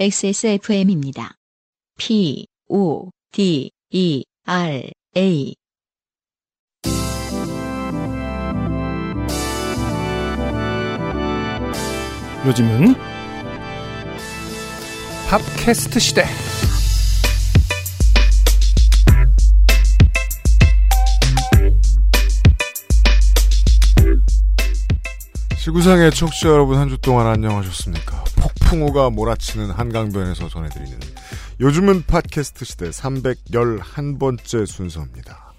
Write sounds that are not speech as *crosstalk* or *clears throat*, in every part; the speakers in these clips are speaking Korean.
XSFM입니다. P, O, D, E, R, A. 요즘은 팟캐스트 시대. 지구상의 청취자 여러분 한 주 동안 안녕하셨습니까? 폭풍우가 몰아치는 한강변에서 전해드리는 요즘은 팟캐스트 시대 311번째 순서입니다.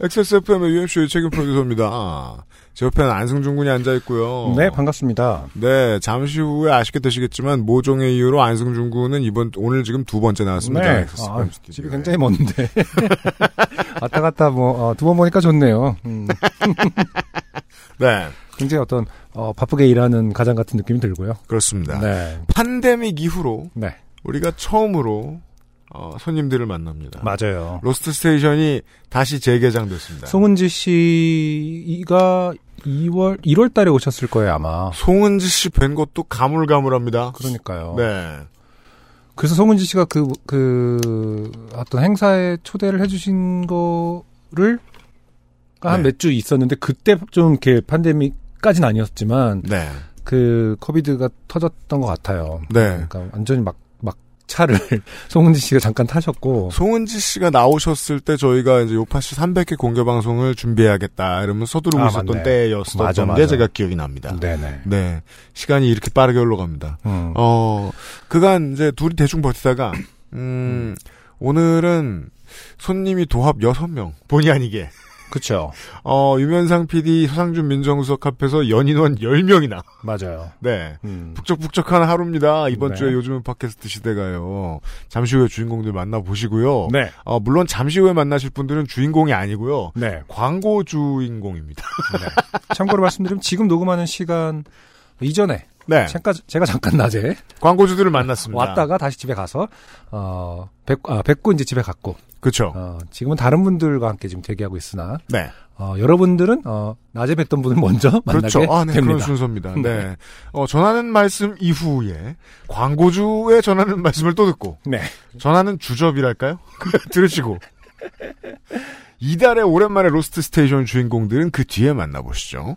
XSFM의 UMC의 책임 프로듀서입니다. 아, 제 옆에는 안승준 군이 앉아있고요. 네, 반갑습니다. 네, 잠시 후에 아쉽게 되시겠지만 모종의 이유로 안승준 군은 이번 오늘 지금 두 번째 나왔습니다. 네, 아. 집이 굉장히 먼데. *laughs* 왔다 갔다 뭐, 두번 보니까 좋네요. 음, *laughs* 네, 굉장히 어떤, 어, 바쁘게 일하는 가장 같은 느낌이 들고요. 그렇습니다. 네. 팬데믹 이후로 네. 우리가 처음으로 어, 손님들을 만납니다. 맞아요. 로스트 스테이션이 다시 재개장됐습니다. 송은지 씨가 2월, 1월 달에 오셨을 거예요, 아마. 송은지 씨 뵌 것도 가물가물합니다. 그러니까요. 네. 그래서 송은지 씨가 그, 그, 어떤 행사에 초대를 해주신 거를 한 네. 몇주 있었는데, 그때 좀 이렇게 팬데믹까지는 아니었지만, 네. 그, 코비드가 터졌던 것 같아요. 네. 그러니까 완전히 막, 막 차를 *laughs* 송은지 씨가 잠깐 타셨고, 송은지 씨가 나오셨을 때 저희가 이제 요파시 300회 공개 방송을 준비해야겠다 이러면 서두르고 아, 있었던 맞네. 때였었던 맞아, 게 맞아. 제가 기억이 납니다. 네네. 네. 시간이 이렇게 빠르게 흘러갑니다. 음. 어, 그간 이제 둘이 대충 버티다가, 음, 오늘은 손님이 도합 6명, 본의 아니게. 그쵸. 어, 유면상 PD, 서상준 민정수석 앞에서 연인원 10명이나. 맞아요. 네. 음. 북적북적한 하루입니다. 이번 네. 주에 요즘은 팟캐스트 시대가요. 잠시 후에 주인공들 만나보시고요. 네. 어, 물론 잠시 후에 만나실 분들은 주인공이 아니고요. 네. 광고 주인공입니다. 네. 참고로 말씀드리면 지금 녹음하는 시간 이전에 네. 제가, 제가 잠깐 낮에 광고주들을 만났습니다. 왔다가 다시 집에 가서 어 뵙, 아, 뵙고 이제 집에 갔고 그쵸. 어, 지금은 다른 분들과 함께 지금 대기하고 있으나 네. 어, 여러분들은 어, 낮에 뵀던 분을 먼저 *laughs* 만나게 그렇죠. 아, 네. 그런 됩니다. 순서입니다. *laughs* 네. 네. 어, 전하는 말씀 이후에 광고주의 전하는 말씀을 또 듣고 네. 전하는 주접이랄까요? *laughs* 들으시고 이달에 오랜만에 로스트 스테이션 주인공들은 그 뒤에 만나보시죠.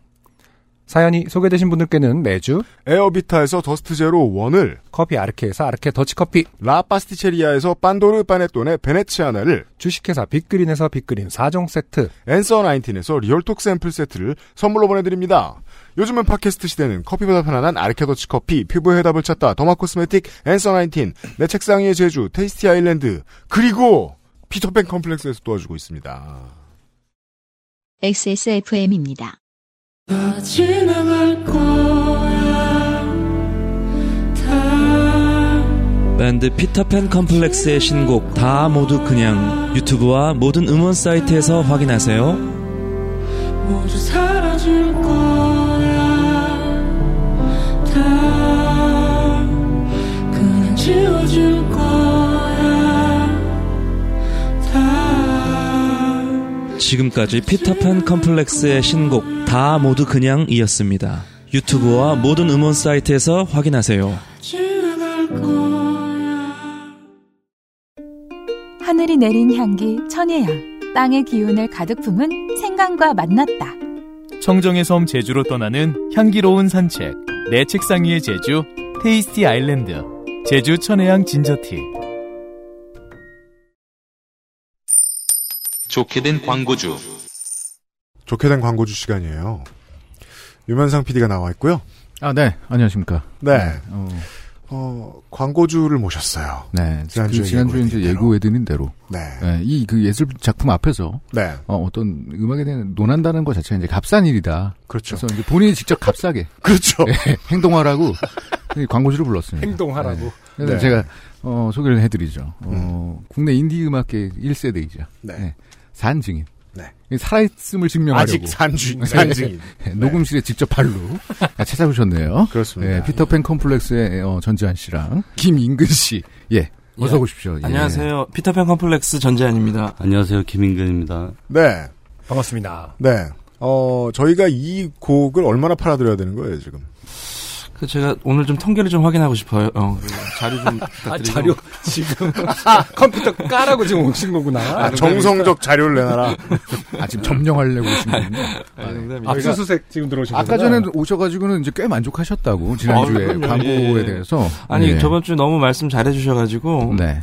사연이 소개되신 분들께는 매주 에어비타에서 더스트 제로 원을 커피 아르케에서 아르케 더치커피, 라 파스티체리아에서 판도르 파네톤의 베네치아나를 주식회사 빅그린에서 빅그린 4종 세트, 앤서 19에서 리얼톡 샘플 세트를 선물로 보내드립니다. 요즘은 팟캐스트 시대는 커피보다 편안한 아르케 더치 커피, 피부의 해답을 찾다, 더마 코스메틱, 앤서 19, 내 책상 위의 제주, 테이스티 아일랜드, 그리고 피터팬 컴플렉스에서 도와주고 있습니다. XSFM입니다. 다 지나갈 거야. 다. 밴드 피터팬 컴플렉스의 신곡 다 모두 그냥 유튜브와 모든 음원 사이트에서 확인하세요. 모두 사라질 거야. 다. 그냥 지워질 거야 지금까지 피터팬 컴플렉스의 신곡 다 모두 그냥이었습니다. 유튜브와 모든 음원 사이트에서 확인하세요. 하늘이 내린 향기 천혜향 땅의 기운을 가득 품은 생강과 만났다. 청정의 섬 제주로 떠나는 향기로운 산책 내 책상 위의 제주 테이스티 아일랜드 제주 천혜향 진저티 좋게 된 광고주. 좋게 된 광고주 시간이에요. 유면상 PD가 나와 있고요. 아, 네. 안녕하십니까. 네. 어, 어, 광고주를 모셨어요. 네. 지난주에 그 지난주에 이제 예고해드린 예고해드린 대로. 네. 네, 이그 예술 작품 앞에서 네. 어, 어떤 음악에 대한 논한다는 것 자체가 이제 값싼 일이다. 그렇죠. 그래서 이제 본인이 직접 값싸게 *laughs* 그렇죠. 네, 행동하라고 이 광고주를 불렀습니다. 행동하라고. 그래서 네. 제가 어, 소개를 해드리죠. 어, 국내 인디 음악계 1세대이자 네. 산 증인. 네. 이 살아있음을 증명하려고 아직 산 주, 산 증인. 네, 녹음실에 직접 발로 찾아오셨네요. 그렇습니다. 네, 피터팬 컴플렉스의 어, 전지한 씨랑 김인근 씨. 예. 어서 예. 오십시오. 예. 안녕하세요. 피터팬 컴플렉스 전지한입니다. 안녕하세요. 김인근입니다. 네. 반갑습니다. 네. 어, 저희가 이 곡을 얼마나 팔아드려야 되는 거예요, 지금? 그 제가 오늘 좀 통계를 좀 확인하고 싶어요. 어, 그 자료 좀 *laughs* 부탁드리고. 아, 자료 지금 *laughs* 아, 컴퓨터 까라고 지금 오신 거구나. 아, 정성적 자료를 내놔라. 아, 지금 점령하려고 오신 아니, 농담이에요. 압수수색 지금 들어오신 아까 거구나. 전에 오셔가지고는 이제 꽤 만족하셨다고 지난주에 아, 그럼요. 광고에 예. 대해서 아니 예. 저번 주 너무 말씀 잘해주셔가지고 네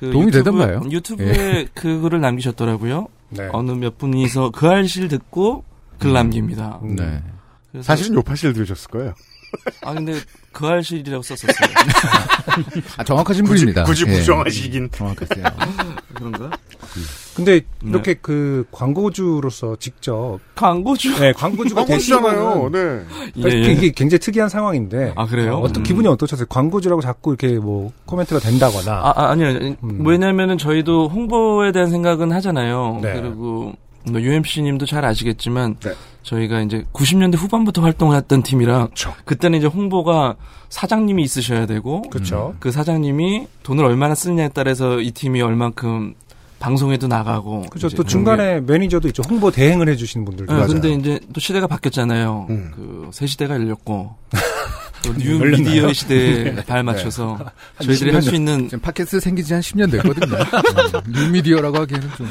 그 도움이 유튜브- 되던가요? 유튜브에 그 글을 남기셨더라고요. 네. 어느 몇 분이서 그 알씨를 듣고 글 남깁니다. 음. 네. 그래서- 사실은 요파시를 들으셨을 거예요. 아 근데 그 알씨라고 썼었어요. *laughs* 아, 정확하신 굳이, 분입니다. 굳이 예. 부정하시긴. 정확하세요. *laughs* 그런가? 근데 네. 이렇게 그 광고주로서 직접 광고주. 네, 광고주가 광고주잖아요. 되시잖아요. 네. 예, 예. 이게 굉장히 특이한 상황인데 아 그래요? 어, 어떤 음. 기분이 어떠셨어요? 광고주라고 자꾸 이렇게 뭐 코멘트가 된다거나 아, 아 아니요. 음. 왜냐면은 저희도 홍보에 대한 생각은 하잖아요. 네. 그리고 뭐 UMC님도 잘 아시겠지만 네. 저희가 이제 90년대 후반부터 활동을 했던 팀이라 그쵸. 그때는 이제 홍보가 사장님이 있으셔야 되고 그렇죠. 그 사장님이 돈을 얼마나 쓰느냐에 따라서 이 팀이 얼만큼 방송에도 나가고 그렇죠. 또 그런 게- 중간에 매니저도 있죠. 홍보 대행을 해주시는 분들도 네, 맞아요. 근데 이제 또 시대가 바뀌었잖아요. 음. 그 새 시대가 열렸고 또 *laughs* 뉴 열렸나요? 미디어의 시대에 *laughs* 발맞춰서 저희들이 할 수 있는 지금 팟캐스트 생긴 지 한 10년 됐거든요. *laughs* 음, 뉴미디어라고 하기에는 좀.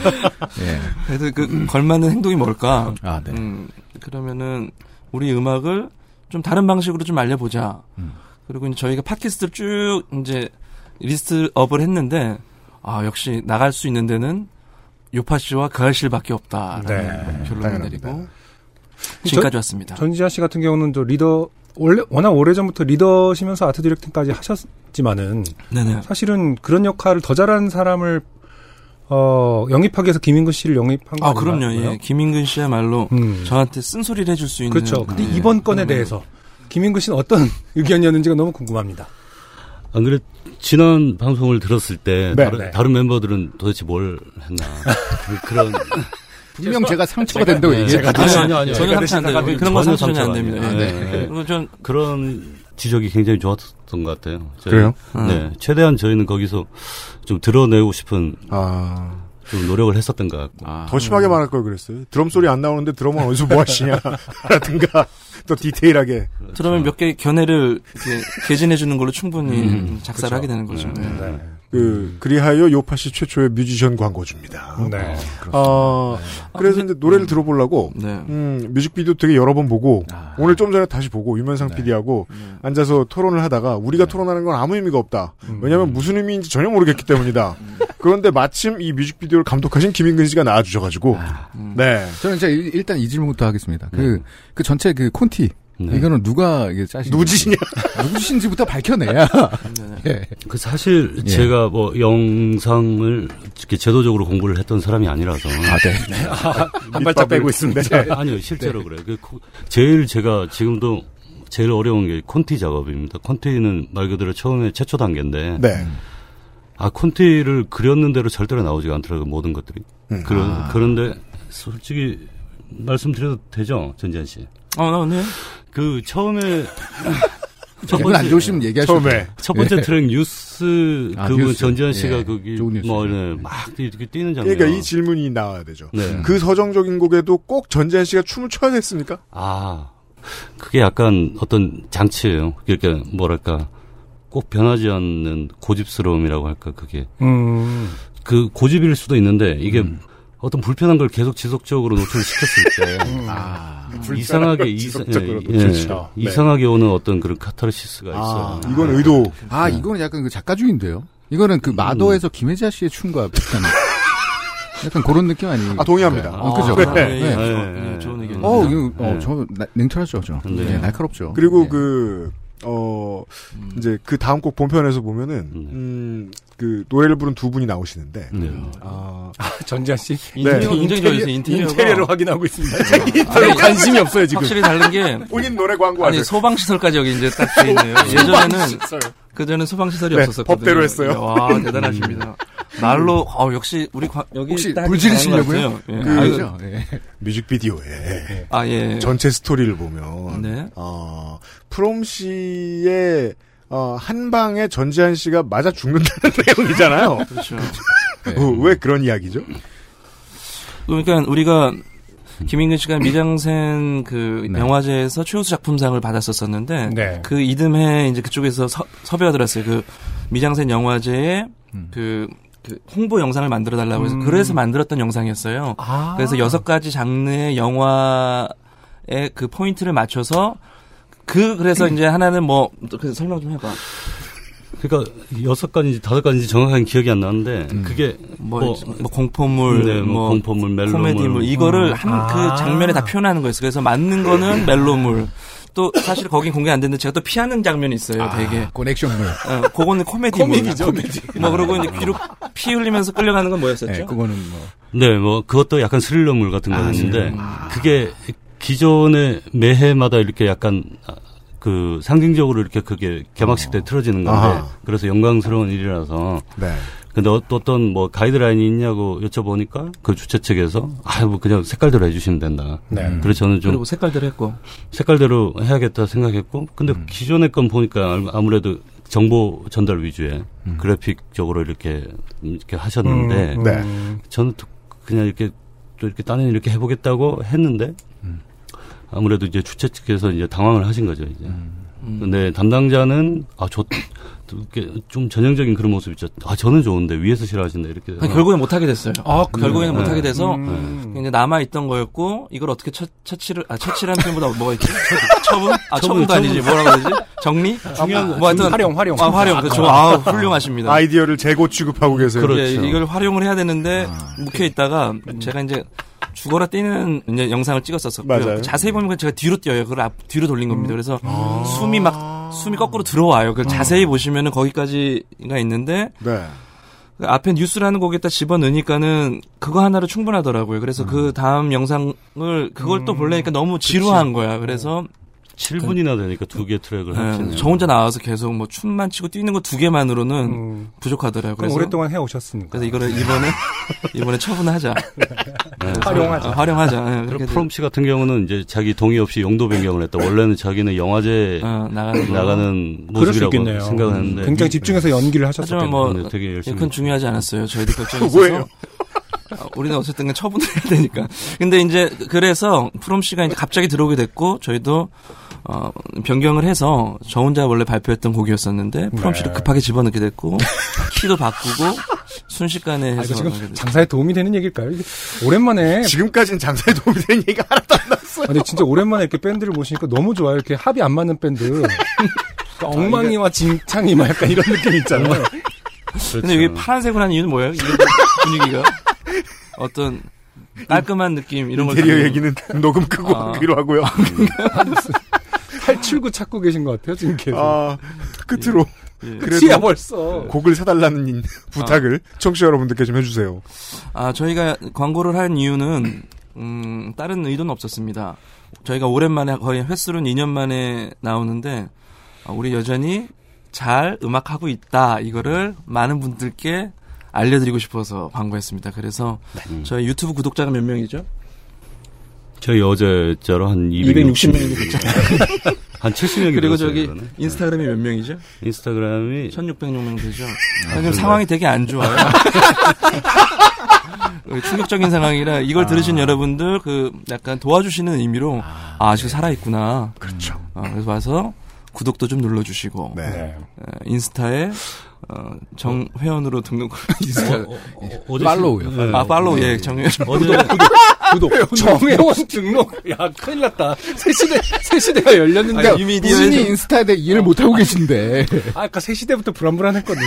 예. 그래서 그 걸맞는 행동이 뭘까? 아, 네. 음, 그러면은 우리 음악을 좀 다른 방식으로 좀 알려보자. 음. 그리고 이제 저희가 팟캐스트를 쭉 이제 리스트업을 했는데 아 역시 나갈 수 있는 데는 요파 씨와 그 아실밖에 없다라는 네. 결론을. 내리고 지금까지 왔습니다. 전지현 씨 같은 경우는 저 리더 원래 워낙 오래 전부터 리더시면서 아트 디렉팅까지 하셨지만은 네네. 사실은 그런 역할을 더 잘하는 사람을 어 영입하기 위해서 김인근 씨를 영입한 거아 그럼요. 예. 김인근 씨야말로 음. 저한테 쓴소리를 해줄 수 있는 그렇죠. 근데 네. 이번 건에 음. 대해서 김인근 씨는 어떤 *laughs* 의견이었는지가 너무 궁금합니다. 안 그래 지난 방송을 들었을 때 네, 다른, 네. 다른 멤버들은 도대체 뭘 했나 *laughs* 그- 그런 분명 제가 상처가 된다고 네. 제가 아니요, 아니요, 아니요. 전혀 상처 안 돼요. 그런 건 전혀 상처 안 상처가 됩니다. 네, 네. 그리고 전 그런 지적이 굉장히 좋았던 것 같아요. 저희- 그래요? 네, 최대한 저희는 거기서 좀 드러내고 싶은 아, 좀 노력을 했었던 것 같고. 아, 더 심하게 말할 걸 그랬어요. 드럼 소리 안 나오는데 드럼은 어디서 뭐 하시냐. *laughs* 라든가, 더 디테일하게. 그러면 몇개 견해를 이렇게 개진해 주는 걸로 충분히 음, 작사를 하게 되는 거죠. 네. 네. 그, 그리하여 요파시 최초의 뮤지션 광고주입니다. 네. 아, 그래서 이제 노래를 들어보려고, 네. 음, 뮤직비디오 되게 여러 번 보고, 아. 오늘 좀 전에 다시 보고, 유면상 PD하고 네. 앉아서 토론을 하다가, 우리가 토론하는 건 아무 의미가 없다. 음. 왜냐면 무슨 의미인지 전혀 모르겠기 때문이다. 그런데 마침 이 뮤직비디오를 감독하신 김인근 씨가 나와주셔가지고, 음. 네. 저는 이제 일- 일단 이 질문부터 하겠습니다. 그, 그 전체 그 콘티. 네. 이거는 누가 이게 짜신 누구 짓이냐? 누구신지부터 밝혀내야. *laughs* 네. 예. 그 사실 예. 제가 뭐 영상을 이렇게 제도적으로 공부를 했던 사람이 아니라서 아, 네. 한 발짝 빼고 있습니다. 아니요 실제로 그래요. 그 코- 제일 제가 지금도 제일 어려운 게 콘티 작업입니다. 콘티는 말 그대로 처음에 최초 단계인데 네. 아 콘티를 그렸는 대로 절대로 나오지가 않더라고요 모든 것들이. 음. 그런 그런데 솔직히 말씀드려도 되죠 전지현 씨. 어, 네. 그 처음에 *laughs* 첫 기분 안 번째 좋으시면 얘기하시죠. 처음에. 첫 번째 예. 트랙 뉴스 아, 그분. 전지현 씨가 예, 거기 좋은 뉴스. 뭐 네, 막 이렇게 뛰는 장면. 그러니까 이 질문이 나와야 되죠. 네. 그 서정적인 곡에도 꼭 전재현 씨가 춤을 춰야 됐습니까? 아, 그게 약간 어떤 장치예요. 그러니까 뭐랄까 꼭 변하지 않는 고집스러움이라고 할까 그게 음. 그 고집일 수도 있는데 이게 음. 어떤 불편한 걸 계속 지속적으로 노출시켰을 때 *laughs* 아, 이상하게 이상, 지속적으로 예, 예, 노출시켜. 네. 이상하게 오는 어떤 그런 카타르시스가 아, 있어요. 이건 의도. 아, 이거는 약간 그 작가주의인데요. 이거는 그 마더에서 김혜자 씨의 춤과 비슷한. *laughs* 약간 그런 느낌 아니에요? 아, 동의합니다. 어, 그죠. 아, 네. 예, 예, 네. 좋- 예, 좋은 의견. 어, 이거, 어, 네. 저, 나- 냉철하죠, 저. 네. 예, 날카롭죠. 그리고 예. 그, 어, 이제 그 다음 곡 본편에서 보면은, 음, 그 노래를 부른 두 분이 나오시는데, 네. 아, 전지현 씨 인테리어 네. 굉장히 좋아했어요. 인테리어가 인테리어를 확인하고 있습니다. 아니, 관심이 없어요 지금. 확실히 다른 게 *laughs* 본인 노래 광고 아니. 소방 시설까지 여기 이제 딱 돼 있네요. 예전에는 그전에 소방 시설이 네, 없었거든요. 법대로 했어요. 와, 대단하십니다. 날로, 어, 역시, 우리, 과- 여기. 혹시 딱불 지르시려고요? 잘한 것 같아요. 예. 그- 그죠? 예. 뮤직비디오에 아, 예. 전체 스토리를 보면 네. 어, 프롬 씨의 어, 한 방에 전지현 씨가 맞아 죽는다는 *laughs* 내용이잖아요. 그렇죠. 네. 어, 왜 그런 이야기죠? 그러니까 우리가 김인근 씨가 미장센 그 네. 영화제에서 최우수 작품상을 받았었었는데 네. 그 이듬해 이제 그쪽에서 서, 섭외가 들었어요. 그 미장센 영화제에 음. 그, 그 홍보 영상을 만들어 달라고 해서 음. 그래서 만들었던 영상이었어요. 아. 그래서 여섯 가지 장르의 영화 에 그 포인트를 맞춰서 그 그래서 이제 하나는 뭐그 설명 좀 해봐. 그러니까 여섯 가지인지 다섯 가지인지 정확하게 기억이 안 나는데 음. 그게 뭐, 뭐, 뭐 공포물, 네, 뭐뭐 공포물, 멜로물, 코미디물 이거를 음. 한그 아. 장면에 다 표현하는 거였어요. 그래서 맞는 거는 멜로물. 또 사실 거긴 공개 안 됐는데 제가 또 피하는 장면이 있어요. 되게. 아, 코넥션물. 어, 그거는 코미디물. 코미디죠, 코미디. 뭐 그러고 이제 귀로 피 흘리면서 끌려가는 건 뭐였었죠? 네, 그거는 뭐. 네, 뭐 그것도 약간 스릴러물 같은 아, 거였는데 아. 그게 기존에 매해마다 이렇게 약간 아, 그 상징적으로 이렇게 그게 개막식 때 틀어지는 건데 아하. 그래서 영광스러운 일이라서 네. 근데 어- 어떤 뭐 가이드라인이 있냐고 여쭤보니까 그 주최 측에서 아뭐 그냥 색깔대로 해주시면 된다. 네. 그래서 저는 좀 그리고 색깔대로 했고. 색깔대로 해야겠다 생각했고 근데 음. 기존의 건 보니까 아무래도 정보 전달 위주의 음. 그래픽적으로 이렇게 이렇게 하셨는데 음, 네. 음. 저는 또 그냥 이렇게 또 이렇게 딴에 이렇게 해보겠다고 했는데 음. 아무래도 이제 주최 측에서 이제 당황을 하신 거죠 이제. 음. 근데 담당자는 아저 이렇게 좀 전형적인 그런 모습 있죠. 아 저는 좋은데 위에서 싫어하신다 이렇게. 아니, 결국엔 못 하게 됐어요. 아, 결국에는 네. 못 하게 돼서 음. 이제 남아 있던 거였고 이걸 어떻게 처, 처치를 아 처치라는 표현보다 뭐가 있지? *laughs* 처분? 아 처분, 처분도 아니지 뭐라고 되지? 정리? 중요한 거, 뭐 하여튼 활용, 활용. 아 활용 그렇죠. 아 훌륭하십니다. 아이디어를 재고 취급하고 계세요. 그렇죠. 예, 이걸 활용을 해야 되는데 아. 묵혀 있다가 제가 이제 죽어라 뛰는 이제 영상을 찍었었고요. 맞아요. 자세히 보면 제가 뒤로 뛰어요. 그걸 앞 뒤로 돌린 겁니다. 그래서 아. 숨이 막 숨이 거꾸로 들어와요. 그 자세히 보시면은 거기까지가 있는데 네. 그 앞에 뉴스라는 곡에다 집어 넣으니까는 그거 하나로 충분하더라고요. 그래서 그 다음 영상을 그걸 또 보려니까 너무 지루한 거야. 그래서 7분이나 되니까 두 개 트랙을 예, 합치네요. 저 혼자 나와서 계속 뭐 춤만 추고 뛰는 거 두 개만으로는 음. 부족하더라고요. 그럼 그래서 오랫동안 해 오셨으니까. 그래서 이거를 이번에 *laughs* 이번에 처분하자. 네. 활용하자. 아, 활용하자. 예, 그리고 그렇게 프롬 씨 같은 경우는 이제 자기 동의 없이 용도 변경을 했다. 원래는 자기는 영화제 어, 나가는 거. 나가는 모습이라고 있겠네요. 생각을 했는데 굉장히 집중해서 연기를 텐데. 뭐 네, 되게 열심히 그건 중요하지 않았어요. 저희도 결정이 *laughs* 왜요? 있어서. 어, 우리는 어쨌든 간 처분을 해야 되니까. 근데 이제 그래서 프롬 씨가 이제 갑자기 들어오게 됐고 저희도 어, 변경을 해서 저 혼자 원래 발표했던 곡이었었는데 프롬 씨를 네. 급하게 집어넣게 됐고 키도 바꾸고 순식간에 아, 해서 이거 지금. 장사에 도움이 되는 얘기일까요? 이게 오랜만에. 지금까지는 장사에 도움이 되는 얘기가 하나도 안. 아, 근데 진짜 오랜만에 이렇게 밴드를 모시니까 너무 좋아요. 이렇게 합이 안 맞는 밴드. *laughs* 그러니까 엉망이와 진창이 막 약간 이런 느낌 있잖아요. 그렇죠. 근데 여기 파란색으로 한 이유는 뭐예요? 이게 분위기가 어떤 깔끔한 느낌 이런 걸 인테리어 얘기는 녹음 끄고 아. 하기로 하고요. 탈출구 찾고 계신 것 같아요, 지금 계속. 아, 끝으로 예. 그래도 끝이야, 벌써. 곡을 사달라는 인- 부탁을 청취자 여러분들께 좀 해주세요. 아, 저희가 광고를 한 이유는, 음, 다른 의도는 없었습니다. 저희가 오랜만에, 거의 횟수로는 2년 만에 나오는데, 아, 우리 여전히 잘 음악하고 있다. 이거를 많은 분들께 알려드리고 싶어서 광고했습니다. 그래서 음. 저희 유튜브 구독자가 몇 명이죠? 저희 어제자로 한 260, 260명이 *laughs* 됐죠. 한 70명이 그리고 저기 이거는. 인스타그램이 몇 명이죠? 인스타그램이 1600명 되죠. 아, 지금 상황이 되게 안 좋아요. 어, *laughs* 충격적인 상황이라 이걸 들으신 여러분들 그 약간 도와주시는 의미로 아, 아직 살아 있구나. 그렇죠. 어, 그래서 와서 구독도 좀 눌러주시고 네. 네. 어, 인스타에 어, 정 회원으로 등록 인스타 어, 제 follow요. 네. 아 follow 예 정회원 어제 구독. 정회원 등록. 야, 큰일 났다. 새 시대, 새 시대가 열렸는데. 아니, 이미 본인이 미디어에서- 인스타에 대해 이해를 못 하고 계신데. *laughs* 아, 아까 새 시대부터 불안불안했거든.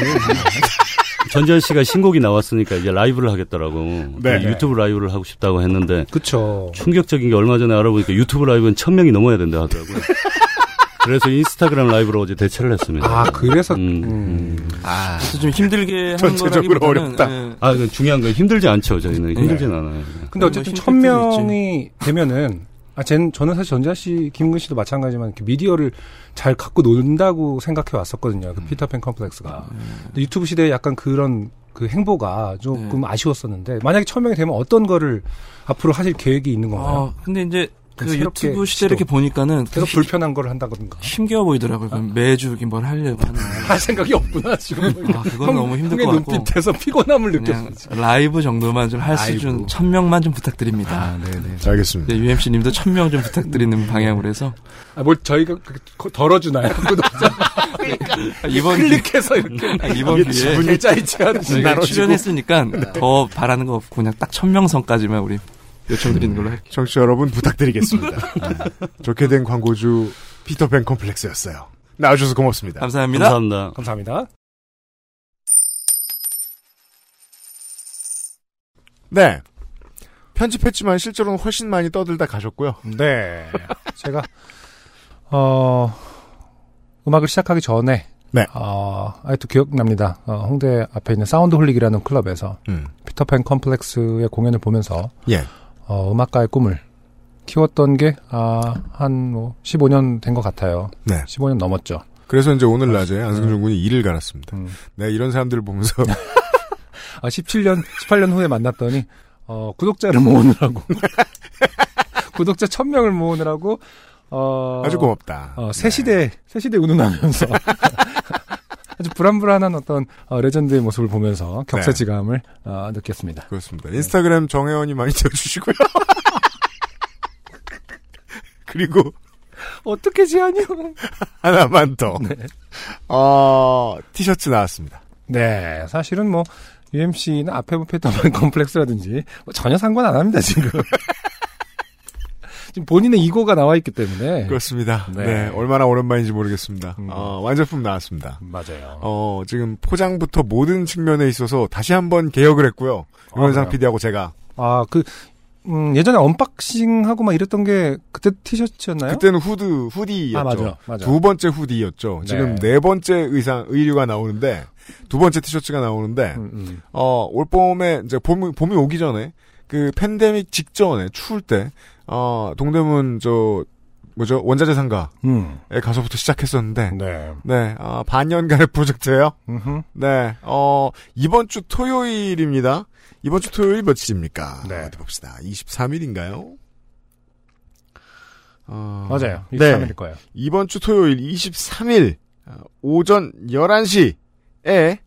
전지한 씨가 신곡이 나왔으니까 이제 라이브를 하겠더라고. 네. 유튜브 라이브를 하고 싶다고 했는데 그쵸. 충격적인 게 얼마 전에 알아보니까 유튜브 라이브는 1000명이 넘어야 된다 하더라고요. *laughs* 그래서 인스타그램 라이브로 어제 대체를 했습니다. 아, 그래서. 음, 음. 음. 아, 좀 힘들게 하는 전체적으로 어렵다. 예, 아, 그 중요한 건 힘들지 않죠, 저희는. 힘들진 않아요. 근데 어쨌든 뭐천 명이 되면은 아, 쟤는, 저는 사실 전자 씨, 김근 씨도 마찬가지지만 이렇게 미디어를 잘 갖고 논다고 생각해 왔었거든요. 그 음. 피터팬 컴플렉스가. 근데 유튜브 시대에 약간 그런 그 행보가 조금 네. 아쉬웠었는데 만약에 천명이 되면 어떤 거를 앞으로 하실 계획이 있는 건가요? 어, 근데 이제 그 새롭게 유튜브 시대 이렇게. 보니까는 계속 그 불편한 걸 한다든가. 힘겨워 보이더라고요. 그럼 매주 이렇게 뭘 하려고 하는. 할 생각이 없구나, 지금. 아, 그건 너무 힘들 것 형의 같고. 눈빛에서 피곤함을 그냥 느꼈어. 라이브 정도만 좀 할 수준. 천 명만 좀 부탁드립니다. 아, 네네. 알겠습니다. UMC님도 천 명 좀 부탁드리는 방향으로 해서 아, 뭘 저희가 그- 덜어주나요? *laughs* 구독자. 아, 이번 클릭해서 이렇게. 아, 이번 기회에 않으시 저희가 나눠지고. 출연했으니까 더 바라는 거 없고 그냥 딱 천 명 선까지만 우리 요청드리는 걸로 할게요. 청취자 여러분 부탁드리겠습니다. *laughs* 네. 좋게 된 광고주 피터팬 컴플렉스였어요. 나와주셔서 고맙습니다. 감사합니다. 감사합니다. 감사합니다. 네. 편집했지만 실제로는 훨씬 많이 떠들다 가셨고요. 네. 제가, 어, 음악을 시작하기 전에. 네. 어, 아직도 기억납니다. 어, 홍대 앞에 있는 사운드 홀릭이라는 클럽에서 음. 피터팬 컴플렉스의 공연을 보면서 예. 어, 음악가의 꿈을 키웠던 게, 아, 한, 뭐, 15년 된 것 같아요. 네. 15년 넘었죠. 그래서 이제 오늘 낮에 안승준 군이 이를 갈았습니다. 음. 네, 이런 사람들을 보면서 아, 17년, 18년 후에 만났더니, 어, 구독자를 모으느라고. *laughs* 구독자 1000명을 모으느라고, 어. 아주 고맙다. 어, 새 시대, 새 시대 운운하면서. *laughs* 아주 불안불안한 어떤, 어, 레전드의 모습을 보면서 격세지감을, 어, 느꼈습니다. 그렇습니다. 인스타그램 정혜원이 많이 지어주시고요. *laughs* 그리고 어떻게 지하니요? 하나만 더. 어, 티셔츠 나왔습니다. 네, 사실은 뭐, UMC나 앞에 뭐 피터팬 *laughs* 컴플렉스라든지, 뭐 전혀 상관 안 합니다, 지금. 지금 본인의 ego가 나와 있기 때문에. 그렇습니다. 네. 네. 얼마나 오랜만인지 모르겠습니다. 음. 어, 완제품 나왔습니다. 맞아요. 어, 지금 포장부터 모든 측면에 있어서 다시 한번 개혁을 했고요. 유현상 그래요? PD하고 제가. 아, 그, 음, 예전에 unboxing하고 막 이랬던 게 그때 티셔츠였나요? 그때는 후드, hoodie였죠. 아, 맞아, 맞아. 두 번째 hoodie였죠. 지금 네. 네 번째 의상, 의류가 나오는데, 두 번째 티셔츠가 나오는데, 음, 음. 어, 올 봄에, 이제 봄이, 봄이 오기 전에, 그 팬데믹 직전에, 추울 때, 어, 동대문, 저, 뭐죠, 원자재 상가에 음. 가서부터 시작했었는데, 네. 네, 어, 반년간의 프로젝트예요 음흠. 네, 어, 이번 주 토요일입니다. 이번 주 토요일 며칠입니까? 네. 어디 봅시다. 23일인가요? 어, 맞아요. 네. 23일일 거예요. 이번 주 토요일 23일 어, 오전 11시에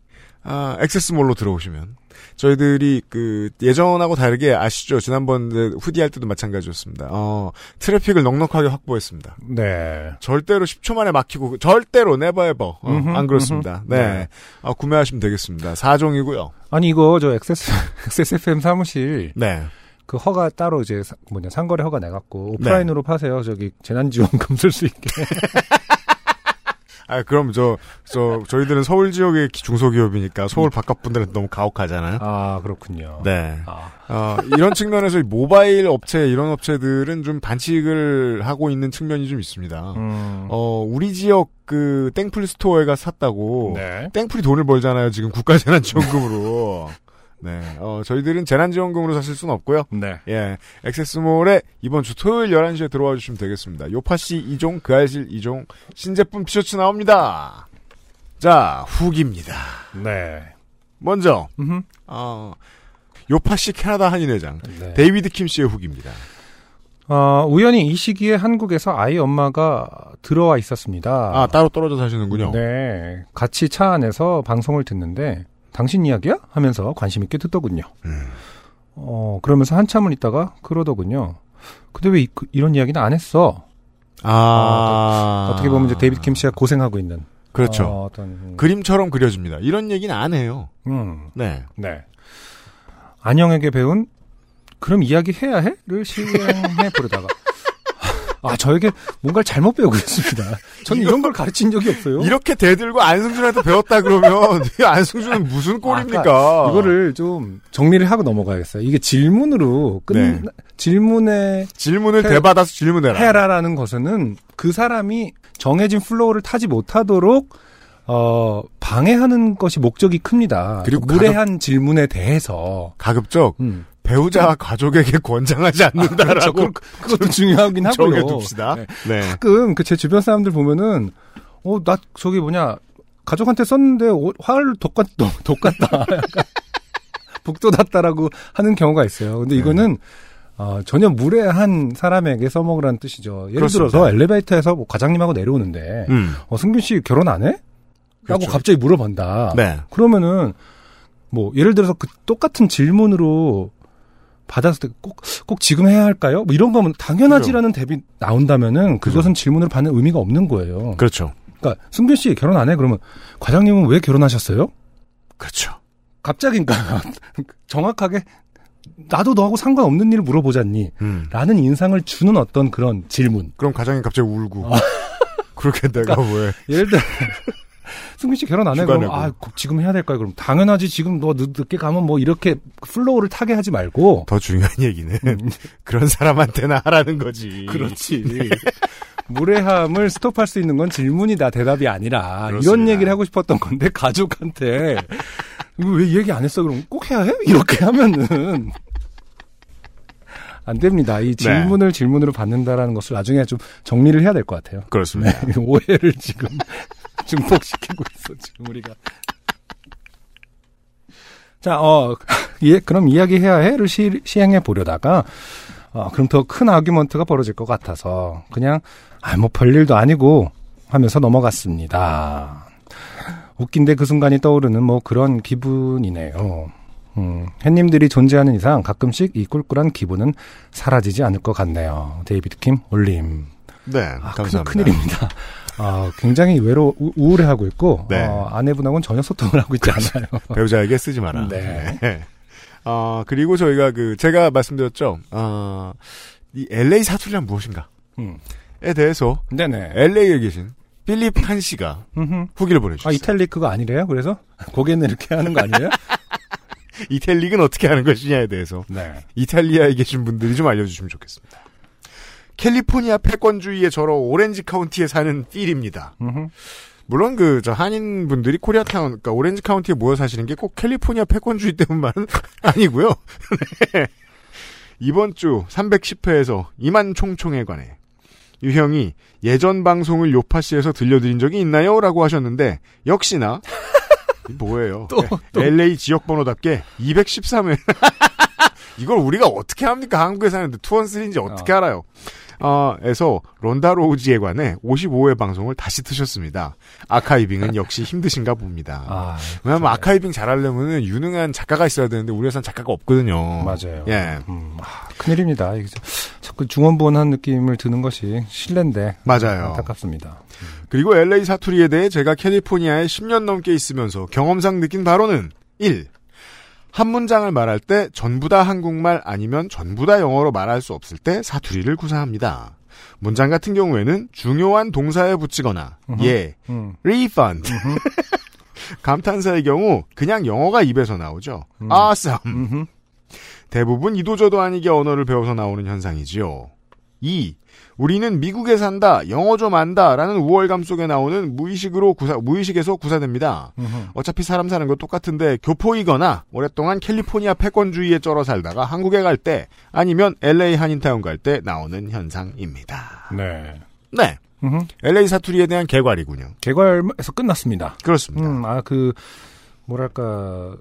아, 액세스몰로 들어오시면 저희들이 그 예전하고 다르게 아시죠? 지난번 후디 할 때도 마찬가지였습니다. 어, 트래픽을 넉넉하게 확보했습니다. 네. 절대로 10초 만에 막히고 절대로 never ever 어, 안 그렇습니다. 음흠. 네. 네. 어, 구매하시면 되겠습니다. 4종이고요. 아니, 이거 저 XS, *laughs* XSFM 사무실 네. 그 허가 따로 이제 사- 뭐냐, 상거래 허가 내갖고 네. 오프라인으로 파세요. 저기 재난지원금 쓸 수 있게. *laughs* 아, 그럼 저, 저, 저희들은 서울 지역의 기- 중소기업이니까 서울 바깥 분들은 너무 가혹하잖아요. 아, 그렇군요. 네. 아, 어, 이런 측면에서 이 모바일 업체, 이런 업체들은 좀 반칙을 하고 있는 측면이 좀 있습니다. 음. 어, 우리 지역 그 땡플 스토어가 샀다고. 네. 땡플이 돈을 벌잖아요. 지금 국가재난지원금으로. *laughs* 네. 어, 저희들은 재난지원금으로 사실 수는 없고요. 네. 예. 액세스몰에 이번 주 토요일 11시에 들어와 주시면 되겠습니다. 요파시 2종, 그 알실 2종, 신제품 티셔츠 나옵니다. 자, 후기입니다. 네. 먼저, 음흠. 어, 요파시 캐나다 한인회장, 네. 데이비드 킴 씨의 후기입니다. 어, 우연히 이 시기에 한국에서 아이 엄마가 들어와 있었습니다. 아, 따로 떨어져 사시는군요. 네. 같이 차 안에서 방송을 듣는데 당신 이야기야? 하면서 관심 있게 듣더군요. 음. 어, 그러면서 한참을 있다가 그러더군요. 근데 왜 이, 런 이야기는 안 했어? 아. 어 떻게 보면 이제 데이비드 김 씨가 고생하고 있는 그렇죠. 어, 떤 그림처럼 그려집니다. 이런 얘기는 안 해요. 음, 네. 네. 안영에게 배운 그럼 이야기 해야 해?를 실행해 *laughs* 보려다가 아 저에게 뭔가를 잘못 배우고 있습니다. 저는 이런 걸 가르친 적이 없어요. 이렇게 대들고 안승준한테 배웠다 그러면 이 안승준은 무슨 꼴입니까? 아, 이거를 좀 정리를 하고 넘어가겠어요. 이게 질문으로 끝 네. 질문에 질문을 해- 대받아서 질문해라. 해라라는 것은 그 사람이 정해진 flow를 타지 못하도록 어 방해하는 것이 목적이 큽니다. 그리고 무례한 질문에 대해서 가급적 음, 배우자와 가족에게 권장하지 않는다라고 그렇죠. 그, 그것도 중요하긴 *laughs* 하고요. 정해둡시다. 네. 네. 가끔 그 제 주변 사람들 보면은 어 나 저기 뭐냐 가족한테 썼는데 오- 화를 돋갔다 *laughs* 약간 북돋았다라고 하는 경우가 있어요. 근데 이거는 어, 전혀 무례한 사람에게 써먹으라는 뜻이죠. 예를 그렇습니다. 들어서 엘리베이터에서 뭐 과장님하고 내려오는데 음. 어, 승균 씨 결혼 안 해? 라고 그렇죠. 갑자기 물어본다. 네. 그러면은 뭐 예를 들어서 그 똑같은 질문으로 받았을 때꼭꼭 지금 해야 할까요? 뭐 이런 거면 당연하지라는 답이 나온다면은 그것은 질문을 받는 의미가 없는 거예요. 그렇죠. 그러니까 승균 씨 결혼 안 해? 그러면 과장님은 왜 결혼하셨어요? 그렇죠. 갑자기 그러니까 *laughs* 정확하게 나도 너하고 상관없는 일을 물어보잖니. 음. 라는 인상을 주는 어떤 그런 질문. 그럼 가장이 갑자기 울고. 아. 그렇게 내가 왜. 예를 들어 *laughs* 승균 씨 결혼 안 해? 그럼. 아꼭 지금 해야 될까요? 그럼 당연하지. 지금 너 늦, 늦게 가면 뭐 이렇게 flow를 타게 하지 말고 더 중요한 얘기는 *laughs* 그런 사람한테나 하라는 거지. 음. 그렇지. *laughs* 무례함을 스톱할 수 있는 건 질문이다, 대답이 아니라. 그렇습니다. 이런 얘기를 하고 싶었던 건데, 가족한테. 왜 얘기 안 했어? 그럼 꼭 해야 해? 이렇게 하면은. 안 됩니다. 이 질문을 질문으로 받는다라는 것을 나중에 좀 정리를 해야 될 것 같아요. 그렇습니다. 네, 오해를 지금 *laughs* 증폭시키고 있어, 지금 우리가. 자, 어, *laughs* 예, 그럼 이야기해야 해를 시, 시행해 보려다가, 어, 그럼 더 큰 argument가 벌어질 것 같아서, 그냥, 아, 뭐, 별일도 아니고, 하면서 넘어갔습니다. 웃긴데 그 순간이 떠오르는 뭐 그런 기분이네요. 음, 햇님들이 존재하는 이상 가끔씩 이 꿀꿀한 기분은 사라지지 않을 것 같네요. 데이비드 킴 올림. 네, 아, 감사합니다. 큰, 큰일입니다. 아, 굉장히 외로, 우- 우울해하고 있고, 네. 어, 아내분하고는 전혀 소통을 하고 있지 않아요. *laughs* 배우자에게 쓰지 마라. 네. 어, 그리고 저희가 그, 제가 말씀드렸죠. 어, 이 LA 사투리란 무엇인가? 음. 에 대해서 네네. LA에 계신 필립 한 씨가 음흠. 후기를 아, 보내주셨어요. 이탈릭 그거 아니래요? 그래서? *laughs* 고개는 이렇게 하는 거 아니에요? *laughs* 이탈릭은 어떻게 하는 것이냐에 대해서 네. 이탈리아에 계신 분들이 좀 알려주시면 좋겠습니다. 캘리포니아 패권주의에 절어 오렌지 카운티에 사는 필입니다. 물론 그 저 한인 분들이 코리아타운, 그러니까 오렌지 카운티에 모여 사시는 게 꼭 캘리포니아 패권주의 때문만은 *laughs* 아니고요. 네. 이번 주 310회에서 이만 총총에 관해 유형이 예전 방송을 요파시에서 들려드린 적이 있나요?라고 하셨는데 역시나 이 뭐예요? 또, 또. LA 지역 번호답게 213회. *laughs* 이걸 우리가 어떻게 합니까? 한국에 사는데 two one three인지 어떻게 알아요? 어, 에서 론다 로우지에 관해 55회 방송을 다시 트셨습니다. 아카이빙은 역시 힘드신가 봅니다. 아, 왜냐면 아카이빙 잘하려면 유능한 작가가 있어야 되는데 우리 회사는 작가가 없거든요. 맞아요. 예. 음, 아, 큰일입니다. 이게 자꾸 중원부원한 느낌을 드는 것이 실례인데. 맞아요. 안타깝습니다. 그리고 LA 사투리에 대해 제가 캘리포니아에 10년 넘게 있으면서 경험상 느낀 바로는 1. 한 문장을 말할 때 전부 다 한국말 아니면 전부 다 영어로 말할 수 없을 때 사투리를 구사합니다. 문장 같은 경우에는 중요한 동사에 붙이거나. 예, 음. refund *laughs* 감탄사의 경우 그냥 영어가 입에서 나오죠. 음. awesome. 대부분 이도저도 아니게 언어를 배워서 나오는 현상이지요. 2. 우리는 미국에 산다, 영어 좀 안다라는 우월감 속에 나오는 무의식으로 구사, 무의식에서 구사됩니다. 음흠. 어차피 사람 사는 거 똑같은데 교포이거나 오랫동안 캘리포니아 패권주의에 쩔어 살다가 한국에 갈 때 아니면 LA 한인타운 갈 때 나오는 현상입니다. 네. 네. 음흠. LA 사투리에 대한 개괄이군요. 개괄에서 끝났습니다. 그렇습니다. 음, 아, 그, 뭐랄까,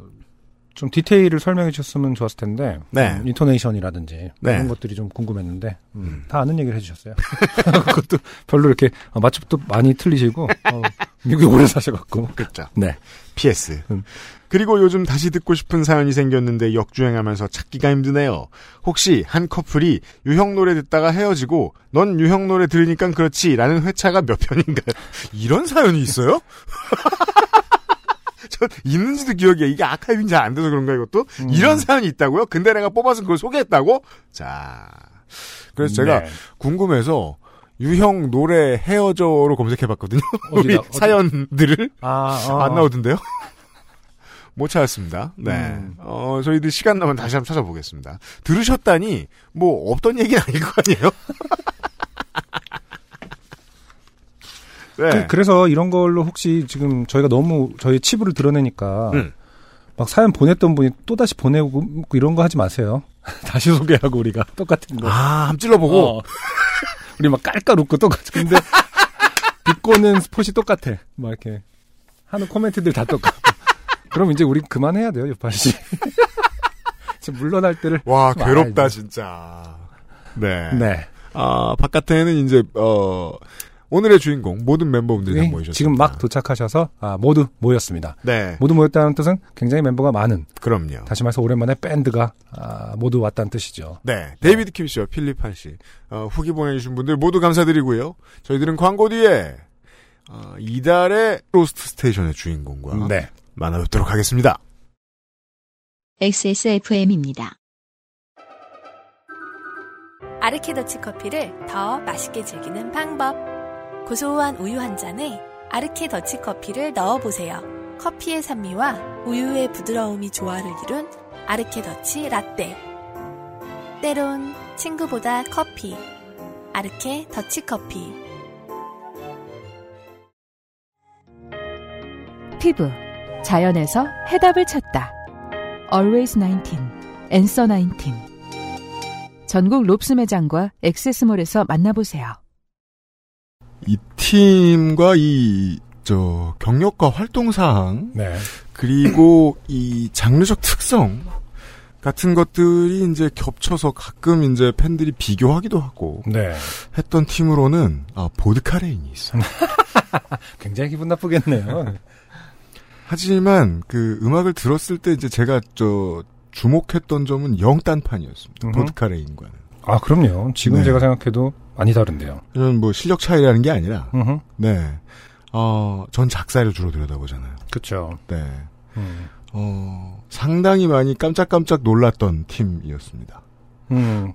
좀 디테일을 설명해 주셨으면 좋았을 텐데. 네. 음, 인토네이션이라든지. 네. 이런 것들이 좀 궁금했는데. 음, 다 아는 얘기를 해주셨어요. *laughs* 그것도 별로 이렇게, 어, 맞춤도 많이 틀리시고, 어, 미국에 오래 사셔갖고. 그렇죠. 네. PS. 음. 그리고 요즘 다시 듣고 싶은 사연이 생겼는데 역주행하면서 찾기가 힘드네요. 혹시 한 커플이 유형 노래 듣다가 헤어지고 넌 유형 노래 들으니까 그렇지 라는 회차가 몇 편인가요? 이런 사연이 있어요? *laughs* *laughs* 저 있는지도 기억이 이게 아카이빙 잘 안 돼서 그런가 이것도? 음. 이런 사연이 있다고요? 근데 내가 뽑아서 그걸 소개했다고? 자. 그래서 제가 네. 궁금해서 유형 노래 헤어져로 검색해봤거든요. *laughs* 우리 어디다, 어디- 사연들을. 아, 어. 안 나오던데요? *laughs* 못 찾았습니다. 네. 음. 어, 저희들 시간 나면 다시 한번 찾아보겠습니다. 들으셨다니, 뭐, 없던 얘기는 아닐 거 아니에요? 네. 그, 래서 이런 걸로 혹시 지금 저희가 너무 저희 치부를 드러내니까 음. 막 사연 보냈던 분이 또 다시 보내고 이런 거 하지 마세요. *laughs* 다시 소개하고 우리가 똑같은 거. 아, 함 찔러 보고. 어. *laughs* 우리 막 깔깔 웃고 똑같이. 근데 비꼬는 스폿이 똑같아. 막 이렇게 하는 코멘트들 다 똑같고. 그럼 이제 우리 그만해야 돼요, 요파시. *laughs* 지금 물러날 때를. 와, 좀 괴롭다, 알아야죠. 진짜. 네. 네. 아, 바깥에는 이제, 어, 오늘의 주인공, 모든 멤버분들이 다 네, 모이셨습니다. 지금 막 도착하셔서 아, 모두 모였습니다. 네. 모두 모였다는 뜻은 굉장히 멤버가 많은. 그럼요. 다시 말해서 오랜만에 밴드가 아, 모두 왔다는 뜻이죠. 네. 데이비드 킴 씨와 필립 한 씨, 어, 후기 보내주신 분들 모두 감사드리고요. 저희들은 광고 뒤에, 어, 이달의 로스트 스테이션의 주인공과 네. 만나뵙도록 하겠습니다. XSFM입니다. 아르케더치 커피를 더 맛있게 즐기는 방법. 고소한 우유 한 잔에 아르케 더치 커피를 넣어보세요. 커피의 산미와 우유의 부드러움이 조화를 이룬 아르케 더치 라떼. 때론 친구보다 커피. 아르케 더치 커피. 피부 자연에서 해답을 찾다. Always 19, Answer 19. 전국 롭스 매장과 액세스몰에서 만나보세요. 이 팀과 이, 저, 경력과 활동 사항, 네. 그리고 이 장르적 특성 같은 것들이 이제 겹쳐서 가끔 이제 팬들이 비교하기도 하고 네. 했던 팀으로는 아, 보드카레인이 있어요. *laughs* 굉장히 기분 나쁘겠네요. 하지만 그 음악을 들었을 때 이제 제가 저 주목했던 점은 영딴판이었습니다. 음흠. 보드카레인과는. 아, 그럼요. 지금 네. 제가 생각해도 많이 다른데요. 이런 뭐 실력 차이라는 게 아니라 음흠. 네. 어, 전 작사를 주로 들여다보잖아요. 그쵸. 네. 음. 어, 상당히 많이 깜짝깜짝 놀랐던 팀이었습니다. 음.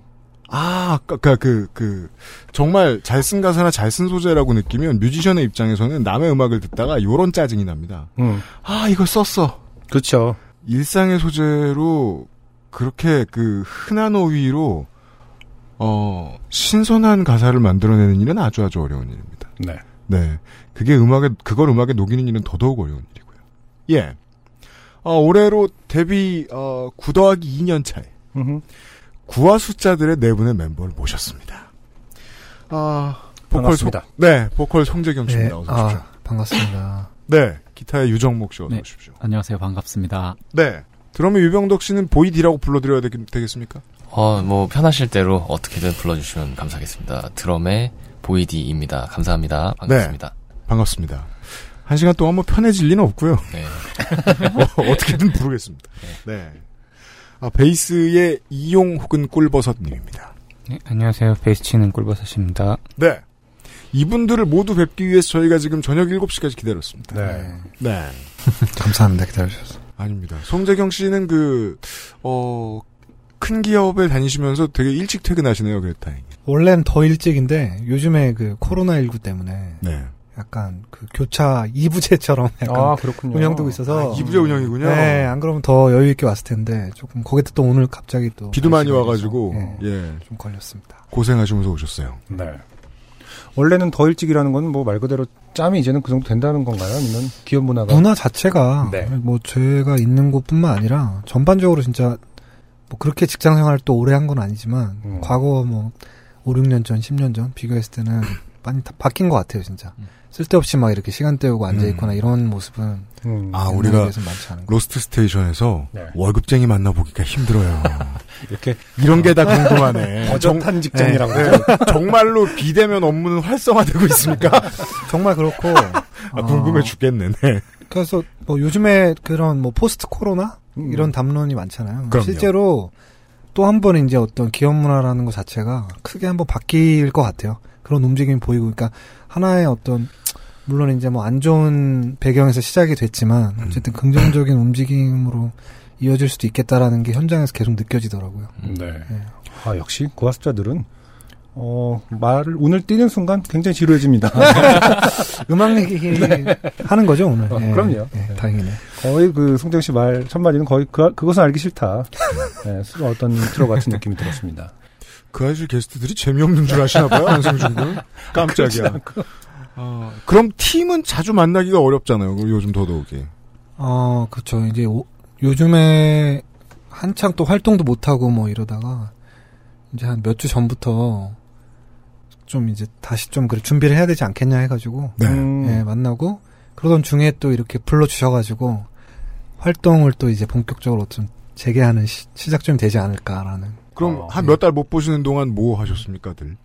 아, 아까 그, 그, 정말 잘 쓴 가사나 잘 쓴 소재라고 느끼면 뮤지션의 입장에서는 남의 음악을 듣다가 요런 짜증이 납니다. 음. 아, 이걸 썼어. 그쵸. 일상의 소재로 그렇게 그 흔한 어휘로 어, 신선한 가사를 만들어내는 일은 아주 아주 어려운 일입니다. 네. 네. 그게 음악에, 그걸 음악에 녹이는 일은 더더욱 어려운 일이고요. 예. 어, 올해로 데뷔, 어, 9 더하기 2년 차에 음흠. 구화 숫자들의 네 분의 멤버를 모셨습니다. 아, 보컬 반갑습니다. 송, 네, 보컬 송재경 씨입니다. 네, 어서 오십시오. 아, 반갑습니다. 네, 기타의 유정목 씨 어서 네. 오십시오. 안녕하세요. 반갑습니다. 네. 드럼의 유병덕 씨는 보이디라고 불러드려야 되, 되겠 습니까? 어, 뭐 편하실 대로 어떻게든 불러주시면 감사하겠습니다. 드럼의 보이디입니다. 감사합니다. 반갑습니다. 반갑습니다. 한 시간 동안 뭐 편해질 리는 없고요. 네. *laughs* 어, 떻게든 부르겠습니다. 네. 아, 베이스의 이용 혹은 꿀버섯님입니다. 네, 안녕하세요. 베이스 치는 꿀버섯입니다. 네. 이분들을 모두 뵙기 위해서 저희가 지금 저녁 7시까지 기다렸습니다. 네. 네. *laughs* 감사합니다. 기다려주셔서. 아닙니다. 송재경 씨는 그, 어, 큰 기업에 다니시면서 되게 일찍 퇴근하시네요. 그래 다행히. 원래는 더 일찍인데 요즘에 그 코로나19 때문에 네. 약간 그 교차 2부제처럼 약간 아, 그렇군요. 운영되고 있어서 아, 이부제 운영이군요. 네, 안 그러면 더 여유 있게 왔을 텐데 조금 거기다 또 오늘 갑자기 또 비도 많이 와가지고, 예, 예. 좀 걸렸습니다. 고생하시면서 오셨어요. 네. 원래는 더 일찍이라는 건 뭐 말 그대로 짬이 이제는 그 정도 된다는 건가요? 아니면 기업 문화가? 문화 자체가 네. 뭐 제가 있는 곳뿐만 아니라 전반적으로 진짜 뭐 그렇게 직장 생활을 또 오래 한 건 아니지만 음. 과거 뭐 5, 6년 전, 10년 전 비교했을 때는 많이 다 바뀐 것 같아요, 진짜. 쓸데없이 막 이렇게 시간 때우고 앉아 있거나 이런 모습은 음. 아, 우리가 로스트 스테이션에서 네. 월급쟁이 만나보기가 힘들어요. *laughs* 이렇게 이런 게 다 궁금하네. 어젓한 직장이라고 네. 그러죠? 정말로 비대면 업무는 활성화되고 있습니까? *laughs* 정말 그렇고 아, 궁금해 죽겠네. 네. 그래서 뭐 요즘에 그런 뭐 포스트 코로나 음. 이런 담론이 많잖아요. 그럼요. 실제로 또 한 번 이제 어떤 기업 문화라는 것 자체가 크게 한번 바뀔 것 같아요. 그런 움직임이 보이고, 그러니까 하나의 어떤 물론 이제 뭐 안 좋은 배경에서 시작이 됐지만 음. 어쨌든 긍정적인 *laughs* 움직임으로 이어질 수도 있겠다라는 게 현장에서 계속 느껴지더라고요. 네. 네. 아, 역시 고학습자들은 어, 말을 운을 띄는 순간 굉장히 지루해집니다. *laughs* 음악 얘기 *laughs* 하는 거죠 오늘. 어, 예, 그럼요. 예, 다행이네. 거의 그 송정 씨 말 첫마디는 거의 그, 그것은 알기 싫다. 네, 수- 어떤 인트로 같은 느낌이 들었습니다. 그 사실 게스트들이 재미없는 줄 아시나 봐요, 안승준 군. 깜짝이야. 어, 그럼 팀은 자주 만나기가 어렵잖아요, 요즘 더더욱이. 어, 그렇죠. 이제 오- 요즘에 한창 또 활동도 못 하고 뭐 이러다가 이제 한 몇 주 전부터 좀 이제 다시 좀 그래 준비를 해야 되지 않겠냐 해가지고 네. 음. 예, 만나고 그러던 중에 또 이렇게 불러주셔가지고 활동을 또 이제 본격적으로 좀 재개하는 시, 시작점이 되지 않을까라는 그럼 한몇 달못 보시는 동안 뭐 하셨습니까,들?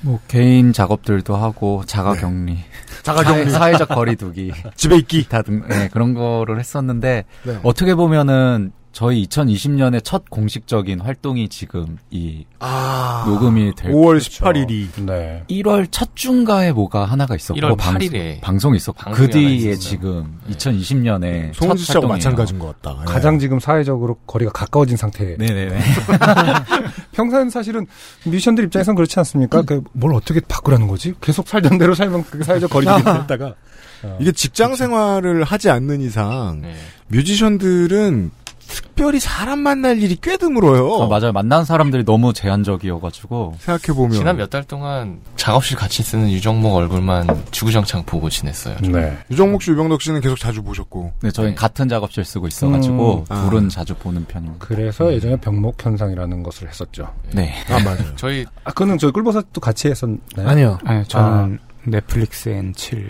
뭐 개인 작업들도 하고 자가 격리, 네. 자가 격리. *laughs* 사회, 적 거리두기, *laughs* 집에 있기, 다등 네, 그런 거를 했었는데 네. 어떻게 보면은 저희 2020년의 첫 공식적인 활동이 지금 이 아, 녹음이 될 5월 18일이. 네. 1월 첫 주인가에 뭐가 하나가 있었고 1월 방, 8일에 방송이 있었고 그 뒤에. 지금 2020년에 송은지 씨하고 마찬가지인 것 같다. 예. 가장 지금 사회적으로 거리가 가까워진 상태. 네네네. *laughs* 평소에는 사실은 뮤지션들 입장에선 그렇지 않습니까? 그뭘 어떻게 바꾸라는 거지? 계속 살던 대로 살면 그 사회적 거리두기 됐다가 이게 직장 생활을 하지 않는 이상 네. 뮤지션들은 특별히 사람 만날 일이 꽤 드물어요. 아, 맞아요. 만난 사람들이 너무 제한적이어가지고 생각해 보면 지난 몇 달 동안 작업실 같이 쓰는 유정목 얼굴만 주구장창 보고 지냈어요. 네. 유정목 씨, 유병덕 씨는 계속 자주 보셨고. 네, 저희 는 같은 작업실 쓰고 있어가지고 음. 아. 둘은 자주 보는 편입니다. 그래서 예전에 병목 현상이라는 것을 했었죠. 네. 아 맞아요. 저희 아 그거는 저희 꿀버섯도 같이 했었나요? 아니요. 아니, 저는 넷플릭스 N7.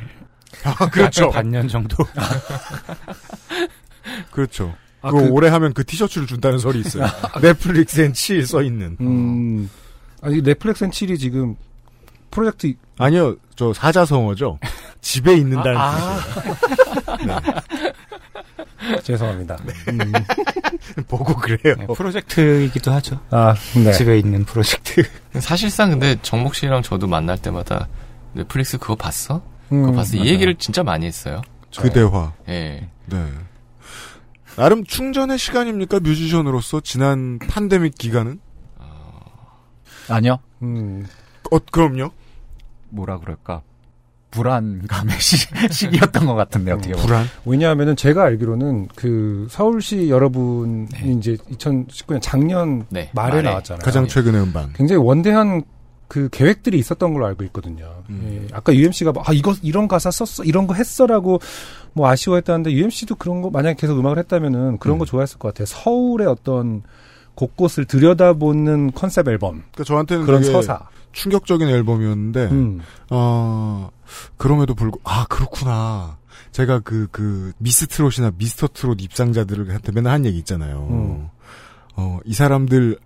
아 그렇죠. 반년 정도. *laughs* 그렇죠. 아, 그거 그- 오래 하면 그 티셔츠를 준다는 설이 있어요. *laughs* 넷플릭스엔 7써 있는. 음. 아니 넷플릭스는 7이 지금 프로젝트 아니요, 저 사자성어죠. 집에 있는다는 아, 뜻이에요. *laughs* 죄송합니다. 음. *laughs* 보고 그래요. 네, 프로젝트이기도 하죠. 아, 네. 집에 있는 프로젝트. 사실상 근데 정목 씨랑 저도 만날 때마다 넷플릭스 그거 봤어? 그거 음, 봤어? 이 맞아요. 얘기를 진짜 많이 했어요. 그 대화. 예. 네. 나름 충전의 시간입니까 뮤지션으로서 지난 팬데믹 기간은? 아니요. 음. 어 그럼요. 뭐라 그럴까. 불안감의 *laughs* 시, 시기였던 것 같은데, 어떻게 보면. 불안. 왜냐하면은 제가 알기로는 그 서울시 여러분이 이제 2019년 작년 네, 말에 말에. 나왔잖아요. 가장 최근의 음반. 굉장히 원대한 그 계획들이 있었던 걸로 알고 있거든요. 음. 예, 아까 UMC가 아 이거 이런 가사 썼어 이런 거 했어라고 뭐 아쉬워했다는데 UMC도 그런 거 만약에 계속 음악을 했다면은 그런 거 음. 좋아했을 것 같아요. 서울의 어떤 곳곳을 들여다보는 컨셉 앨범 그러니까 저한테는 그런 서사. 충격적인 앨범이었는데 음. 어 그럼에도 불구 아 그렇구나. 제가 그그 미스 트롯이나 미스터 트롯 입상자들한테 맨날 한 얘기 있잖아요. 음. 어이 사람들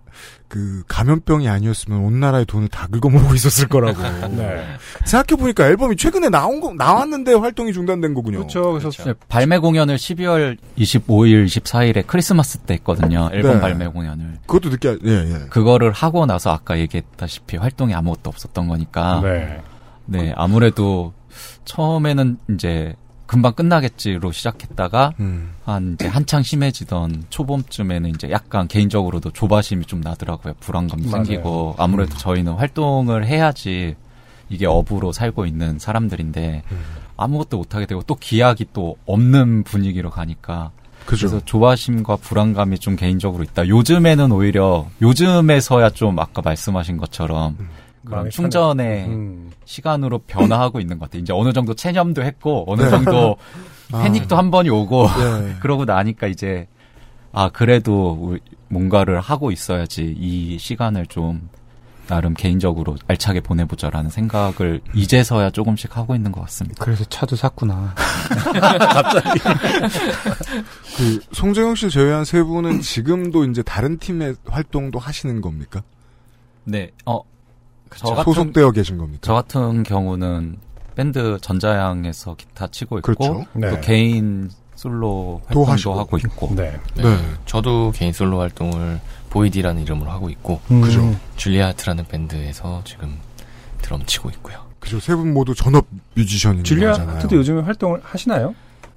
그 감염병이 아니었으면 온 나라의 돈을 다 긁어모으고 있었을 거라고. *laughs* 네. 생각해 보니까 앨범이 최근에 나온 거 나왔는데 활동이 중단된 거군요. 그렇죠. 그래서 네, 발매 공연을 12월 25일, 24일에 크리스마스 때 했거든요. 앨범 네. 발매 공연을. 그것도 늦게 하- 예 예. 그거를 하고 나서 아까 얘기했다시피 활동이 아무것도 없었던 거니까. 네. 네, 아무래도 처음에는 이제 금방 끝나겠지로 시작했다가 음. 한 이제 한창 심해지던 초봄쯤에는 이제 약간 개인적으로도 조바심이 좀 나더라고요. 불안감도 맞아요. 생기고 아무래도 저희는 활동을 해야지 이게 업으로 살고 있는 사람들인데 아무것도 못 하게 되고 또 기약이 또 없는 분위기로 가니까 그죠. 그래서 조바심과 불안감이 좀 개인적으로 있다. 요즘에는 오히려 요즘에서야 좀 아까 말씀하신 것처럼 그런 충전의 음. 시간으로 변화하고 있는 것 같아요. 이제 어느 정도 체념도 했고 어느 네. 정도 *laughs* 아. 패닉도 한 번이 오고 예. *laughs* 그러고 나니까 이제 아 그래도 뭔가를 하고 있어야지 이 시간을 좀 나름 개인적으로 알차게 보내보자라는 생각을 이제서야 조금씩 하고 있는 것 같습니다. 그래서 차도 샀구나. *laughs* 그 송재영 씨 제외한 세 분은 지금도 이제 다른 팀의 활동도 하시는 겁니까? 네, 어, 저 같은 소속되어 계신 겁니까? 저 같은 경우는 밴드 전자양에서 기타 치고 있고 그렇죠. 네. 또 개인 솔로 활동도 하시고. 하고 있고 네. 네. 네. 저도 개인 솔로 활동을 보이디라는 이름으로 하고 있고 음. 그죠. 줄리아하트라는 밴드에서 지금 드럼 치고 있고요. 그죠. 세 분 모두 전업 뮤지션인 줄리아 거잖아요. 하트도 요즘에 활동을 하시나요?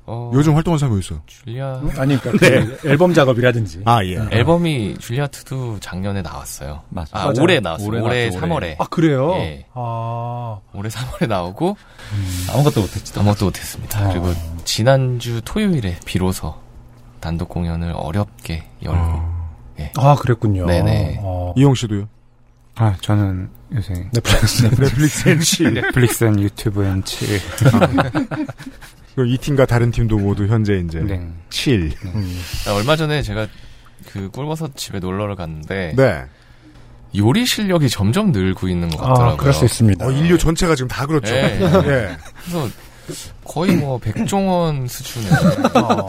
어, 요즘 활동한 사람이 있어요. 줄리아 아니 그러니까 그 앨범 작업이라든지. 아 예. 앨범이 줄리아하트도 작년에 나왔어요. 맞아. 아, 맞아요. 올해 나왔어요. 올해 올해, 나왔죠, 올해. 3월에. 아 그래요? 예. 아. 올해 3월에 나오고 아무것도 못했지. 아무것도 못했습니다. 아. 그리고 지난주 토요일에 비로소 단독 공연을 어렵게 열고 아 그랬군요. 네네. 어. 이용 씨도요. 아, 저는 요새 넷플릭스. 넷플릭스 NC. 넷플릭스 앤 유튜브 앤 7. *laughs* 이 팀과 다른 팀도 모두 현재 이제 네. 7. 음. 아, 얼마 전에 제가 그 꿀버섯 집에 놀러를 갔는데 네. 요리 실력이 점점 늘고 있는 것 아, 같더라고요. 그럴 수 있습니다. 어, 인류 전체가 지금 다 그렇죠. 예. *laughs* 예. 그래서 거의 뭐 백종원 수준의 *laughs* 어.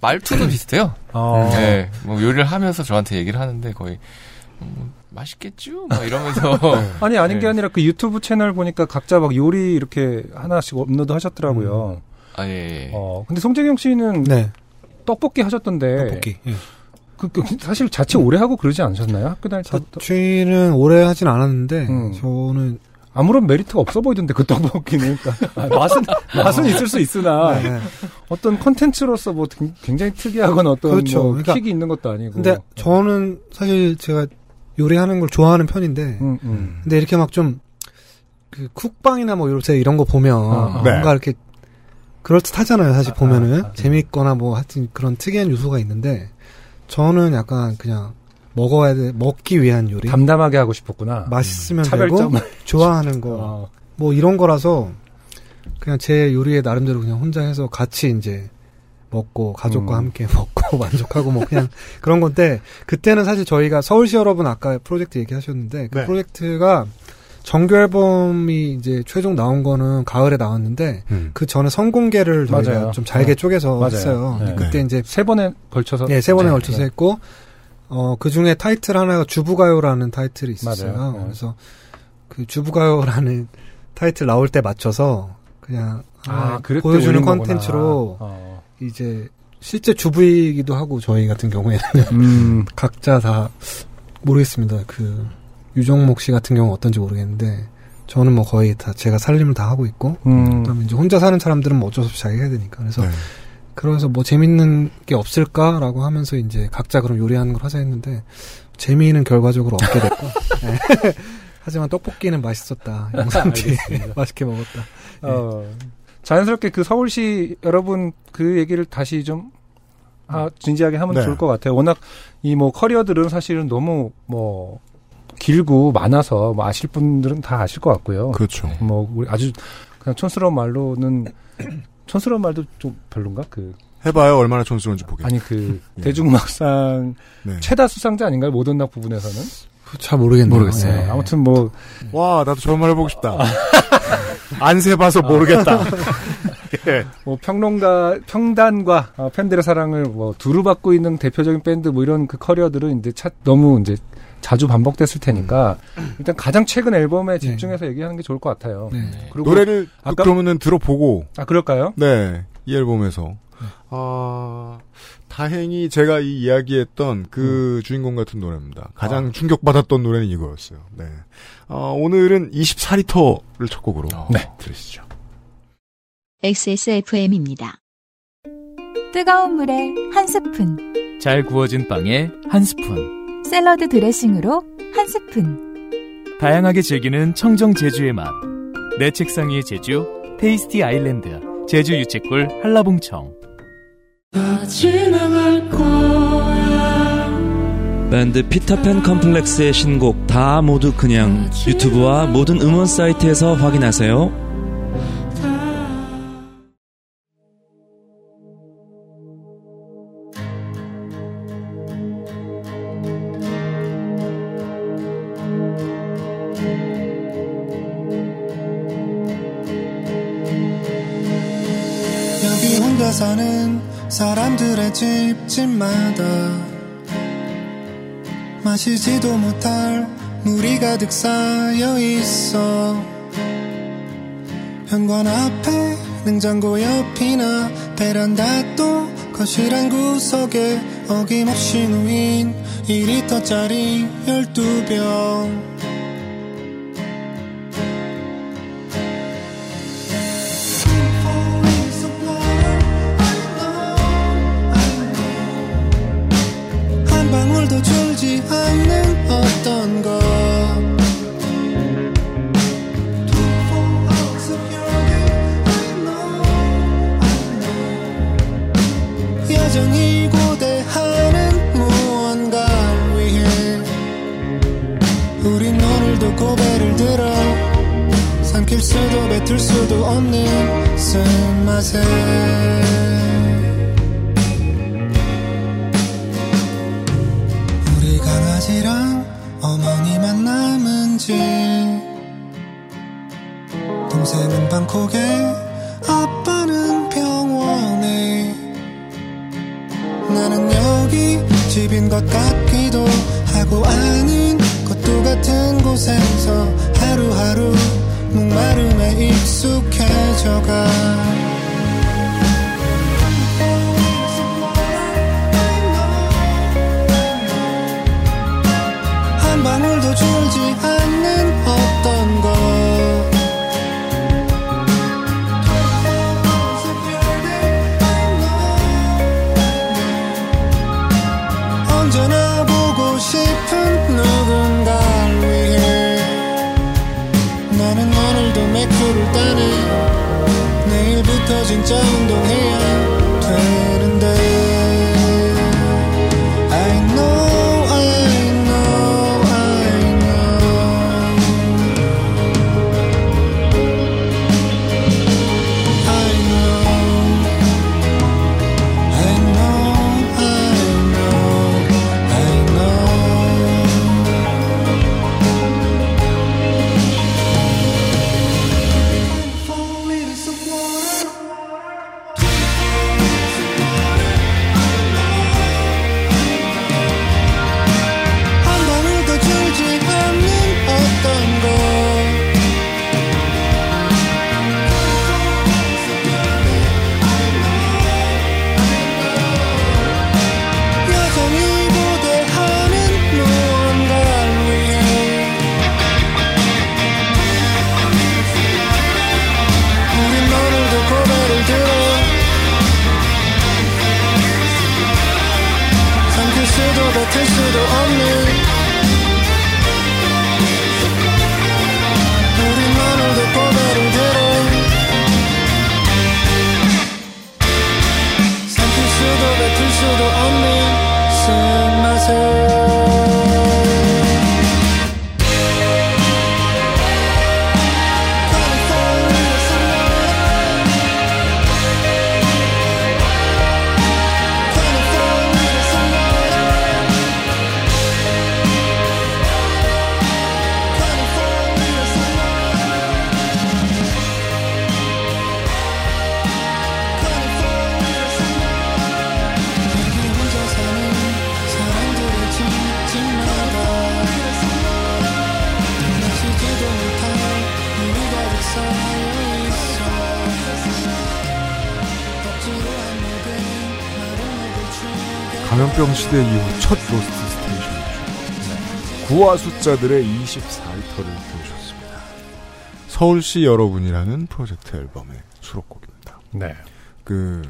말투도 비슷해요. 어. 네, 뭐 요리를 하면서 저한테 얘기를 하는데 거의 음, 맛있겠죠? 막 이러면서 *laughs* 아니 아닌 게 네. 아니라 그 유튜브 채널 보니까 각자 막 요리 이렇게 하나씩 업로드 하셨더라고요. 아, 예, 예. 어, 근데 송재경 씨는 네. 떡볶이 하셨던데. 떡볶이. 예. 그, 그 사실 자취 오래 하고 그러지 않으셨나요? 학교 다닐 때부터. 자취는 오래 하진 않았는데 음. 저는 아무런 메리트가 없어 보이던데 그 떡볶이는 그러니까 아, 맛은 맛은 있을 수 있으나 네, 네. 어떤 컨텐츠로서 뭐 굉- 굉장히 특이하거나 어떤 그렇죠. 뭐 그러니까- 킥이 있는 것도 아니고. 근데 저는 사실 제가 요리하는 걸 좋아하는 편인데 음, 음. 근데 이렇게 막 좀 그 쿡방이나 뭐 요새 이런 거 보면 아, 네. 뭔가 이렇게 그럴듯하잖아요 사실 보면은 아, 아. 재밌거나 뭐 하여튼 그런 특이한 요소가 있는데 저는 약간 그냥 먹어야 돼 먹기 위한 요리 담담하게 하고 싶었구나. 맛있으면 차별점. 되고 *laughs* 좋아하는 거 어. 뭐 이런 거라서 그냥 제 요리에 나름대로 그냥 혼자 해서 같이 이제 먹고 가족과 음. 함께 *laughs* 먹고 만족하고 뭐 그냥 그런 건데 그때는 사실 저희가 서울시 여러분 아까 프로젝트 얘기하셨는데 그 네. 프로젝트가 정규 앨범이 이제 최종 나온 거는 가을에 나왔는데 음. 그 전에 선공개를 저희가 맞아요. 좀 잘게 네. 쪼개서 맞아요. 했어요. 네. 그때 이제 세 번에 걸쳐서. 네, 세 번에 네, 걸쳐서 네. 했고, 어, 그 중에 타이틀 하나가 주부가요라는 타이틀이 있었어요. 맞아요. 네. 그래서 그 주부가요라는 *laughs* 타이틀 나올 때 맞춰서 그냥 아, 때 보여주는. 컨텐츠로 어. 이제 실제 주부이기도 하고 저희 같은 경우에는 음. *laughs* 각자 다 모르겠습니다. 그 유정목 씨 같은 경우 는 어떤지 모르겠는데 저는 뭐 거의 다 제가 살림을 다 하고 있고 음. 그다음에 이제 혼자 사는 사람들은 뭐 어쩔 수 없이 자기가 해야 되니까 그래서 네. 그래서 뭐 재밌는 게 없을까라고 하면서 이제 각자 그럼 요리하는 걸 하자 했는데 재미는 결과적으로 없게 됐고 *laughs* 네. *laughs* 하지만 떡볶이는 맛있었다 영상 알겠습니다. *laughs* 맛있게 먹었다 어, 자연스럽게 그 서울시 여러분 그 얘기를 다시 좀 아, 진지하게 하면 네. 좋을 것 같아요. 워낙 이 뭐 커리어들은 사실은 너무 뭐 길고 많아서 뭐 아실 분들은 다 아실 것 같고요. 그렇죠. 뭐 우리 아주 그냥 촌스러운 말로는 *clears throat* 촌스러운 말도 좀 별론가 그 해봐요. 얼마나 촌스러운지 보게. 아니 그 예. 대중음악상 네. 최다 수상자 아닌가요 모던 락 부분에서는 잘 모르겠네요 모르겠어요. 네. 아무튼 뭐 와, 나도 저런 말 해보고 싶다. *laughs* 안 세봐서 모르겠다. *laughs* 예. 뭐 평론가 평단과 어, 팬들의 사랑을 뭐 두루 받고 있는 대표적인 밴드 뭐 이런 그 커리어들은 이제 차, 너무 이제 자주 반복됐을 테니까 일단 가장 최근 앨범에 집중해서 얘기하는 게 좋을 것 같아요. 네. 그리고 노래를 또 아까 그러면은 들어보고 아 그럴까요? 네, 이 앨범에서 아 다행히 제가 이 이야기했던 그 주인공 같은 노래입니다. 가장 충격받았던 노래는 이거였어요. 네, 어, 오늘은 24리터를 첫 곡으로 네. 들으시죠. XSFM입니다. 뜨거운 물에 한 스푼, 잘 구워진 빵에 한 스푼. 샐러드 드레싱으로 한 스푼. 다양하게 즐기는 청정 제주의 맛. 내 책상 위의 제주, 테이스티 아일랜드, 제주 유채꿀 한라봉청. 밴드 피터팬 컴플렉스의 신곡 다 모두 그냥 유튜브와 모든 음원 사이트에서 확인하세요. 마시지도 못할 물이 가득 쌓여 있어. 현관 앞에 냉장고 옆이나 베란다 또 거실 한 구석에 어김없이 놓인 2리터짜리 12병 시대 이후 첫 로스트 스테이션이죠. 9와 숫자들의 24리터를 들으셨습니다. 서울시 여러분이라는 프로젝트 앨범의 수록곡입니다. 네. 그,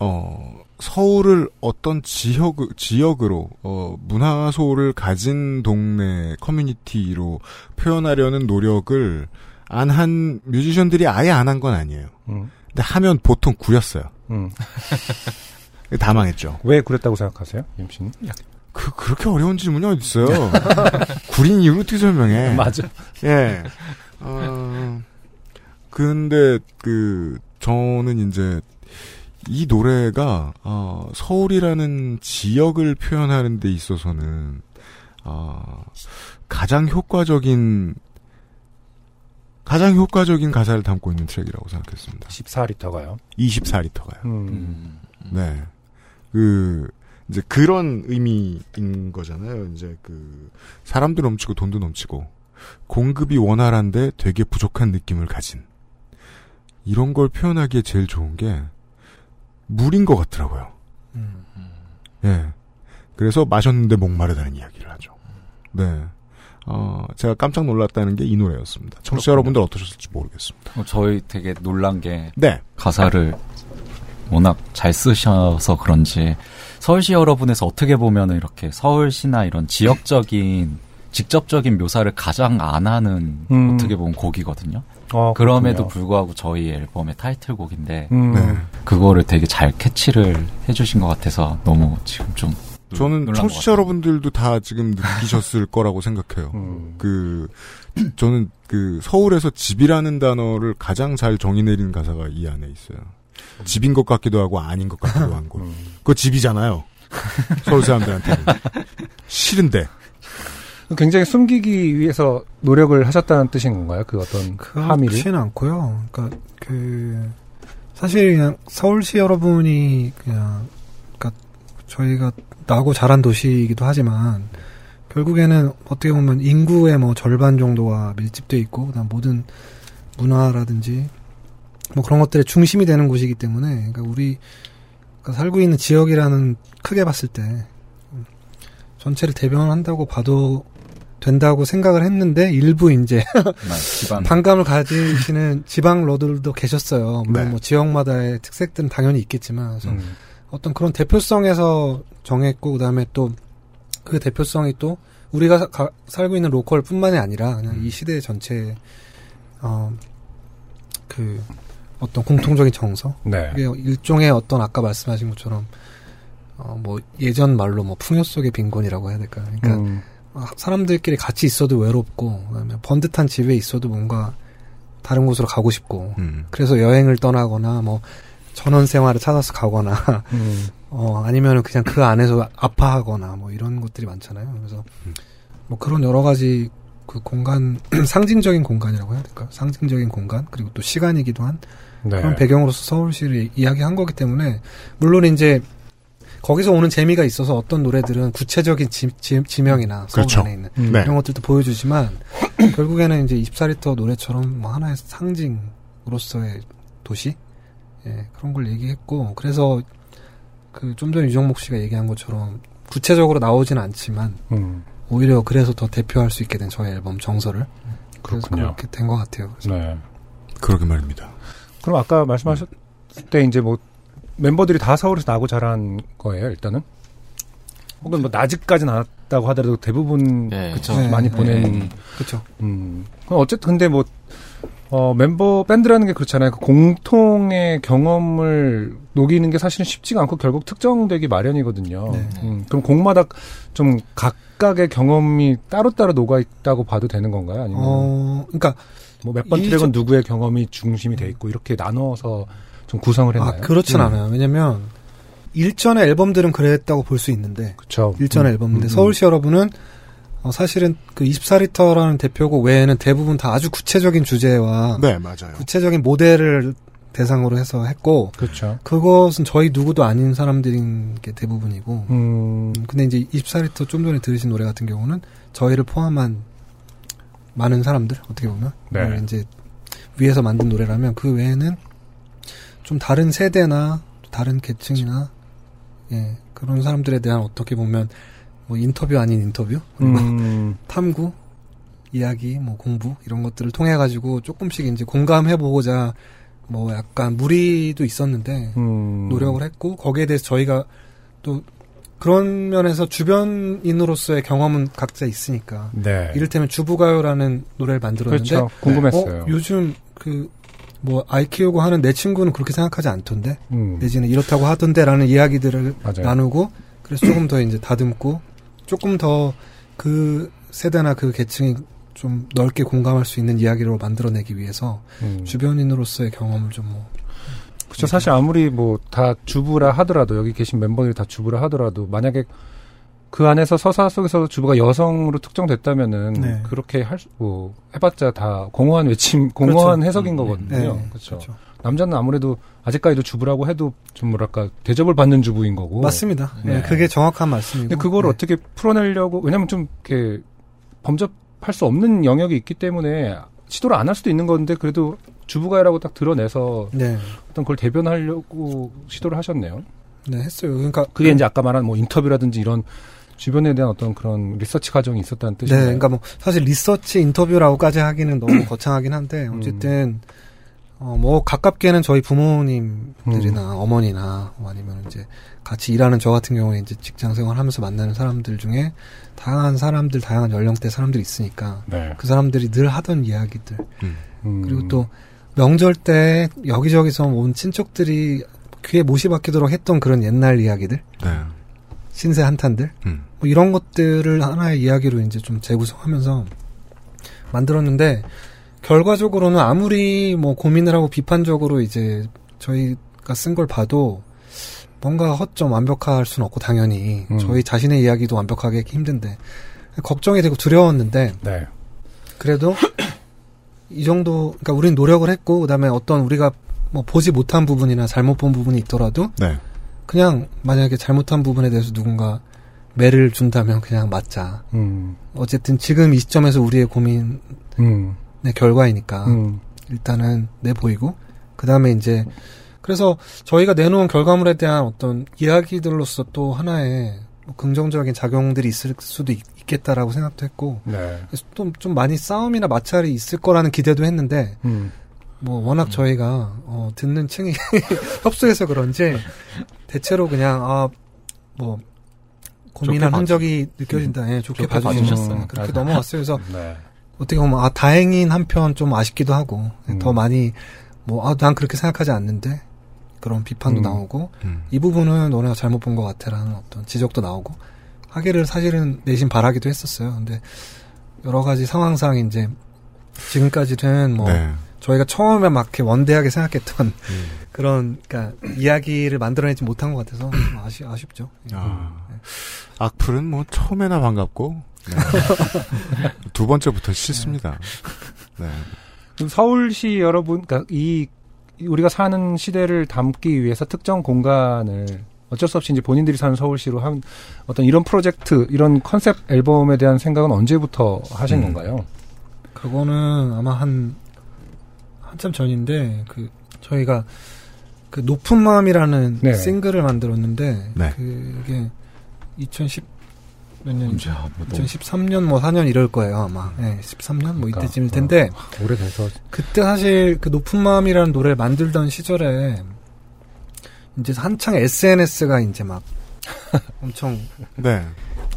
어, 서울을 어떤 지역, 지역으로, 어, 문화소를 가진 동네 커뮤니티로 표현하려는 노력을 안 한 뮤지션들이 아예 안 한 건 아니에요. 음. 근데 하면 보통 구렸어요. 음. *laughs* 다 망했죠. 왜 그랬다고 생각하세요, 임 씨는? 그, 그렇게 어려운 질문이 어딨어요. *laughs* 구린 이유를 어떻게 설명해. *laughs* 맞아. 예. 어, 근데, 그, 저는 이제, 이 노래가, 어, 서울이라는 지역을 표현하는 데 있어서는, 어, 가장 효과적인, 가장 효과적인 가사를 담고 있는 트랙이라고 생각했습니다. 14리터가요? 24리터가요. 음. 네. 그, 이제 그런 의미인 거잖아요. 이제 그, 사람도 넘치고 돈도 넘치고, 공급이 원활한데 되게 부족한 느낌을 가진. 이런 걸 표현하기에 제일 좋은 게, 물인 것 같더라고요. 예. 그래서 마셨는데 목마르다는 이야기를 하죠. 네. 어, 제가 깜짝 놀랐다는 게 이 노래였습니다. 청취자 여러분들 어떠셨을지 모르겠습니다. 어, 저희 되게 놀란 게 네. 가사를 워낙 잘 쓰셔서 그런지 서울시 여러분에서 어떻게 보면 이렇게 서울시나 이런 지역적인 직접적인 묘사를 가장 안 하는 음. 어떻게 보면 곡이거든요. 어, 그럼에도. 불구하고 저희 앨범의 타이틀곡인데 음. 네. 그거를 되게 잘 캐치를 해주신 것 같아서 너무 지금 좀 저는 청취자 여러분들도 다 지금 느끼셨을 *laughs* 거라고 생각해요. 음. 그 저는 그 서울에서 집이라는 단어를 가장 잘 정의 내리는 가사가 이 안에 있어요. 집인 것 같기도 하고 아닌 것 같기도 한 곳. 그거 집이잖아요. 서울 사람들한테는. 싫은데. 굉장히 숨기기 위해서 노력을 하셨다는 뜻인 건가요? 그 어떤 함의를? 그렇지는 않고요. 그러니까 그 사실 그냥 서울시 여러분이 그냥 그러니까 저희가 나고 자란 도시이기도 하지만 결국에는 어떻게 보면 인구의 뭐 절반 정도가 밀집돼 있고 그다음 모든 문화라든지 뭐 그런 것들의 중심이 되는 곳이기 때문에 그러니까 우리 가 살고 있는 지역이라는 크게 봤을 때 전체를 대변한다고 봐도 된다고 생각을 했는데 일부 이제 *laughs* 지방. 반감을 가지시는 지방 러들도 계셨어요. 물론 네. 뭐 지역마다의 특색들은 당연히 있겠지만 그래서 음. 어떤 그런 대표성에서 정했고 그다음에 또 그 대표성이 또 우리가 사- 가- 살고 있는 로컬뿐만이 아니라 그냥 이 시대 전체 어 그 어떤 공통적인 정서 네. 그게 일종의 어떤 아까 말씀하신 것처럼 어 뭐 예전 말로 뭐 풍요 속의 빈곤이라고 해야 될까 그러니까 음. 아, 사람들끼리 같이 있어도 외롭고 그다음에 번듯한 집에 있어도 뭔가 다른 곳으로 가고 싶고 음. 그래서 여행을 떠나거나 뭐 전원 생활을 찾아서 가거나 음. *laughs* 어 아니면은 그냥 그 안에서 아파하거나 뭐 이런 것들이 많잖아요. 그래서 뭐 그런 여러 가지 그 공간 *clears throat* 상징적인 공간이라고 해야 될까? 상징적인 공간 그리고 또 시간이기도 한 네. 그런 배경으로서 서울시를 이야기한 거기 때문에 물론 이제 거기서 오는 재미가 있어서 어떤 노래들은 구체적인 지, 명이나 서울 그렇죠. 안에 있는 음. 네. 이런 것들도 보여주지만 *clears throat* 결국에는 이제 24리터 노래처럼 뭐 하나의 상징으로서의 도시 예, 그런 걸 얘기했고 그래서 그 좀 전에 유정목 씨가 얘기한 것처럼 구체적으로 나오진 않지만 음. 오히려 그래서 더 대표할 수 있게 된 저의 앨범 정서를 그래서 그렇군요. 그렇게 된 것 같아요. 네. 그러게 말입니다. 그럼 아까 말씀하셨을 때 이제 뭐 멤버들이 다 서울에서 나고 자란 거예요, 일단은? 혹은 뭐 낮까지는 않았다고 하더라도 대부분 네. 그쵸, 네, 많이 네, 보낸 네. 그쵸. 음. 그럼 어쨌든 근데 뭐 어, 멤버 밴드라는 게 그렇잖아요. 그 공통의 경험을 녹이는 게 사실은 쉽지가 않고 결국 특정되기 마련이거든요. 네. 음, 그럼 곡마다 좀 각각의 경험이 따로따로 녹아 있다고 봐도 되는 건가요? 아니면 어, 그러니까 뭐 몇번이 트랙은 저- 누구의 경험이 중심이 돼 있고 이렇게 나눠서 좀 구성을 했나요? 아, 그렇진 음. 않아요. 왜냐면 일전의 앨범들은 그랬다고 볼 수 있는데 그쵸. 일전의 음, 앨범인데 음, 서울시 여러분은 어, 사실은 그 24리터라는 대표곡 외에는 대부분 다 아주 구체적인 주제와 네, 맞아요. 구체적인 모델을 대상으로 해서 했고 그렇죠. 그것은 저희 누구도 아닌 사람들인 게 대부분이고 음, 근데 이제 24리터 좀 전에 들으신 노래 같은 경우는 저희를 포함한 많은 사람들 어떻게 보면 네. 을 이제 위해서 만든 노래라면 그 외에는 좀 다른 세대나 다른 계층이나 예 그런 사람들에 대한 어떻게 보면 뭐 인터뷰 아닌 인터뷰 음, *laughs* 탐구 이야기 뭐 공부 이런 것들을 통해 가지고 조금씩 이제 공감해 보고자 뭐 약간 무리도 있었는데 음. 노력을 했고 거기에 대해서 저희가 또 그런 면에서 주변인으로서의 경험은 각자 있으니까 네. 이를테면 주부가요라는 노래를 만들었는데 그렇죠. 궁금했어요. 어, 요즘 그 뭐 아이 키우고 하는 내 친구는 그렇게 생각하지 않던데 음. 내지는 이렇다고 하던데라는 이야기들을 맞아요. 나누고 그래서 조금 더 이제 다듬고 조금 더 그 세대나 그 계층이 좀 넓게 공감할 수 있는 이야기로 만들어내기 위해서 음. 주변인으로서의 경험을 좀뭐 그렇죠. 사실 아무리 뭐 다 주부라 하더라도 여기 계신 멤버들이 다 주부라 하더라도 만약에 그 안에서 서사 속에서 주부가 여성으로 특정됐다면은 네. 그렇게 할 수, 뭐 해봤자 다 공허한 외침, 공허한 그렇죠. 해석인 음, 거거든요. 네, 그렇죠. 그렇죠. 남자는 아무래도 아직까지도 주부라고 해도 좀 뭐랄까 대접을 받는 주부인 거고. 맞습니다. 네. 네, 그게 정확한 말씀이고. 근데 그걸 네. 어떻게 풀어내려고 왜냐면 좀 이렇게 범접할 수 없는 영역이 있기 때문에 시도를 안 할 수도 있는 건데 그래도 주부가라고 딱 드러내서 네. 어떤 그걸 대변하려고 시도를 하셨네요. 네, 했어요. 그러니까 그게 이제 아까 말한 뭐 인터뷰라든지 이런 주변에 대한 어떤 그런 리서치 과정이 있었다는 네, 뜻이에요. 그러니까 뭐 사실 리서치 인터뷰라고까지 하기는 너무 거창하긴 한데 음. 어쨌든 어뭐 가깝게는 저희 부모님들이나 어머니나 뭐 아니면 이제 같이 일하는 저 같은 경우에 이제 직장 생활하면서 만나는 사람들 중에 다양한 사람들, 다양한 연령대 사람들이 있으니까 네. 그 사람들이 늘 하던 이야기들 음. 그리고 또 명절 때 여기저기서 온 친척들이 귀에 못이 박히도록 했던 그런 옛날 이야기들 네. 신세 한탄들 음. 뭐 이런 것들을 하나의 이야기로 이제 좀 재구성하면서 만들었는데 결과적으로는 아무리 뭐 고민을 하고 비판적으로 이제 저희가 쓴 걸 봐도 뭔가 허점 완벽할 수는 없고 당연히 음. 저희 자신의 이야기도 완벽하게 힘든데 걱정이 되고 두려웠는데 네. 그래도 이 정도 그러니까 우리는 노력을 했고 그다음에 어떤 우리가 뭐 보지 못한 부분이나 잘못 본 부분이 있더라도 네. 그냥 만약에 잘못한 부분에 대해서 누군가 매를 준다면 그냥 맞자. 음. 어쨌든 지금 이 시점에서 우리의 고민의 음. 결과이니까 음. 일단은 내 보이고 그 다음에 이제 그래서 저희가 내놓은 결과물에 대한 어떤 이야기들로서 또 하나의 뭐 긍정적인 작용들이 있을 수도 있, 겠다라고 생각도 했고 네. 그래서 또좀 많이 싸움이나 마찰이 있을 거라는 기대도 했는데 음. 뭐 워낙 저희가 어, 듣는 층이 *laughs* 협소해서 그런지 대체로 그냥 아뭐 고민한 흔적이 느껴진다. 예, 좋게, 좋게 봐주셨어요. 봐주셨어요. 그렇게 맞아요. 넘어갔어요. 그래서 *laughs* 네. 어떻게 보면 아 다행인 한편 좀 아쉽기도 하고 음. 더 많이 뭐 아 난 그렇게 생각하지 않는데 그런 비판도 음. 나오고 음. 이 부분은 너네가 잘못 본 것 같아라는 어떤 지적도 나오고 하기를 사실은 내심 바라기도 했었어요. 근데 여러 가지 상황상 이제 지금까지는 뭐 네. 저희가 처음에 막 이렇게 원대하게 생각했던 음. *laughs* 그런 그러니까 이야기를 만들어내지 못한 것 같아서 좀 아쉬 아쉽죠. 아, 악플은 뭐 처음에나 반갑고 네. *laughs* 두 번째부터 싫습니다. 네. 그럼 서울시 여러분, 그러니까 이 우리가 사는 시대를 담기 위해서 특정 공간을 어쩔 수 없이 이제 본인들이 사는 서울시로 한 어떤 이런 프로젝트, 이런 컨셉 앨범에 대한 생각은 언제부터 하신 음. 건가요? 그거는 아마 한 한참 전인데 그 저희가 그 높은 마음이라는 네. 싱글을 만들었는데 네. 그게 2010 몇 년? 언제야? 뭐 너무- 2013년 뭐 4년 이럴 거예요 아마. 네, 13년 뭐 그러니까, 이때쯤일 텐데 어, 오래돼서 그때 사실 그 높은 마음이라는 노래를 만들던 시절에 이제 한창 SNS가 이제 막 *laughs* 엄청 네.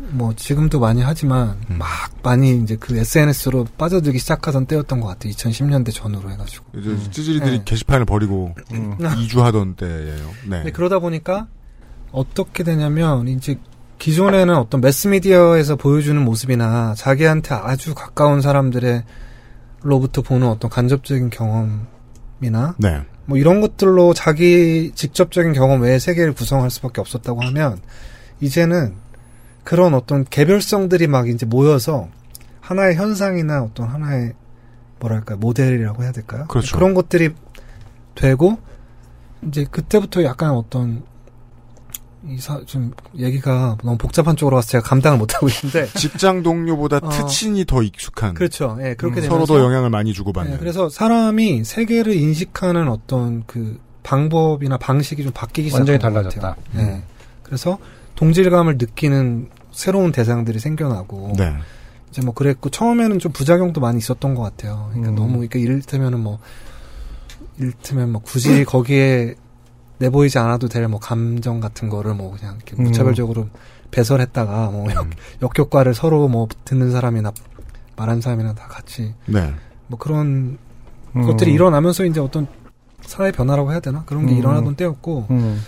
뭐 지금도 많이 하지만 음. 막 많이 이제 그 SNS로 빠져들기 시작하던 때였던 것 같아요. 2010년대 전후로 해가지고. 이제 찌질이들이 네. 게시판을 버리고 음. 이주하던 때예요. 네. 네, 그러다 보니까 어떻게 되냐면 이제 기존에는 어떤 매스미디어에서 보여주는 모습이나 자기한테 아주 가까운 사람들의 로부터 보는 어떤 간접적인 경험이나 네. 뭐 이런 것들로 자기 직접적인 경험 외의 세계를 구성할 수밖에 없었다고 하면 이제는 그런 어떤 개별성들이 막 이제 모여서 하나의 현상이나 어떤 하나의 뭐랄까 모델이라고 해야 될까요? 그렇죠. 런 것들이 되고 이제 그때부터 약간 어떤 이사 좀 얘기가 너무 복잡한 쪽으로 가서 제가 감당을 못 하고 있는데 *laughs* 직장 동료보다 어. 특친이 더 익숙한. 그렇죠. 예, 그렇게 음, 서로 더 영향을 많이 주고받는. 네, 그래서 사람이 세계를 인식하는 어떤 그 방법이나 방식이 좀 바뀌기 완전히 시작한 것 달라졌다. 같아요. 네. 그래서 동질감을 느끼는 새로운 대상들이 생겨나고 네. 이제 뭐 그랬고 처음에는 좀 부작용도 많이 있었던 것 같아요. 그러니까 음. 너무 그러니까 이를테면은 뭐 이를테면 뭐 굳이 *laughs* 거기에 내보이지 않아도 될 뭐 감정 같은 거를 뭐 그냥 이렇게 음. 무차별적으로 배설했다가 뭐 역, 음. 역 효과를 서로 뭐 듣는 사람이나 말한 사람이나 다 같이 네. 뭐 그런 음. 것들이 일어나면서 이제 어떤 사회 변화라고 해야 되나 그런 게 음. 일어나던 때였고 음.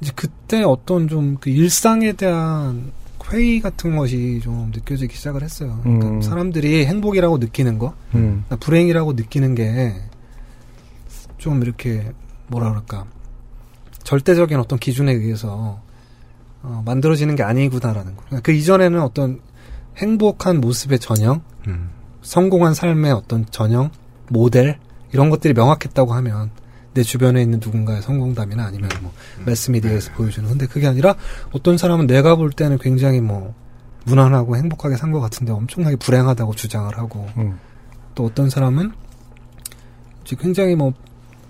이제 그때 어떤 좀 그 일상에 대한 회의 같은 것이 좀 느껴지기 시작을 했어요. 그러니까 음. 사람들이 행복이라고 느끼는 거, 음. 불행이라고 느끼는 게 좀 이렇게 뭐라 그럴까 절대적인 어떤 기준에 의해서 어, 만들어지는 게 아니구나라는 거. 그러니까 그 이전에는 어떤 행복한 모습의 전형, 음. 성공한 삶의 어떤 전형, 모델 이런 것들이 명확했다고 하면 내 주변에 있는 누군가의 성공담이나 아니면 뭐 매스미디어에서 보여주는 근데 그게 아니라 어떤 사람은 내가 볼 때는 굉장히 뭐 무난하고 행복하게 산 것 같은데 엄청나게 불행하다고 주장을 하고 음. 또 어떤 사람은 굉장히 뭐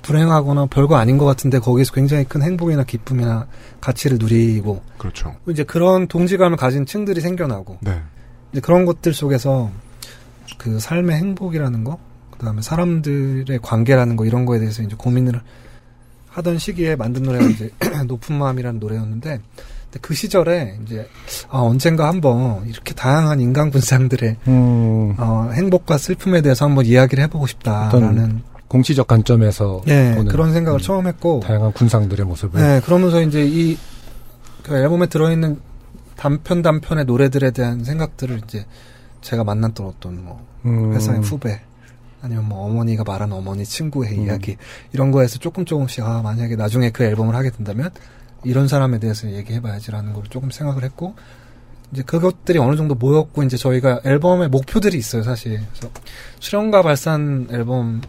불행하거나 별거 아닌 것 같은데 거기서 굉장히 큰 행복이나 기쁨이나 가치를 누리고 그렇죠. 이제 그런 동지감을 가진 층들이 생겨나고 네. 이제 그런 것들 속에서 그 삶의 행복이라는 거, 그 다음에 사람들의 관계라는 거 이런 거에 대해서 이제 고민을 하던 시기에 만든 노래가 이제 *clears throat* 높은 마음이라는 노래였는데 근데 그 시절에 이제 아 언젠가 한번 이렇게 다양한 인간 군상들의 음. 어, 행복과 슬픔에 대해서 한번 이야기를 해보고 싶다라는 공시적 관점에서 네, 보는 그런 생각을 처음 했고 다양한 군상들의 모습을 네, 그러면서 이제 이, 그 앨범에 들어있는 단편 단편의 노래들에 대한 생각들을 이제 제가 만났던 어떤 뭐, 음. 회사의 후배, 아니면 뭐 어머니가 말한 어머니 친구의 음. 이야기, 이런 거에서 조금 조금씩, 아, 만약에 나중에 그 앨범을 하게 된다면, 이런 사람에 대해서 얘기해봐야지라는 걸 조금 생각을 했고 이제 그것들이 어느 정도 모였고 이제 저희가 앨범의 목표들이 있어요 사실. 그래서 수령과 발산 앨범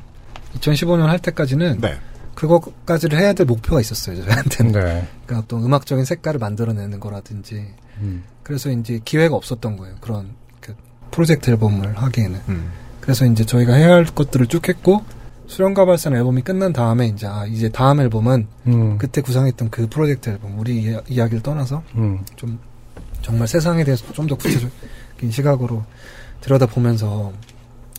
2015년 할 때까지는 네. 그것까지를 해야 될 목표가 있었어요 저희한테는. 네. 그러니까 어떤 음악적인 색깔을 만들어내는 거라든지. 음. 그래서 이제 기회가 없었던 거예요. 그런 그 프로젝트 앨범을 하기에는. 음. 그래서 이제 저희가 해야 할 것들을 쭉 했고 수령과 발산 앨범이 끝난 다음에 이제 아, 이제 다음 앨범은 음. 그때 구상했던 그 프로젝트 앨범 우리 이야, 이야기를 떠나서 음. 좀 정말 세상에 대해서 좀 더 구체적인 시각으로 들여다보면서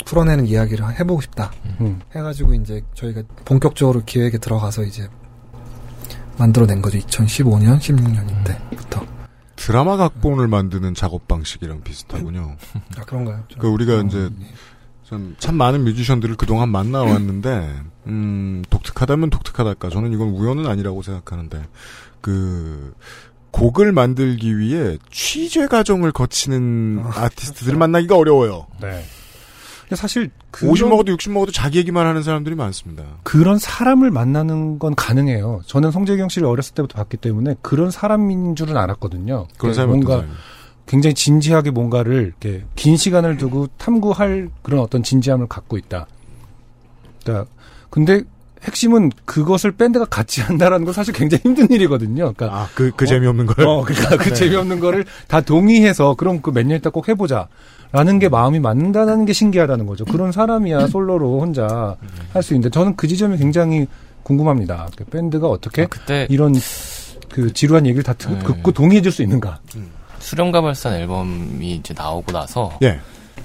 풀어내는 이야기를 해보고 싶다. 음. 해가지고 이제 저희가 본격적으로 기획에 들어가서 이제 만들어낸 거죠. 2015년, 16년 때부터. 드라마 각본을 만드는 작업 방식이랑 비슷하군요. 아 그런가요? 그 우리가 이제 참, 참 많은 뮤지션들을 그동안 만나왔는데 *laughs* 음, 독특하다면 독특하달까. 저는 이건 우연은 아니라고 생각하는데 그 곡을 만들기 위해 취재 과정을 거치는 아 티스트들을 만나기가 어려워요. 네. 사실 50 먹어도 60 먹어도 자기 얘기만 하는 사람들이 많습니다. 그런 사람을 만나는 건 가능해요. 저는 송재경 씨를 어렸을 때부터 봤기 때문에 그런 사람인 줄은 알았거든요. 그런 네, 사람이 뭔가? 굉장히 진지하게 뭔가를 이렇게 긴 시간을 두고 탐구할 그런 어떤 진지함을 갖고 있다. 그러니까 근데 핵심은 그것을 밴드가 같이 한다라는 건 사실 굉장히 힘든 일이거든요. 그러니까 아, 그, 그 재미없는 걸? 어, 그러니까 그 *laughs* 네. 재미없는 거를 다 동의해서 그럼 그 몇 년 있다 꼭 해보자. 라는 게 마음이 맞는다는 게 신기하다는 거죠. 그런 사람이야 솔로로 혼자 할 수 있는데 저는 그 지점이 굉장히 궁금합니다. 그 밴드가 어떻게 이런 그 지루한 얘기를 다 듣- 네. 듣고 동의해줄 수 있는가? 수령과 발산 앨범이 이제 나오고 나서 예.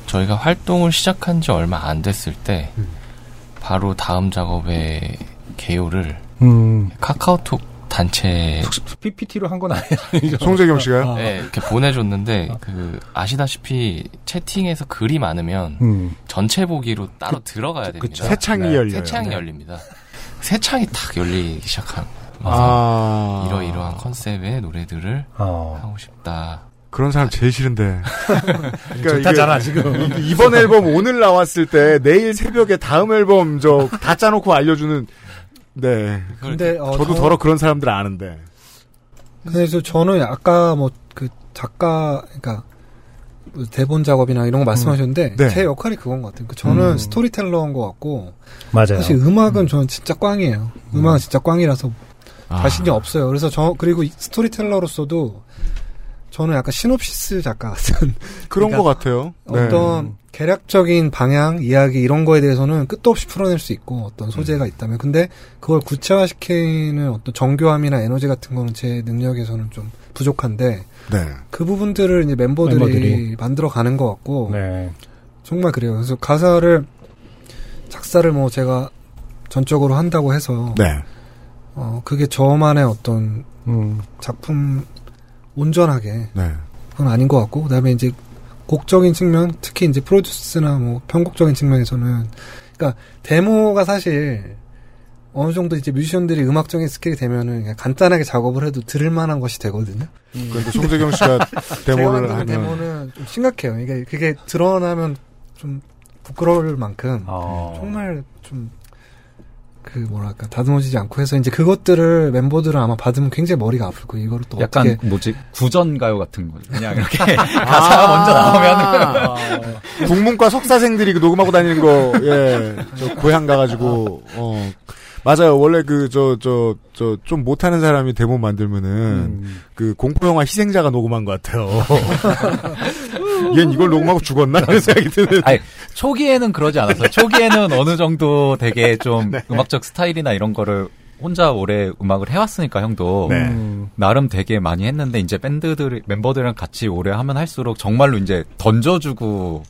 저희가 활동을 시작한 지 얼마 안 됐을 때 음. 바로 다음 작업의 개요를 음. 카카오톡 단체 PPT로 한 건 아니죠. *laughs* 송재경 씨가요? 네, 이렇게 보내줬는데 그 아시다시피 채팅에서 글이 많으면 음. 전체 보기로 따로 들어가야 됩니다. 그쵸. 새 창이 열려요. 새 창이 네. 열립니다. 새 창이 탁 열리기 시작한. 아. 이러이러한 컨셉의 노래들을 어. 하고 싶다. 그런 사람 제일 싫은데. *laughs* 그러니까 좋다잖아, 지금. 이번 앨범 오늘 나왔을 때 내일 새벽에 다음 앨범 저 다 짜놓고 알려주는. 네. 근데, 어, 저도 저- 더러 그런 사람들 아는데. 그래서 저는 아까 뭐 그 작가 그러니까 뭐 대본 작업이나 이런 거 말씀하셨는데 네. 제 역할이 그건 것 같아요. 그 저는 음. storyteller인 것 같고 맞아요. 사실 음악은 저는 진짜 꽝이에요. 음. 악은 진짜 꽝이라서 아. 자신이 없어요. 그래서 저 그리고 이 스토리텔러로서도 저는 약간 시놉시스 작가 같은 그런 그러니까 것 같아요. 네. 어떤 개략적인 방향, 이야기 이런 거에 대해서는 끝도 없이 풀어낼 수 있고 어떤 소재가 음. 있다면 근데 그걸 구체화시키는 어떤 정교함이나 에너지 같은 거는 제 능력에서는 좀 부족한데 네. 그 부분들을 이제 멤버들이, 멤버들이. 만들어 가는 것 같고 네. 정말 그래요. 그래서 가사를 작사를 뭐 제가 전적으로 한다고 해서 네. 어 그게 저만의 어떤 음. 작품 온전하게 네. 그건 아닌 것 같고 그다음에 이제 곡적인 측면 특히 이제 produce나 뭐 편곡적인 측면에서는 그러니까 데모가 사실 어느 정도 이제 뮤지션들이 음악적인 스킬이 되면은 그냥 간단하게 작업을 해도 들을 만한 것이 되거든요. 그런데 송재경 씨가 *laughs* 데모를 하면 데모는 좀 심각해요. 이게 그게 드러나면 좀 부끄러울 만큼 어. 정말 좀 그 뭐랄까 다듬어지지 않고 해서 이제 그것들을 멤버들은 아마 받으면 굉장히 머리가 아플 거예요. 이거를 또 약간 어떻게 뭐지? 구전 가요 같은 거 그냥 이렇게 *laughs* *laughs* 가사가 먼저 나오면은. 국문과 석사생들이 그 녹음하고 다니는 거, 예, 저 고향 가가지고, 어, 맞아요. 원래 그, 저, 저, 저, 좀 못하는 사람이 데모 만들면은, 음. 그, 공포 영화 희생자가 녹음한 것 같아요. *laughs* 얜 이걸 녹음하고 죽었나? 이런 생각이 드는. 아니, 초기에는 그러지 않았어요. 초기에는 어느 정도 되게 좀 *laughs* 네. 음악적 스타일이나 이런 거를 혼자 오래 음악을 해왔으니까 형도 네. 음. 나름 되게 많이 했는데 이제 밴드들 멤버들이랑 같이 오래 하면 할수록 정말로 이제 던져주고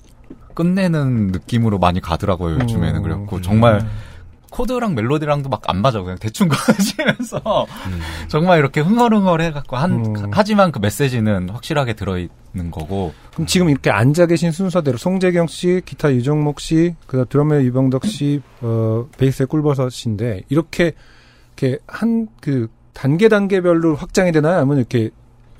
끝내는 느낌으로 많이 가더라고요 요즘에는 음. 그래갖고 정말 코드랑 멜로디랑도 막 안 맞아 그냥 대충 *laughs* 거지면서 정말 이렇게 흥얼흥얼 해갖고 한 음. 하지만 그 메시지는 확실하게 들어있는 거고 그럼 지금 이렇게 앉아 계신 순서대로 송재경 씨, 기타 유정목 씨, 그다음 드럼의 유병덕 씨, 어, 베이스의 꿀버섯 씨인데 이렇게 이렇게 한 그 단계 단계별로 확장이 되나요? 아니면 이렇게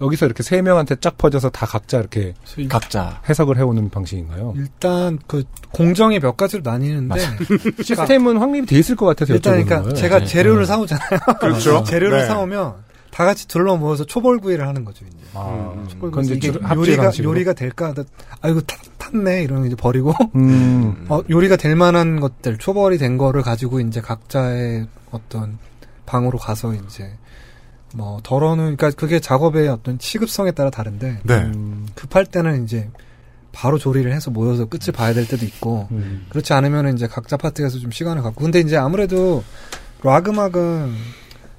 여기서 이렇게 세 명한테 쫙 퍼져서 다 각자 이렇게 각자 해석을 해오는 방식인가요? 일단 그 공정이 몇 가지로 나뉘는데 시스템은 확립이 돼 있을 것 같아서 일단 그러니까 거예요. 제가 네. 재료를 네. 사오잖아요. *laughs* 그렇죠. 재료를 네. 사오면 다 같이 둘러 모여서 초벌구이를 하는 거죠. 이제. 아, 초벌구이 그건 이제 이게 요리가 방식으로? 요리가 될까? 아이고 탔, 탔네 이러면 이제 버리고 *laughs* 음. 어, 요리가 될 만한 것들 초벌이 된 거를 가지고 이제 각자의 어떤 방으로 가서 이제 뭐 덜어는 그러니까 그게 작업의 어떤 시급성에 따라 다른데 네. 음, 급할 때는 이제 바로 조리를 해서 모여서 끝을 봐야 될 때도 있고 음. 그렇지 않으면 이제 각자 파트에서 좀 시간을 갖고 근데 이제 아무래도 락 음악은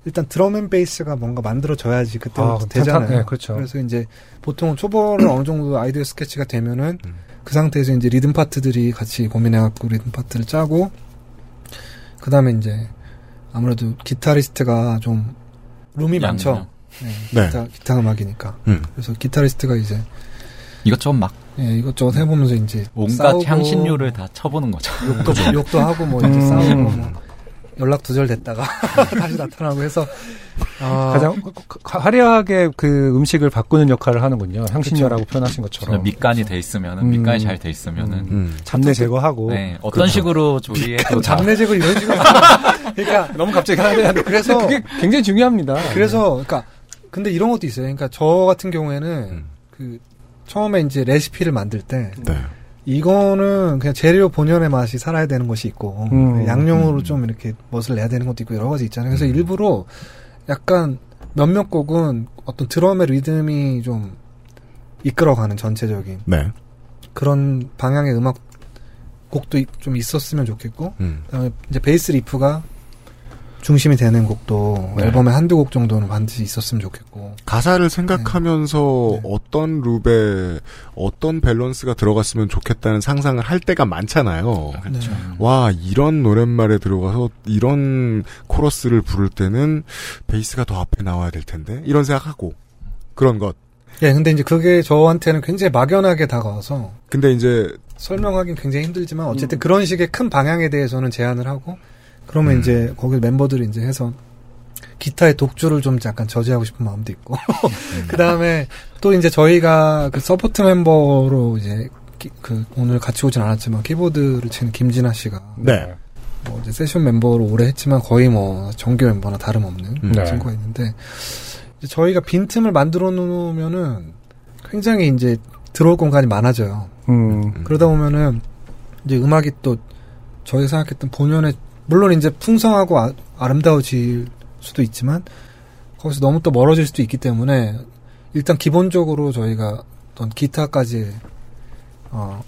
일단 drum and bass가 뭔가 만들어져야지 그때부터 아, 되잖아요. 탄탄- 네, 그렇죠. 그래서 이제 보통 초벌은 어느 정도 아이디어 스케치가 되면은 그 상태에서 이제 리듬 파트들이 같이 고민해갖고 리듬 파트를 짜고 그 다음에 이제 아무래도 기타리스트가 좀 room이. 많죠. 네, 네. 기타, 기타 음악이니까. 음. 그래서 기타리스트가 이제 이것저것 막 예, 이것저것 해보면서 이제 온갖 소스하고 향신료를 다 쳐보는 거죠. 욕도, 욕도 하고 뭐 이제 음. 싸우고 뭐 연락 두절됐다가 *laughs* 다시 나타나고 해서 아, 가장 가- 화려하게 그 음식을 바꾸는 역할을 하는군요. 향신료라고 표현하신 것처럼. 밑간이 돼 있으면은 음. 밑간이 잘 돼 있으면은 음. 잡내 제거하고. 네, 어떤 그렇죠. 식으로 조리해도 다- 잡내 제거 이런 식으로 *laughs* 그러니까 너무 갑자기 하는 그래서 그게 굉장히 중요합니다. 그래서 그러니까 근데 이런 것도 있어요. 그러니까 저 같은 경우에는 그 처음에 이제 레시피를 만들 때 이거는 그냥 재료 본연의 맛이 살아야 되는 것이 있고 음. 양념으로 좀 이렇게 멋을 내야 되는 것도 있고 여러 가지 있잖아요. 그래서 일부러 약간 몇몇 곡은 어떤 드럼의 리듬이 좀 이끌어가는 전체적인 네. 그런 방향의 음악 곡도 이- 좀 있었으면 좋겠고 음. 그다음에 이제 베이스 리프가 중심이 되는 곡도 네. 앨범에 한두 곡 정도는 반드시 있었으면 좋겠고 가사를 생각하면서 어떤 loop에 어떤 밸런스가 들어갔으면 좋겠다는 상상을 할 때가 많잖아요. 그렇죠. 와 이런 노랫말에 들어가서 이런 코러스를 부를 때는 베이스가 더 앞에 나와야 될 텐데 이런 생각하고 그런 것. 예, 근데 이제 그게 저한테는 굉장히 막연하게 다가와서 근데 이제 설명하기는 굉장히 힘들지만 어쨌든 그런 식의 큰 방향에 대해서는 제안을 하고 그러면 음. 이제 거기 멤버들이 이제 해서 기타의 독주를 좀 약간 저지하고 싶은 마음도 있고 음. *laughs* 그 다음에 또 이제 저희가 그 support 멤버로 이제 기- 그 오늘 같이 오진 않았지만 키보드를 치는 김진아 씨가 네. 뭐 이제 세션 멤버로 오래 했지만 거의 뭐 정규 멤버나 다름없는 음. 네. 친구가 있는데 저희가 빈틈을 만들어 놓으면은 굉장히 이제 들어올 공간이 많아져요. 음. 그러다 보면은 이제 음악이 또 저희 생각했던 본연의 물론 이제 풍성하고 아, 아름다워질 수도 있지만 거기서 너무 또 멀어질 수도 있기 때문에 일단 기본적으로 저희가 어떤 기타까지 어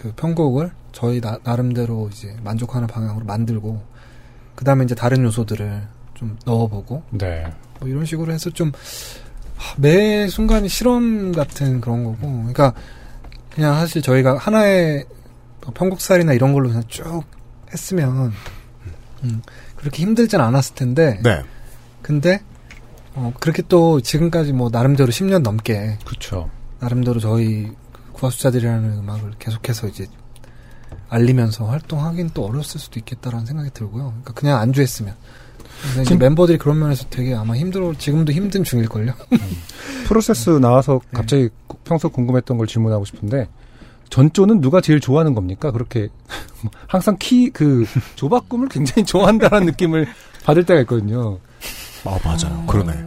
그 편곡을 저희 나, 나름대로 이제 만족하는 방향으로 만들고 그 다음에 이제 다른 요소들을 좀 넣어보고 네. 뭐 이런 식으로 해서 좀 하, 매 순간이 실험 같은 그런 거고 그러니까 그냥 사실 저희가 하나의 뭐 편곡살이나 이런 걸로 그냥 쭉 했으면 음, 그렇게 힘들진 않았을 텐데 네. 근데 어, 그렇게 또 지금까지 뭐 나름대로 10년 넘게 그렇죠. 나름대로 저희 구하수자들이라는 음악을 계속해서 이제 알리면서 활동하긴 또 어려웠을 수도 있겠다라는 생각이 들고요. 그러니까 그냥 안주했으면. 지금- 멤버들이 그런 면에서 되게 아마 힘들어 지금도 힘든 중일걸요. *laughs* 프로세스 나와서 갑자기 구- 평소 궁금했던 걸 질문하고 싶은데 전조는 누가 제일 좋아하는 겁니까? 그렇게 *laughs* 항상 키 그 조바꿈을 굉장히 좋아한다는 느낌을 받을 때가 있거든요. 아 맞아요. 그러네.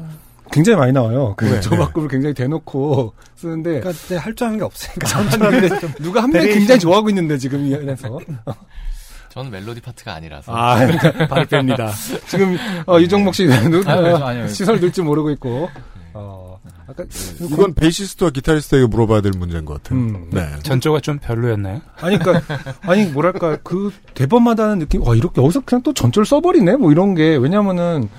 굉장히 많이 나와요. 그 네, 조바꿈을 굉장히 대놓고 쓰는데 그러니까 할줄 아는 게 없으니까 아, 누가 한 명이. 굉장히 좋아하고 있는데 지금 이 안에서 저는 멜로디 파트가 아니라서. 아, *laughs* 바로 뺍니다. 지금 어, 이종목 씨도 아유, 아유. 시설 넣을 줄 모르고 있고. 어, 아까 이건 베이시스트와 기타리스트에게 물어봐야 될 문제인 것 같아요. 음. 네. 전조가 좀 별로였나요? 아니, 그니까, 아니, 뭐랄까, 그, 대범하다 하는 느낌, 와, 이렇게, 여기서 그냥 또 전조를 써버리네? 뭐 이런 게, 왜냐면은,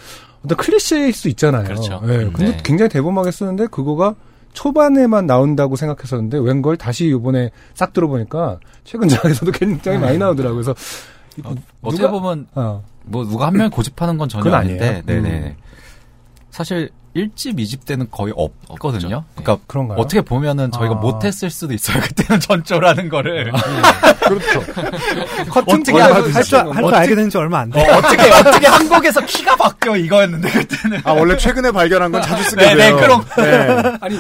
어떤 클리셰일 수 있잖아요. 그렇죠. 예, 근데 네. 굉장히 대범하게 쓰는데, 그거가 초반에만 나온다고 생각했었는데, 웬걸 다시 이번에 싹 들어보니까, 최근 작에서도 *laughs* 굉장히 많이 나오더라고요. 그래서, 어, 어떻게 보면 어. 뭐 누가 한명 고집하는 건 전혀 그건 아닌데. 네네. 음. 사실 1집, 2집 때는 거의 없거든요. 네. 그러니까 그런가요? 어떻게 보면은 저희가 아. 못했을 수도 있어요. *laughs* 그때는 전조라는 거를. *laughs* 그렇죠. 커튼 어떻게. 할줄 알게 된 지 얼마 안 돼. 어, 어떻게 어떻게 한국에서 키가 바뀌어 이거였는데 그때는. 아 원래 최근에 발견한 건 자주 쓰게 네, 네, 돼요. 그럼. 네. 아니,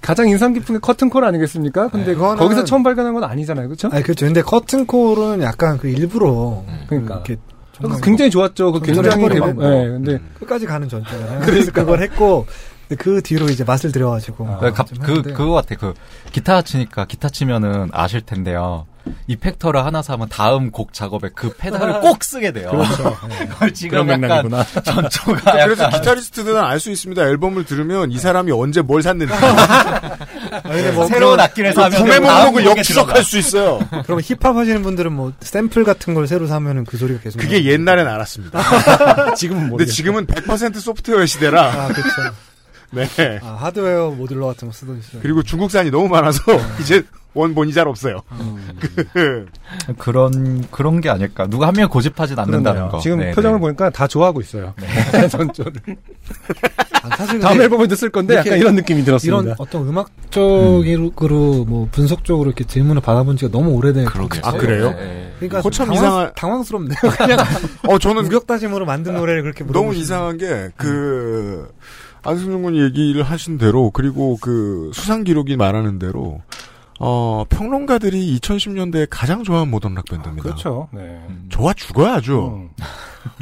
가장 인상 깊은 게 커튼콜 아니겠습니까? 근데 그거는- 거기서 처음 발견한 건 아니잖아요. 그쵸? 아니 그렇죠. 근데 커튼콜은 약간 그 일부러 그러니까. 그 이렇게 정말 굉장히 좋았죠. 그 굉장히 전전해버리는 대박. 거. 네, 근데 끝까지 가는 전투잖아요. 그래서 그걸 했고 그 뒤로 이제 맛을 들여가지고 그, 갑- 좀 그, 했는데 그거 같아. 그, 기타 치니까, 기타 치면은 아실 텐데요. 이펙터를 하나 사면 다음 곡 작업에 그 페달을 꼭 쓰게 돼요. 그렇죠. *laughs* 그걸 지금 그런 약간 맥락이구나. 전초가 그래서 약간 기타리스트들은 알 수 있습니다. 앨범을 들으면 이 사람이 언제 뭘 샀는지. *laughs* 근데 뭐 새로운 악기를 사면 구매 목록을 역추적할. 수 있어요. *laughs* 그러면 힙합 하시는 분들은 뭐 샘플 같은 걸 새로 사면은 그 소리가 계속 그게. 옛날엔 알았습니다. 지금은 근데 모르겠어요. 지금은 100% 소프트웨어 시대라. 아 그렇죠. 네. 아, 하드웨어 모듈러 같은 거 쓰던 시절. 그리고 중국산이 너무 많아서 *laughs* 이제 원본이 잘 없어요. 그, 그런, 그런 게 아닐까. 누가 한명 고집하진 않는다는 그러네요. 거. 지금 네, 표정을 네. 보니까 다 좋아하고 있어요. *laughs* 전조를. 아, 사실 다음 앨범에도 쓸 건데 약간 이런 느낌이 들었습니다. 이런 어떤 음악적으로 뭐 분석적으로 이렇게 질문을 받아본 지가 너무 오래된 그러게요. 아, 그래요? 네. 그러니까 그거 참 당황, 이상한- 당황스럽네요. 그냥 *laughs* 어, 저는 무격다짐으로 만든 노래를 그렇게 너무. 이상한 게, 그, 안승준 군이 얘기를 하신 대로, 그리고 그 수상 기록이 말하는 대로, 어, 평론가들이 2010년대에 가장 좋아하는 모던 락 밴드입니다. 그렇죠. 네. 좋아 죽어요, 아주. 음.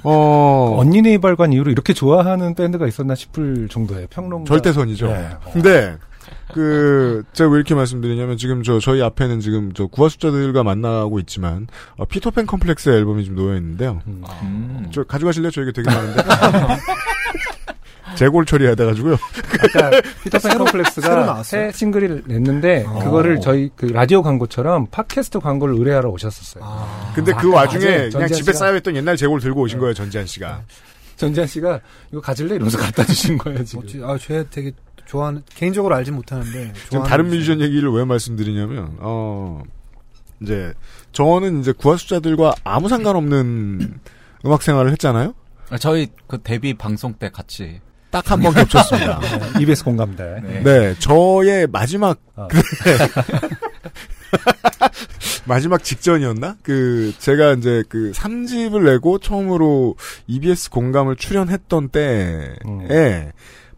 어, *laughs* 언니네 발관 이후로 이렇게 좋아하는 밴드가 있었나 싶을 정도의 평론가. 절대선이죠. 네. 근데, 그, 제가 왜 이렇게 말씀드리냐면, 지금 저, 저희 앞에는 지금 저 구화 숫자들과 만나고 있지만, 어, 피터팬 컴플렉스의 앨범이 지금 놓여있는데요. 음. 저 가져가실래요? 저에게 되게 많은데. *laughs* 재골 처리해야 돼가지고요. 아까 *laughs* 피터팬 나왔어요? 새 싱글을 냈는데 어. 그거를 저희 그 라디오 광고처럼 팟캐스트 광고를 의뢰하러 오셨었어요. 근데 그 아, 와중에. 그냥 전지현 집에 쌓여있던 옛날 재골 들고 오신 거예요, 전지한 씨가. 전지현 씨가 이거 가질래 이러면서 갖다 주신 거예요 지금. 아, 쟤 되게 좋아하는 개인적으로 알진 못하는데 지금 다른 뮤지션. 얘기를 왜 말씀드리냐면, 어, 이제, 저는 이제 구화 숫자들과 아무 상관없는 음악 생활을 했잖아요? 저희 그 데뷔 방송 때 같이. 딱 한 번 겹쳤습니다. *laughs* EBS 공감대. 네. 네, 저의 마지막, 아. *laughs* 마지막 직전이었나? 그, 제가 이제 그 3집을 내고 처음으로 EBS 공감을 출연했던 때에 음.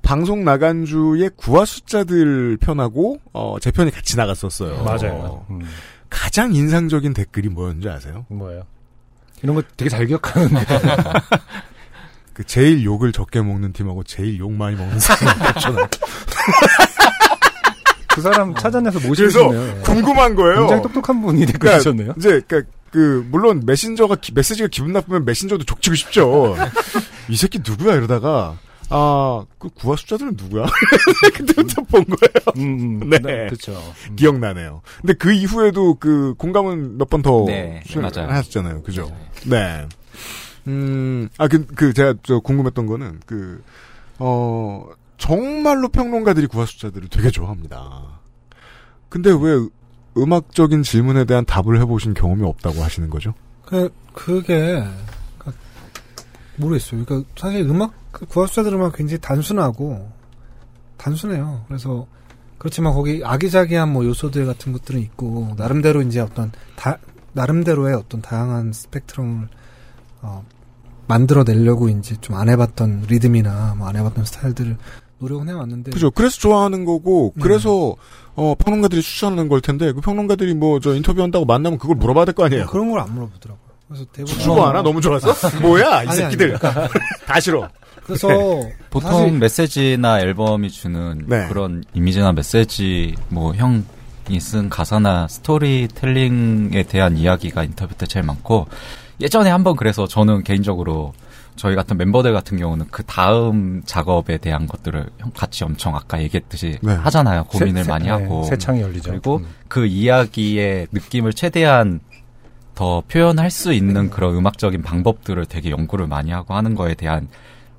방송 나간 주에 구화 숫자들 편하고, 어, 제 편이 같이 나갔었어요. 맞아요. 음. 가장 인상적인 댓글이 뭐였는지 아세요? 뭐예요? 이런 거 되게 잘 기억하는데. *laughs* 그 제일 욕을 적게 먹는 팀하고 제일 욕 많이 먹는 사람이 겹쳐요. *laughs* *laughs* 그 사람 찾아내서 그래서 모시겠네요. 궁금한 거예요. 굉장히 똑똑한 분이 댓글 그러니까 주셨네요. 이제 그러니까 그 물론 메신저가 기- 메시지가 기분 나쁘면 메신저도 족치고 싶죠. *laughs* 이 새끼 누구야 이러다가 아 그 구화 숫자들은 누구야? 그때부터 본 거예요. 음, 음, 네. 그렇죠. 음. 기억나네요. 근데 그 이후에도 그 공감은 몇 번더 네, 맞아요. 하셨잖아요. 그죠? 네. 음, 아, 그, 그, 제가 저 궁금했던 거는, 그, 어, 정말로 평론가들이 구화 숫자들을 되게 좋아합니다. 근데 왜 음악적인 질문에 대한 답을 해보신 경험이 없다고 하시는 거죠? 그, 그게, 그, 모르겠어요. 그러니까 사실 음악, 그 구합수자들 음악 굉장히 단순하고, 단순해요. 그래서, 그렇지만 거기 아기자기한 뭐 요소들 같은 것들은 있고, 나름대로 이제 어떤, 다, 나름대로의 어떤 다양한 스펙트럼을, 어, 만들어내려고 이제 좀 안 해봤던 리듬이나 뭐 안 해봤던 스타일들을 노력은 해왔는데. 그죠. 그래서 좋아하는 거고, 네. 그래서, 어, 평론가들이 추천하는 걸 텐데, 그 평론가들이 뭐, 저 인터뷰한다고 만나면 그걸 물어봐야 될 거 아니에요? 그런 걸 안 물어보더라고요. 그래서 대부분. 수줍어 하나? 너무 좋아서? 뭐야, 이 아니, 새끼들. 아니. *laughs* 다 싫어. 그래서, 보통 사실- 메시지나 앨범이 주는 네. 그런 이미지나 메시지, 뭐, 형 이 쓴 가사나 스토리텔링에 대한 이야기가 인터뷰 때 제일 많고, 예전에 한번 그래서 저는 개인적으로 저희 같은 멤버들 같은 경우는 그 다음 작업에 대한 것들을 형 같이 엄청 아까 얘기했듯이 네. 하잖아요. 고민을 새- 많이 새- 하고. 새 창이 열리죠. 그리고 음. 그 이야기의 느낌을 최대한 더 표현할 수 있는 그런 음악적인 방법들을 되게 연구를 많이 하고 하는 거에 대한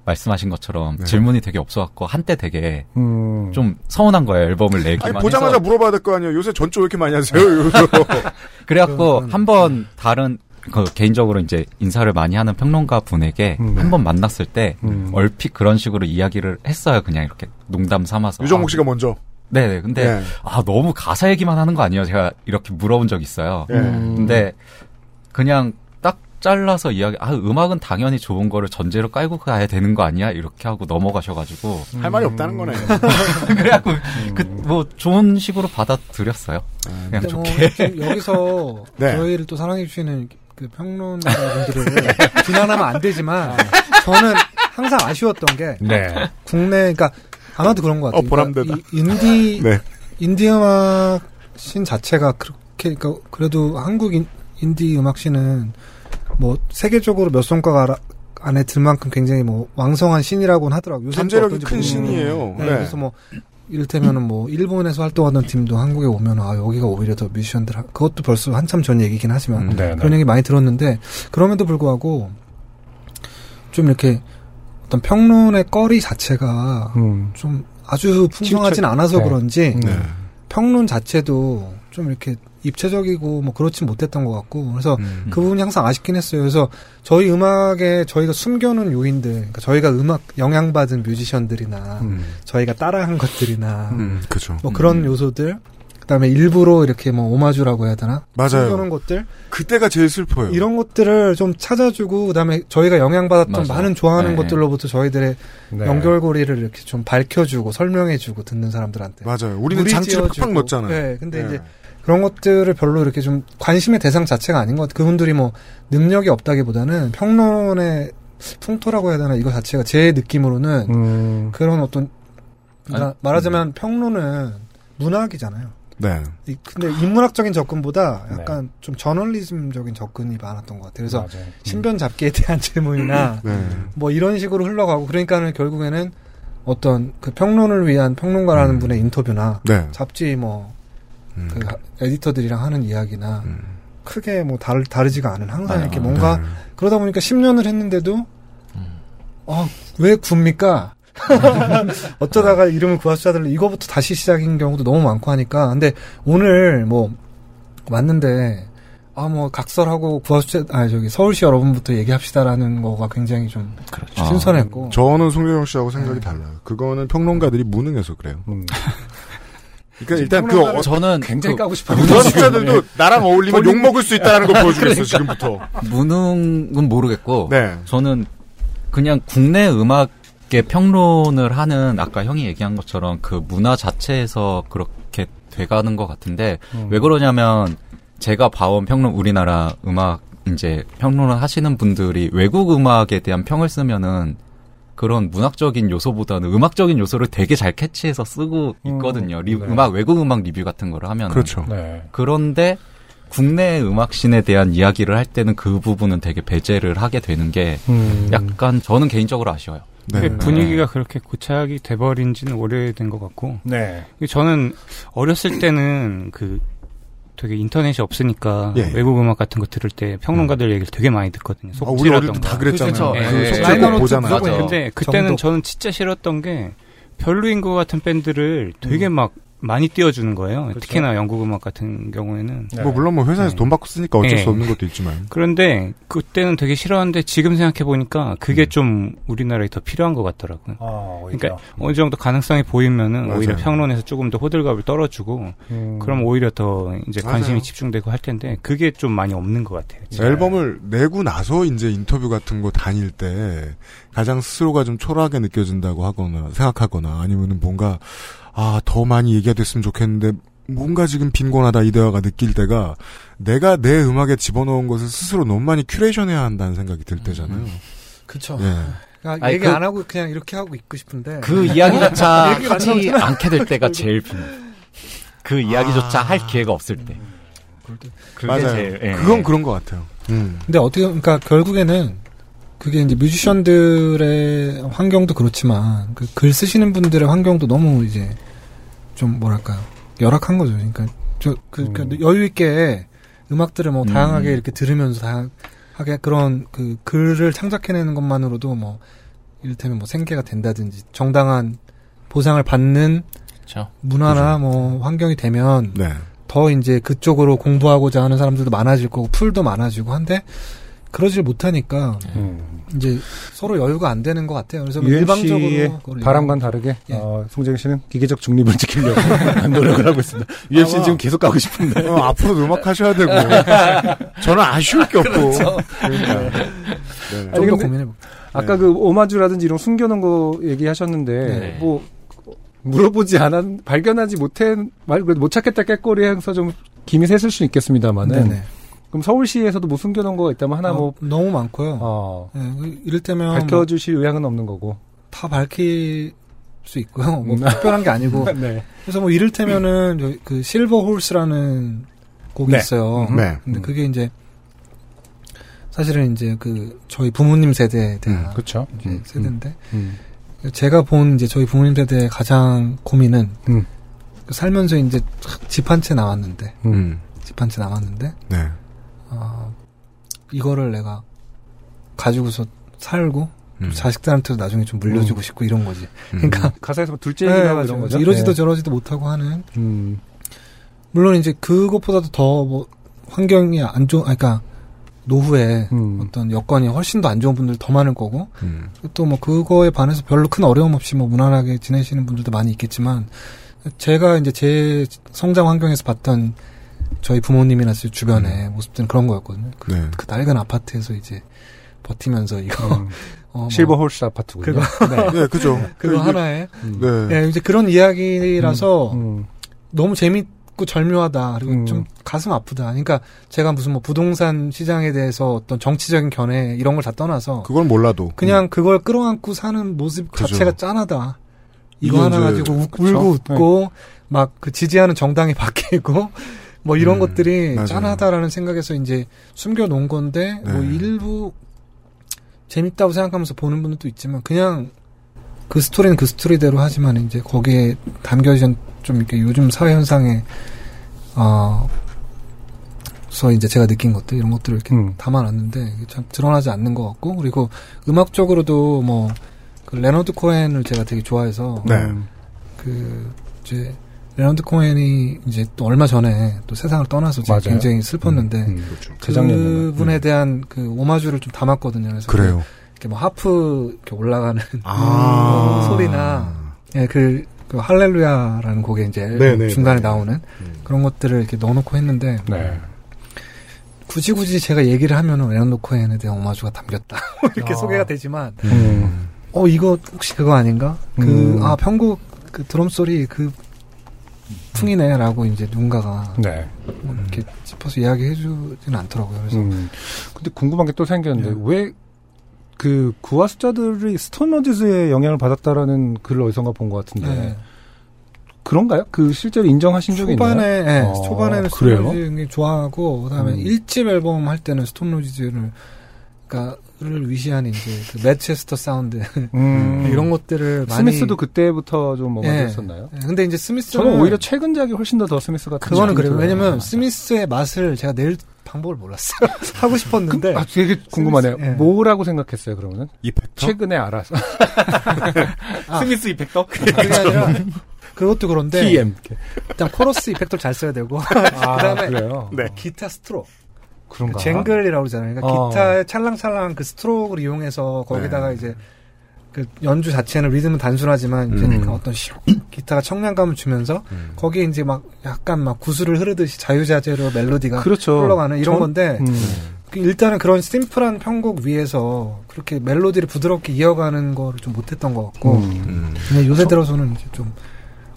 말씀하신 것처럼 네. 질문이 되게 없어갖고 한때 되게 음. 좀 서운한 거예요 앨범을 아니, 내기만 보자마자 해서 물어봐야 될 거 아니에요. 요새 전조 왜 이렇게 많이 하세요? *laughs* *laughs* 그래갖고 한번 다른 그 개인적으로 이제 인사를 많이 하는 평론가 분에게 음. 한번 만났을 때 음. 얼핏 그런 식으로 이야기를 했어요 그냥 이렇게 농담 삼아서 유정국 아, 씨가 먼저. 네네 근데 네. 아 너무 가사 얘기만 하는 거 아니에요 제가 이렇게 물어본 적 있어요 예. 음. 근데 그냥 딱 잘라서 이야기 아 음악은 당연히 좋은 거를 전제로 깔고 가야 되는 거 아니야 이렇게 하고 넘어가셔가지고 할 말이 없다는 거네. *laughs* 그래갖고 그뭐 좋은 식으로 받아들였어요 그냥 근데 뭐 좋게 좀 여기서 *laughs* 네. 저희를 또 사랑해 주시는 그 평론가분들을 *laughs* 비난하면 안 되지만 저는 항상 아쉬웠던 게 네. 국내 그러니까 아마도 그런 것 같아요. 어, 보람되다. 그러니까 이 인디 *laughs* 네. 인디 음악 신 자체가 그렇게 그러니까 그래도 한국 인, 인디 음악 씬은 뭐 세계적으로 몇 손가락 알아- 안에 들 만큼 굉장히 뭐 왕성한 신이라고는 하더라고요. 잠재력이 큰. 신이에요. 네, 네. 그래서 뭐 이를테면은 뭐 일본에서 활동하던 팀도 한국에 오면 아 여기가 오히려 더 뮤지션들 하- 그것도 벌써 한참 전 얘기긴 하지만 음, 네, 그런 네. 얘기 많이 들었는데 그럼에도 불구하고 좀 이렇게 어떤 평론의 거리 자체가 음. 좀 아주 풍성하진 않아서 네. 그런지 네. 평론 자체도 좀 이렇게 입체적이고 뭐 그렇진 못했던 것 같고 그래서 음. 그 부분이 항상 아쉽긴 했어요. 그래서 저희 음악에 저희가 숨겨놓은 요인들, 그러니까 저희가 음악 영향받은 뮤지션들이나 음. 저희가 따라한 것들이나 음, 그죠. 뭐 그런 요소들, 그다음에 일부러 이렇게 뭐 오마주라고 해야 되나 맞아요. 숨겨놓은 것들 그때가 제일 슬퍼요. 이런 것들을 좀 찾아주고 그다음에 저희가 영향받았던 맞아. 많은 좋아하는 네. 것들로부터 저희들의 네. 연결고리를 이렇게 좀 밝혀주고 설명해주고 듣는 사람들한테 맞아요. 우리는 장치를 팍팍. 넣었잖아요. 네, 근데 네. 이제 그런 것들을 별로 이렇게 좀 관심의 대상 자체가 아닌 것 같아요. 그분들이 뭐 능력이 없다기보다는 평론의 풍토라고 해야 되나 이거 자체가 제 느낌으로는 음. 그런 어떤 그러니까 아니, 말하자면 평론은 문학이잖아요. 네. 이- 근데 인문학적인 접근보다 약간 좀 저널리즘적인 접근이 많았던 것 같아요. 그래서 맞아요. 음. 신변 잡기에 대한 *laughs* 질문이나 네. 뭐 이런 식으로 흘러가고 그러니까는 결국에는 어떤 그 평론을 위한 평론가라는 분의 인터뷰나 네. 잡지 뭐 그 에디터들이랑 하는 이야기나 크게 뭐 다르, 다르지가 않은 항상 아, 이렇게 뭔가 네. 그러다 보니까 10년을 했는데도 아, 왜 굽니까? *laughs* 어쩌다가 이름을 구하수자들 이거부터 다시 시작인 경우도 너무 많고 하니까 근데 오늘 뭐 왔는데 아 뭐 각설하고 구하수자 아 저기 서울시 여러분부터 얘기합시다라는 거가 굉장히 좀 신선했고 저는 송재영 씨하고 생각이 달라요. 그거는 평론가들이 무능해서 그래요. 그러니까 일단 그 어, 저는 굉장히 까고 싶어요. 구하수자들도 나랑 어울리면 욕 먹을 수 있다는 걸 *laughs* 보여주겠어 그러니까. 지금부터. 무능은 모르겠고 네. 저는 그냥 국내 음악의 평론을 하는 아까 형이 얘기한 것처럼 그 문화 자체에서 그렇게 돼가는 것 같은데 음. 왜 그러냐면 제가 봐온 평론 우리나라 음악 이제 평론을 하시는 분들이 외국 음악에 대한 평을 쓰면은 그런 문학적인 요소보다는 음악적인 요소를 되게 잘 캐치해서 쓰고 있거든요. 리- 네. 음악 외국 음악 리뷰 같은 거를 하면 그렇죠. 네. 그런데 국내 음악씬에 대한 이야기를 할 때는 그 부분은 되게 배제를 하게 되는 게 음. 약간 저는 개인적으로 아쉬워요. 네. 그 분위기가 그렇게 고착이 돼버린 지는 오래된 것 같고. 네. 저는 어렸을 때는 그 되게 인터넷이 없으니까 예. 외국 음악 같은 거 들을 때 평론가들 얘기를 되게 많이 듣거든요. 속 아, 우리 어릴 찌렸던 때다 거. 그랬잖아요. 그쵸. 그 예. 속 찌르고 보잖아요. 근데 그때는 정독. 저는 진짜 싫었던 게 별로인 것 같은 밴드를 되게 막 많이 띄워주는 거예요. 특히나 영국 음악 같은 경우에는. 뭐 물론 뭐 회사에서 돈 받고 쓰니까 어쩔 네. 수 없는 것도 있지만. 그런데 그때는 되게 싫어하는데 지금 생각해 보니까 그게 좀 우리나라에 더 필요한 것 같더라고요. 아, 그러니까 어느 정도 가능성이 보이면은 맞아요. 오히려 평론에서 조금 더 호들갑을 떨어주고 음. 그럼 오히려 더 이제 관심이 맞아요. 집중되고 할 텐데 그게 좀 많이 없는 것 같아요. 지금. 앨범을 내고 나서 이제 인터뷰 같은 거 다닐 때 가장 스스로가 좀 초라하게 느껴진다고 하거나 생각하거나 아니면은 뭔가 아 더 많이 얘기가 됐으면 좋겠는데 뭔가 지금 빈곤하다 이 대화가 느낄 때가 내가 내 음악에 집어넣은 것을 스스로 너무 많이 큐레이션해야 한다는 생각이 들 때잖아요. 그쵸. 예. 그러니까 아니, 얘기 그- 안 하고 그냥 이렇게 하고 있고 싶은데 그 이야기조차 *laughs* 하지. 않게 될 때가 제일 빈. 그 이야기조차 할 기회가 없을 때. 그게 맞아요. 제일, 예. 그건 그런 것 같아요. 음. 근데 어떻게 그러니까 결국에는 그게 이제 뮤지션들의 환경도 그렇지만 그 글 쓰시는 분들의 환경도 너무 이제 좀 뭐랄까요 열악한 거죠. 그러니까 저 그, 그 여유 있게 음악들을 뭐 음. 다양하게 이렇게 들으면서 다양하게 그런 그 글을 창작해내는 것만으로도 뭐 이를테면 뭐 생계가 된다든지 정당한 보상을 받는 그렇죠. 문화나 뭐 환경이 되면 네. 더 이제 그쪽으로 공부하고자 하는 사람들도 많아질 거고 풀도 많아지고 한데 그러질 못하니까 음. 이제 서로 여유가 안 되는 것 같아요. 그래서 뭐 UMC의 일방적으로 바람과는 다르게 예. 어, 송재경 씨는 기계적 중립을 지키려고 *laughs* 노력을 하고 있습니다. UMC 는 지금 계속 가고 싶은데 어, 앞으로도 음악 하셔야 되고 *laughs* 저는 아쉬울 게 없고 그렇죠. 그러니까. 네. 아니, 좀더 근데 고민해 볼게요. 아까 그 오마주라든지 이런 숨겨놓은 거 얘기하셨는데 네. 뭐 물어보지 않았 발견하지 못해 말못 찾겠다 깨꼬리 해서 좀 김이 샜을 수 있겠습니다만은 네네. 그럼 서울시에서도 뭐 숨겨놓은 거가 있다면 하나 아, 뭐 너무 많고요. 어, 예, 그 이를테면 밝혀주실 의향은 없는 거고. 다 밝힐 수 있고요. 뭐 음. 특별한 게 아니고. *laughs* 네. 그래서 뭐 이를테면은 그 실버 홀스라는 곡이 네. 있어요. 음. 네. 근데 그게 이제 사실은 이제 그 저희 부모님 세대에 대한 그렇죠. 이제 세대인데 음. 제가 본 이제 저희 부모님 세대의 가장 고민은 음. 그 살면서 이제 집 한 채 나왔는데 음. 집한채 남았는데 네. 어, 이거를 내가 가지고서 살고 음. 자식들한테도 나중에 좀 물려주고 음. 싶고 이런 거지. 음. 그러니까 가사에서 뭐 둘째 얘기하고 이런 거죠? 이러지도 네. 저러지도 못하고 하는. 음. 물론 이제 그것보다도 더 뭐 환경이 안 좋은, 아, 그러니까 노후에 음. 어떤 여건이 훨씬 더 안 좋은 분들 더 많을 거고 음. 또뭐 그거에 반해서 별로 큰 어려움 없이 뭐 무난하게 지내시는 분들도 많이 있겠지만 제가 이제 제 성장 환경에서 봤던 저희 부모님이나 제 주변의 모습들은 그런 거였거든요. 그, 네. 그 낡은 아파트에서 이제 버티면서 이거 음. *laughs* 어, 뭐 실버 홀스 아파트군요. 그거 네. *laughs* 네, 그죠. 그거 그, 하나에 네. 예, 이제 그런 이야기라서 음. 너무 재밌고 절묘하다. 그리고 음. 좀 가슴 아프다. 그러니까 제가 무슨 뭐 부동산 시장에 대해서 어떤 정치적인 견해 이런 걸 다 떠나서 그건 몰라도. 그냥 그걸 끌어안고 사는 모습 그죠. 자체가 짠하다. 이거 이게 하나 가지고 우- 그쵸? 울고 웃고 막 그 지지하는 정당이 *laughs* 바뀌고 뭐 이런 음, 것들이 맞아요. 짠하다라는 생각에서 이제 숨겨 놓은 건데 뭐 네. 일부 재밌다고 생각하면서 보는 분들도 있지만 그냥 그 스토리는 그 스토리대로 하지만 이제 거기에 담겨진 좀 이렇게 요즘 사회 현상에 어서 이제 제가 느낀 것들 이런 것들을 이렇게 음. 담아놨는데 참 드러나지 않는 것 같고 그리고 음악적으로도 뭐 그 레너드 코헨을 제가 되게 좋아해서 네. 그 이제 레너드 코헨이 이제 또 얼마 전에 또 세상을 떠나서 맞아요. 굉장히 슬펐는데 음, 그렇죠. 재작년에는. 그분에 음. 대한 그 오마주를 좀 담았거든요. 그래서 그래요. 이렇게 뭐 하프 이렇게 올라가는 아. *laughs* 소리나 예, 그, 그 할렐루야라는 곡에 이제 네네. 중간에 나오는 음. 그런 것들을 이렇게 넣어놓고 했는데 네. 굳이 굳이 제가 얘기를 하면은 레너드 코헨에 대한 오마주가 담겼다 *laughs* 이렇게 아. 소개가 되지만 음. 어 이거 혹시 그거 아닌가? 음. 그아 편곡 그 드럼 소리 그 풍이네라고 이제 누군가가 네. 뭐 이렇게 짚어서 이야기해 주지는 않더라고요. 그래서 음. 근데 궁금한 게 또 생겼는데 왜그 9와 숫자들이 스톤 로지스의 영향을 받았다라는 글을 어디선가 본 것 같은데 네. 그런가요? 그 실제로 인정하신 적이 초반에 있나요? 예, 어, 초반에는 그래요? 스톤 로지스를 좋아하고 그다음에 음. 일 1집 앨범 할 때는 스톤 로지스를 그러니까 를 위시한 이제 그 맨체스터 사운드 음. 이런 것들을 많이 스미스도 그때부터 좀 뭐가 예. 됐었나요? 예, 근데 이제 스미스는 저는 오히려 최근작이 훨씬 더 더 스미스 같은 그거는 그래요. 왜냐면 스미스의 맛을 제가 낼 방법을 몰랐어요. *laughs* 하고 싶었는데 아, 되게 궁금하네요. 스미스, 예. 뭐라고 생각했어요, 그러면은? effector? 최근에 알아서. *laughs* 아, 스미스 effector? 그게 아니라 그것도 그런데 TM. 일단 코러스 effector를 잘 써야 되고 아, 그다음에 그래요? 네. 기타 스트로크 그런가? 그 jangle이라고 그러잖아요. 그러니까 어. 기타의 찰랑찰랑 그 스트로크를 이용해서 거기다가 네. 이제 그 연주 자체는 리듬은 단순하지만 이제 음. 그 어떤 시 기타가 청량감을 주면서 음. 거기에 이제 막 약간 막 구슬을 흐르듯이 자유자재로 멜로디가 그렇죠. 흘러가는 이런 전- 건데 음. 그 일단은 그런 심플한 편곡 위에서 그렇게 멜로디를 부드럽게 이어가는 거를 좀 못했던 것 같고 음. 요새 들어서는 이제 좀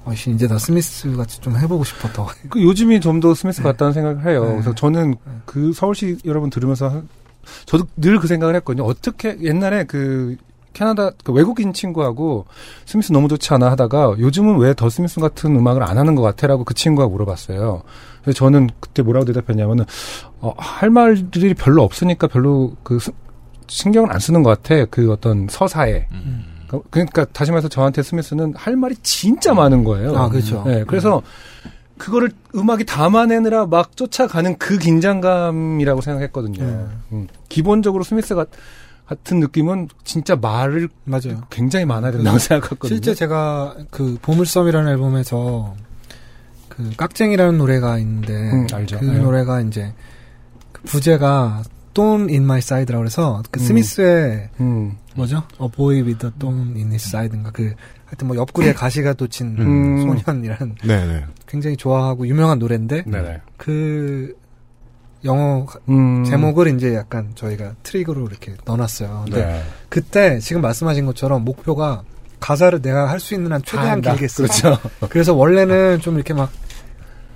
어, 씨, 이제 나 스미스 같이 좀 해보고 싶어 더. *laughs* 그 요즘이 좀 더 스미스 같다는 생각을 해요. 네. 그래서 저는 그 서울시 여러분 들으면서 한- 저도 늘 그 생각을 했거든요. 어떻게 옛날에 그 캐나다 그 외국인 친구하고 스미스 너무 좋지 않아 하다가 요즘은 왜 더 스미스 같은 음악을 안 하는 것 같아라고 그 친구가 물어봤어요. 그래서 저는 그때 뭐라고 대답했냐면은 어, 할 말들이 별로 없으니까 별로 그 스- 신경을 안 쓰는 것 같아. 그 어떤 서사에. 음. 그- 그러니까 다시 말해서 저한테 스미스는 할 말이 진짜 많은 거예요. 아, 그렇죠. 네, 그래서 그거를 음악이 담아내느라 막 쫓아가는 그 긴장감이라고 생각했거든요. 네. 음. 기본적으로 스미스 같, 같은 느낌은 진짜 말을 맞아요. 굉장히 많아야 된다고 생각했거든요. 실제 제가 그 보물섬이라는 앨범에서 그 깍쟁이라는 노래가 있는데 음, 알죠. 그 네. 노래가 이제 그 부제가 Thorn in my side라고 해서 그 음. 스미스의 음. 뭐죠? A boy with a thorn in his side인가 그 하여튼 뭐 옆구리에 가시가 돋친 음. 소년이란 네네. 굉장히 좋아하고 유명한 노래인데 네네. 그 영어 가- 음. 제목을 이제 약간 저희가 트릭으로 이렇게 넣어놨어요. 근데 네. 그때 지금 말씀하신 것처럼 목표가 가사를 내가 할 수 있는 한 최대한 다 한다. 길게 써. 그렇죠. 그래서 원래는 좀 이렇게 막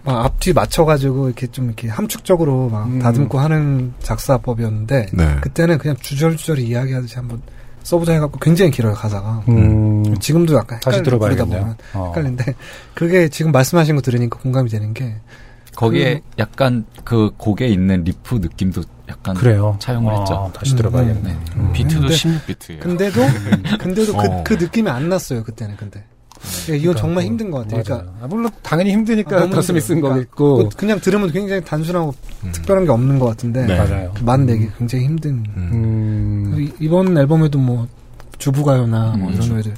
막 앞뒤 맞춰가지고 이렇게 좀 이렇게 함축적으로 막 음. 다듬고 하는 작사법이었는데 네. 그때는 그냥 주절주절 이야기하듯이 한번 써보자 해갖고 굉장히 길어요 가사가. 음. 지금도 약간 다시 들어봐야겠네요. 보면 어. 헷갈리는데 그게 지금 말씀하신 거 들으니까 공감이 되는 게 거기에 약간 그 곡에 있는 리프 느낌도 약간 그래요. 차용을 어, 했죠. 다시 들어봐야겠네. 음. 비트도 근데- 16비트예요. 근데도 근데도 *laughs* 어. 그, 그 느낌이 안 났어요 그때는 근데. 예, 이건 정말 힘든 것 같아요. 그러니까 아, 물론 당연히 힘드니까 아, 가슴이 힘들어요. 쓴 그러니까 거겠고. 그- 그냥 들으면 굉장히 단순하고 특별한 게 없는 것 같은데 네. 맞아요. 만내기 굉장히 힘든. 음. 이- 이번 앨범에도 뭐 주부가요나 뭐 음. 이런 노래들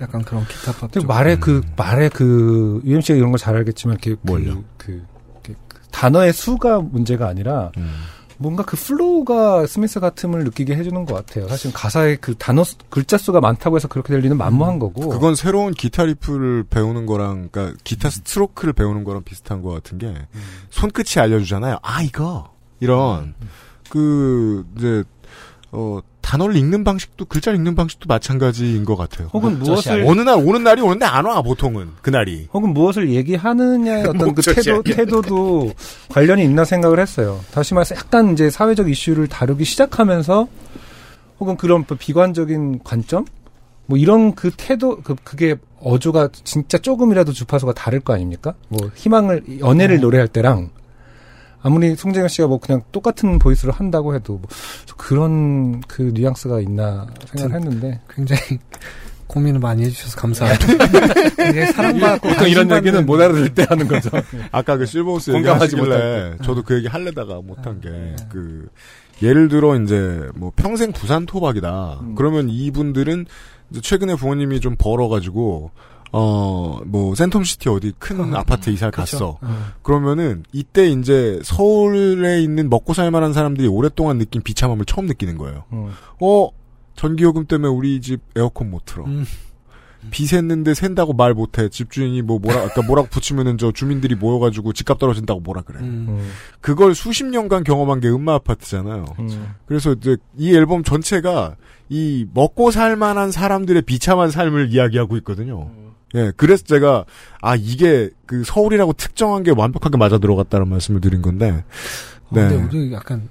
약간 그런 기타팝. 말에 그 말에 그 UMC가 이런 걸 잘 알겠지만 이렇게 뭘요? 그, 그, 그 단어의 수가 문제가 아니라 음. 뭔가 그 flow가 스미스 같음을 느끼게 해주는 것 같아요. 사실 가사에 그 단어 수- 글자 수가 많다고 해서 그렇게 들릴 리는 만무한 거고. 그건 새로운 기타 riff를 배우는 거랑, 그러니까 기타 스트로크를 배우는 거랑 비슷한 것 같은 게 손끝이 알려주잖아요. 아 이거 이런 그 이제 어 단어를 읽는 방식도 글자를 읽는 방식도 마찬가지인 것 같아요. 혹은 무엇을- 어느 날 오는 날이 오는데 안 와 보통은 그 날이. 혹은 무엇을 얘기하느냐의 어떤 그 태도. 태도도 관련이 있나 생각을 했어요. 다시 말해서 약간 이제 사회적 이슈를 다루기 시작하면서 혹은 그런 뭐 비관적인 관점? 뭐 이런 그 태도, 그, 그게 어조가 진짜 조금이라도 주파수가 다를 거 아닙니까? 뭐 희망을, 연애를 노래할 때랑 아무리 송재경 씨가 뭐 그냥 똑같은 보이스를 한다고 해도 뭐 그런 그 뉘앙스가 있나 생각을 했는데 굉장히 고민을 많이 해주셔서 감사합니다. *laughs* 사랑받고 보통 이런 얘기는 못 알아들 때 하는 거죠. *laughs* 아까 그 실버우스 공감하지 때. 저도 그 얘기 할래다가 못한 게 그 예를 들어 이제 뭐 평생 부산 토박이다. 음. 그러면 이분들은 이제 최근에 부모님이 좀 벌어가지고 어 뭐 센텀시티 어디 큰 *laughs* 아파트 이사. 갔어. 음. 그러면은 이때 이제 서울에 있는 먹고 살 만한 사람들이 오랫동안 느낀 비참함을 처음 느끼는 거예요. 음. 어 전기요금 때문에 우리 집 에어컨 못 틀어. 음. 비 샜는데 샌다고 말 못해. 집주인이 뭐 뭐라 아까 뭐라고 붙이면은 저 주민들이 모여가지고 집값 떨어진다고 뭐라 그래. 음. 그걸 수십 년간 경험한 게 음마 아파트잖아요. 음. 그래서 이제 이 앨범 전체가 이 먹고 살만한 사람들의 비참한 삶을 이야기하고 있거든요. 예, 그래서 제가 아 이게 그 서울이라고 특정한 게 완벽하게 맞아 들어갔다는 말씀을 드린 건데. 어, 네. 근데 우리 약간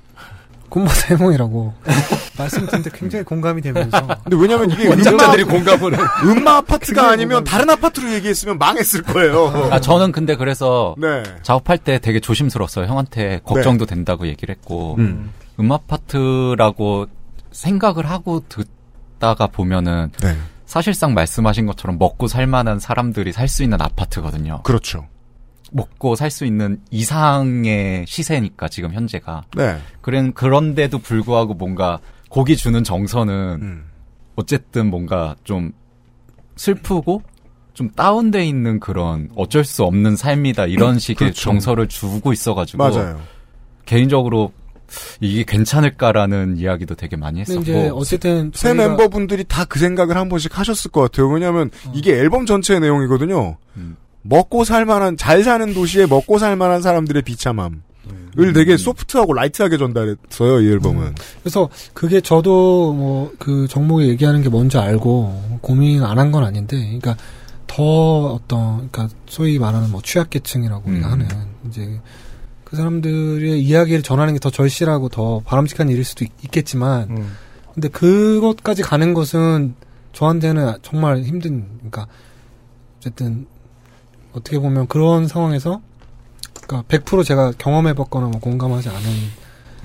꿈보다 해몽이라고 *laughs* 말씀 듣는데 굉장히 공감이 되면서. 근데 왜냐면 이게 원작자들이 음마- 공감을 해. 음마 아파트가 아니면 다른 아파트로 얘기했으면 망했을 거예요. 아, 저는 근데 그래서 네. 작업할 때 되게 조심스러웠어요. 형한테 걱정도 된다고 얘기를 했고 음. 음. 아파트라고 생각을 하고 듣다가 보면은 네. 사실상 말씀하신 것처럼 먹고 살 만한 사람들이 살 수 있는 아파트거든요. 그렇죠. 먹고 살 수 있는 이상의 시세니까 지금 현재가. 네. 그런 그런데도 불구하고 뭔가 거기 주는 정서는 음. 어쨌든 뭔가 좀 슬프고 좀 다운돼 있는 그런 어쩔 수 없는 삶이다 이런 식의 그렇죠. 정서를 주고 있어가지고 맞아요. 개인적으로 이게 괜찮을까라는 이야기도 되게 많이 했었고 이제 어쨌든 새 저희가- 멤버분들이 다 그 생각을 한 번씩 하셨을 것 같아요. 왜냐하면 어. 이게 앨범 전체의 내용이거든요. 음. 먹고 살만한 잘 사는 도시에 먹고 살만한 사람들의 비참함을 음. 되게 소프트하고 라이트하게 전달했어요. 이 앨범은. 그래서 그게 저도 뭐 그 정목이 얘기하는 게 뭔지 알고 고민 안 한 건 아닌데, 그러니까 더 어떤 그러니까 소위 말하는 뭐 취약계층이라고 우리가 음. 하는 이제 그 사람들의 이야기를 전하는 게 더 절실하고 더 바람직한 일일 수도 있, 겠지만 음. 근데 그것까지 가는 것은 저한테는 정말 힘든 그러니까 어쨌든 어떻게 보면 그런 상황에서 그러니까 100% 제가 경험해봤거나 뭐 공감하지 않은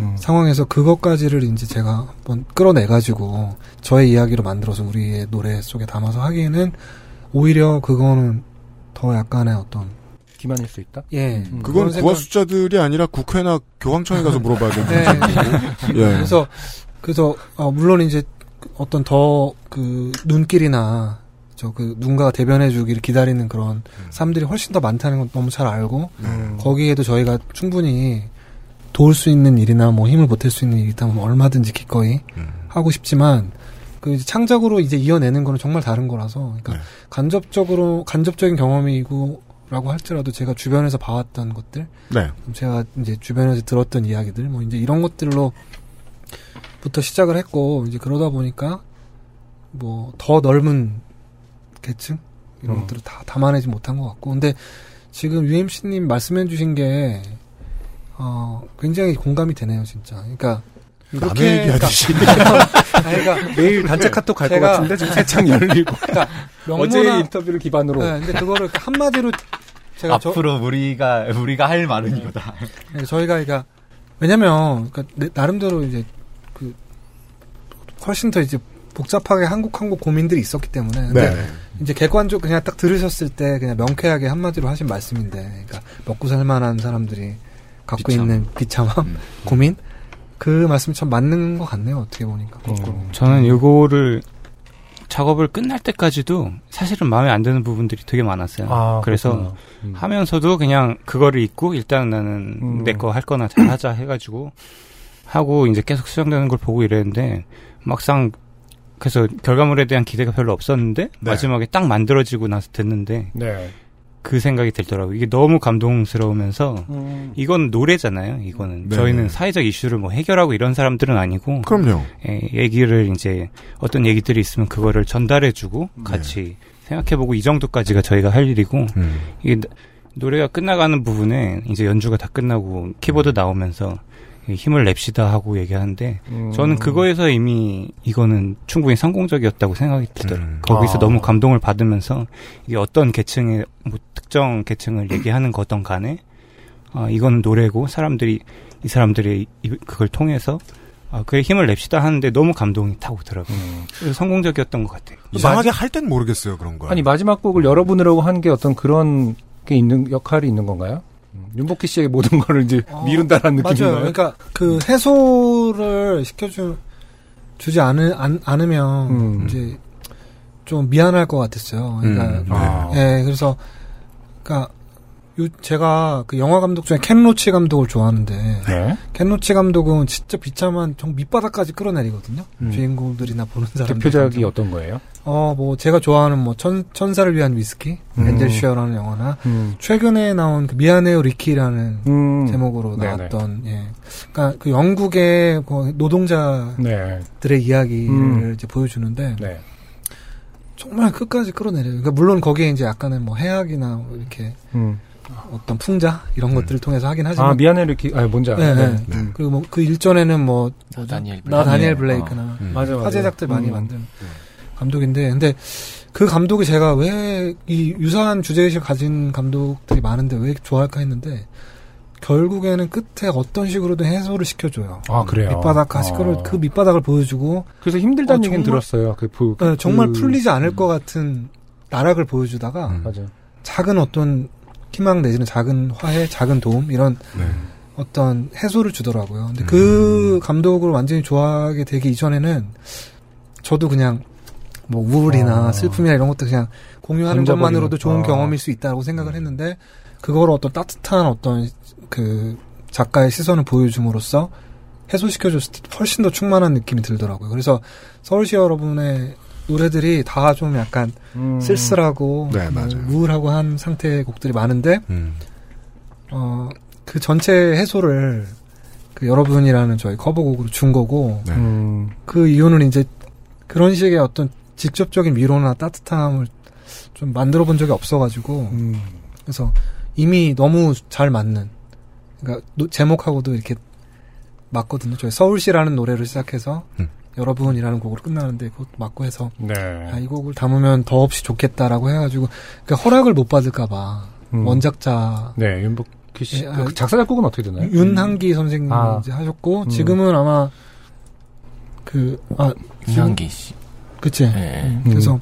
음. 상황에서 그것까지를 이제 제가 한번 끌어내가지고 저의 이야기로 만들어서 우리의 노래 속에 담아서 하기에는 오히려 그거는 더 약간의 어떤 기만일 수 있다? 예. 음. 그건 구화 생각- 숫자들이 아니라 국회나 교황청에 가서 물어봐야 되는 네. 문제고. *laughs* 예. 그래서 그래서 어, 물론 이제 어떤 더 그 눈길이나 저 그 누군가가 대변해 주기를 기다리는 그런 사람들이 훨씬 더 많다는 건 너무 잘 알고 음. 거기에도 저희가 충분히 도울 수 있는 일이나 뭐 힘을 보탤 수 있는 일이 있다면 얼마든지 기꺼이 하고 싶지만 그 이제 창작으로 이제 이어내는 거는 정말 다른 거라서 그러니까 간접적으로 간접적인 경험이고 라고 할지라도 제가 주변에서 봐왔던 것들 네. 제가 이제 주변에서 들었던 이야기들 뭐 이제 이런 것들로 부터 시작을 했고 이제 그러다 보니까 뭐 더 넓은 계층 이런 음. 것들을 다 담아내지 못한 것 같고 근데 지금 UMC님 말씀해주신 게 어, 굉장히 공감이 되네요, 진짜. 그러니까 남의 얘기하듯이. 그러니까, *laughs* 그러니까 *laughs* 매일 단체 카톡 갈것 제가- 같은데 지금 세창 열리고. 그러니까 어제 명문화- 인터뷰를 기반으로. 네, 근데 그거를 한마디로 제가 저- 앞으로 우리가 우리가 할 말은 이거다. 네, 저희가 그러니까 왜냐면 그러니까 내- 나름대로 이제 그 훨씬 더 이제 복잡하게 한국 한국 고민들이 있었기 때문에 근데 네. 이제 객관적 그냥 딱 들으셨을 때 그냥 명쾌하게 한마디로 하신 말씀인데 그러니까 먹고 살만한 사람들이 갖고 비참함. 있는 비참함 음. *laughs* 고민 그 말씀이 참 맞는 것 같네요 어떻게 보니까 거꾸로. 저는 이거를 작업을 끝날 때까지도 사실은 마음에 안 드는 부분들이 되게 많았어요. 아, 그래서. 음. 하면서도 그냥 그거를 잊고 일단 나는 음. 내거 할 거나 잘 하자 해가지고 하고 이제 계속 수정되는 걸 보고 이랬는데 막상 그래서 결과물에 대한 기대가 별로 없었는데 네. 마지막에 딱 만들어지고 나서 듣는데 네. 그 생각이 들더라고요. 이게 너무 감동스러우면서 음. 이건 노래잖아요. 이거는 네. 저희는 사회적 이슈를 뭐 해결하고 이런 사람들은 아니고 그럼요. 예, 얘기를 이제 어떤 얘기들이 있으면 그거를 전달해주고 같이 생각해보고 이 정도까지가 저희가 할 일이고 음. 이게 나- 노래가 끝나가는 부분에 이제 연주가 다 끝나고 키보드 나오면서 이 힘을 냅시다 하고 얘기하는데 음. 저는 그거에서 이미 이거는 충분히 성공적이었다고 생각이 들더라고요. 거기서 아. 너무 감동을 받으면서 이게 어떤 계층의 뭐 특정 계층을 얘기하는 거든 간에 아, 이거는 노래고 사람들이 이 사람들이 이- 그걸 통해서 아, 그에 힘을 냅시다 하는데 너무 감동이 타고 오더라고요. 그래서 성공적이었던 것 같아요. 이상하게 할 땐 모르겠어요 그런 거. 아니 마지막 곡을 열어보느라고 한 게 어떤 그런 게 있는 역할이 있는 건가요? 음, 윤복희 씨의 모든 *laughs* 거를 이제 미룬다라는 맞아요. 느낌인가요? 그러니까 그 해소를 시켜주 주지 않으, 않, 않으면 음. 이제 좀 미안할 것 같았어요. 그러니까 음. 아. 예, 그래서 그러니까 요, 제가 그 영화 감독 중에 켄 로치 감독을 좋아하는데 네. 켄 로치 감독은 진짜 비참한 정 밑바닥까지 끌어내리거든요. 음. 주인공들이나 보는 사람들. 대표작이 어떤 거예요? 어, 뭐, 제가 좋아하는 뭐, 천, 천사를 위한 위스키, 음. Angels' Share라는 영화나, 음. 최근에 나온 그 미안해요 리키라는 음. 제목으로 네네. 나왔던, 예. 그니까 그 영국의 그 노동자들의 네. 이야기를 음. 이제 보여주는데, 네. 정말 끝까지 끌어내려요. 그러니까 물론 거기에 이제 약간은 뭐 해악이나 뭐 이렇게 음. 어떤 풍자 이런 것들을 통해서 하긴 하지만 아 미안해 이렇게 아 뭔지 네, 알아요. 네. 그리고 뭐 그 일전에는 뭐 뭐죠? 다니엘 나 블레이크. 다니엘 어. 블레이크나 음. 맞아, 맞아. 화제작들 많이 음. 만든 감독인데 근데 그 감독이 제가 왜 이 유사한 주제의식 가진 감독들이 많은데 왜 좋아할까 했는데 결국에는 끝에 어떤 식으로든 해소를 시켜줘요. 아 그래요. 밑바닥까지 끌어 아. 그 밑바닥을 보여주고 그래서 힘들다는 어, 얘기는 들었어요. 그, 부, 네, 정말 그- 풀리지 않을 것 같은 나락을 보여주다가 맞아. 작은 어떤 희망 내지는 작은 화해, 작은 도움 이런 네. 어떤 해소를 주더라고요. 근데 음. 그 감독을 완전히 좋아하게 되기 이전에는 저도 그냥 뭐 우울이나 아. 슬픔이나 이런 것도 그냥 공유하는. 것만으로도 좋은 아. 경험일 수 있다고 생각을 했는데 그걸 어떤 따뜻한 어떤 그 작가의 시선을 보여줌으로써 해소시켜줬을 때 훨씬 더 충만한 느낌이 들더라고요. 그래서 서울시 여러분의 노래들이 다 좀 약간 음. 쓸쓸하고 네, 뭐 맞아요. 우울하고 한 상태의 곡들이 많은데 음. 어, 그 전체 해소를 그 여러분이라는 저희 커버곡으로 준 거고 네. 음. 그 이유는 이제 그런 식의 어떤 직접적인 위로나 따뜻함을 좀 만들어 본 적이 없어가지고 음. 그래서 이미 너무 잘 맞는 그러니까 노- 제목하고도 이렇게 맞거든요. 저희 서울시라는 노래를 시작해서 음. 여러분이라는 곡으로 끝나는데 그것 맞고 해서 네. 아, 이 곡을 담으면 더없이 좋겠다라고 해가지고 그러니까 허락을 못 받을까봐 음. 원작자 네, 윤복희 씨. 예, 아, 그 작사 작곡은 어떻게 되나요? 윤한기 선생님이 아. 이제 하셨고 음. 지금은 아마 그아 윤한기 씨. 그치. 네. 음, 그래서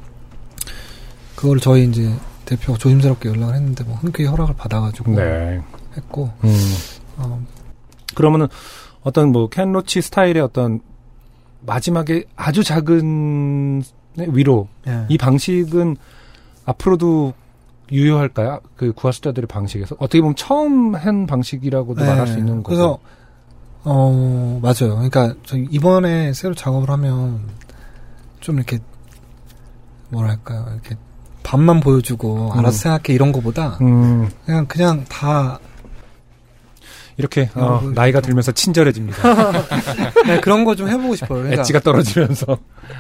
그거를 저희 이제 대표가 조심스럽게 연락을 했는데 뭐 흔쾌히 허락을 받아가지고 네. 했고 음. 어, 그러면은 어떤 뭐 켄로치 스타일의 어떤 마지막에 아주 작은 위로 예. 이 방식은 앞으로도 유효할까요? 그 구하수자들의 방식에서 어떻게 보면 처음 한 방식이라고도 네. 말할 수 있는 거고. 그래서 어 맞아요. 그러니까 저 이번에 새로 작업을 하면 좀 이렇게 뭐랄까요 이렇게 밥만 보여주고 음. 알아서 생각해 이런 거보다 음, 그냥 그냥 다 이렇게 어, 여러분. 나이가 들면서 친절해집니다. *laughs* 네, 그런 거 좀 해보고 싶어요. 그러니까, 엣지가 떨어지면서.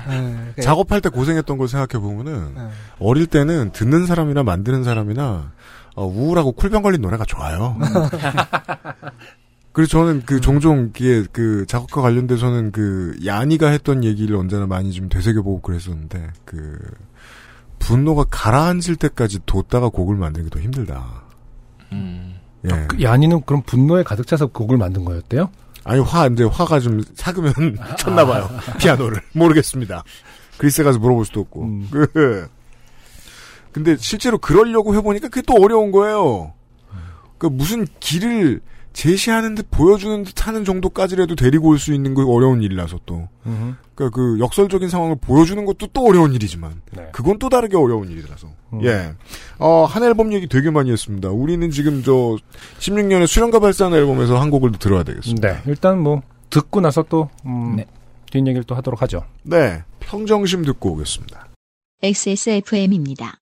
네, 그러니까 작업할 때 고생했던 걸 생각해 보면은 네. 어릴 때는 듣는 사람이나 만드는 사람이나 어, 우울하고 쿨병 걸린 노래가 좋아요. *laughs* 그래서 저는 그 종종 이게 그 작업과 관련돼서는 그 야니가 했던 얘기를 언제나 많이 좀 되새겨보고 그랬었는데 그 분노가 가라앉을 때까지 뒀다가 곡을 더 힘들다. 예. 그 야니는 그럼 분노에 가득 차서 곡을 만든 거였대요? 아니 화 이제 화가 좀 삭으면 *laughs* 쳤나 봐요 피아노를 모르겠습니다. 그리스에 가서 물어볼 수도 없고. 그 근데 실제로 그러려고 해보니까 그게 또 어려운 거예요. 그 무슨 길을 제시하는 듯 보여주는 듯 하는 정도까지라도 데리고 올 수 있는 거 어려운 일이라서 또. 그러니까 그 역설적인 상황을 보여주는 것도 또 어려운 일이지만 그건 또 다르게 어려운 일이라서 음. 예. 어, 한 앨범 얘기 되게 많이 했습니다. 우리는 지금 저 16년에 수련가 발사한 앨범에서 한 곡을 들어야 되겠습니다. 네. 일단 뭐 듣고 나서 또 음, 뒷얘기를 또 하도록 하죠. 네. 평정심 듣고 오겠습니다. XSFM입니다.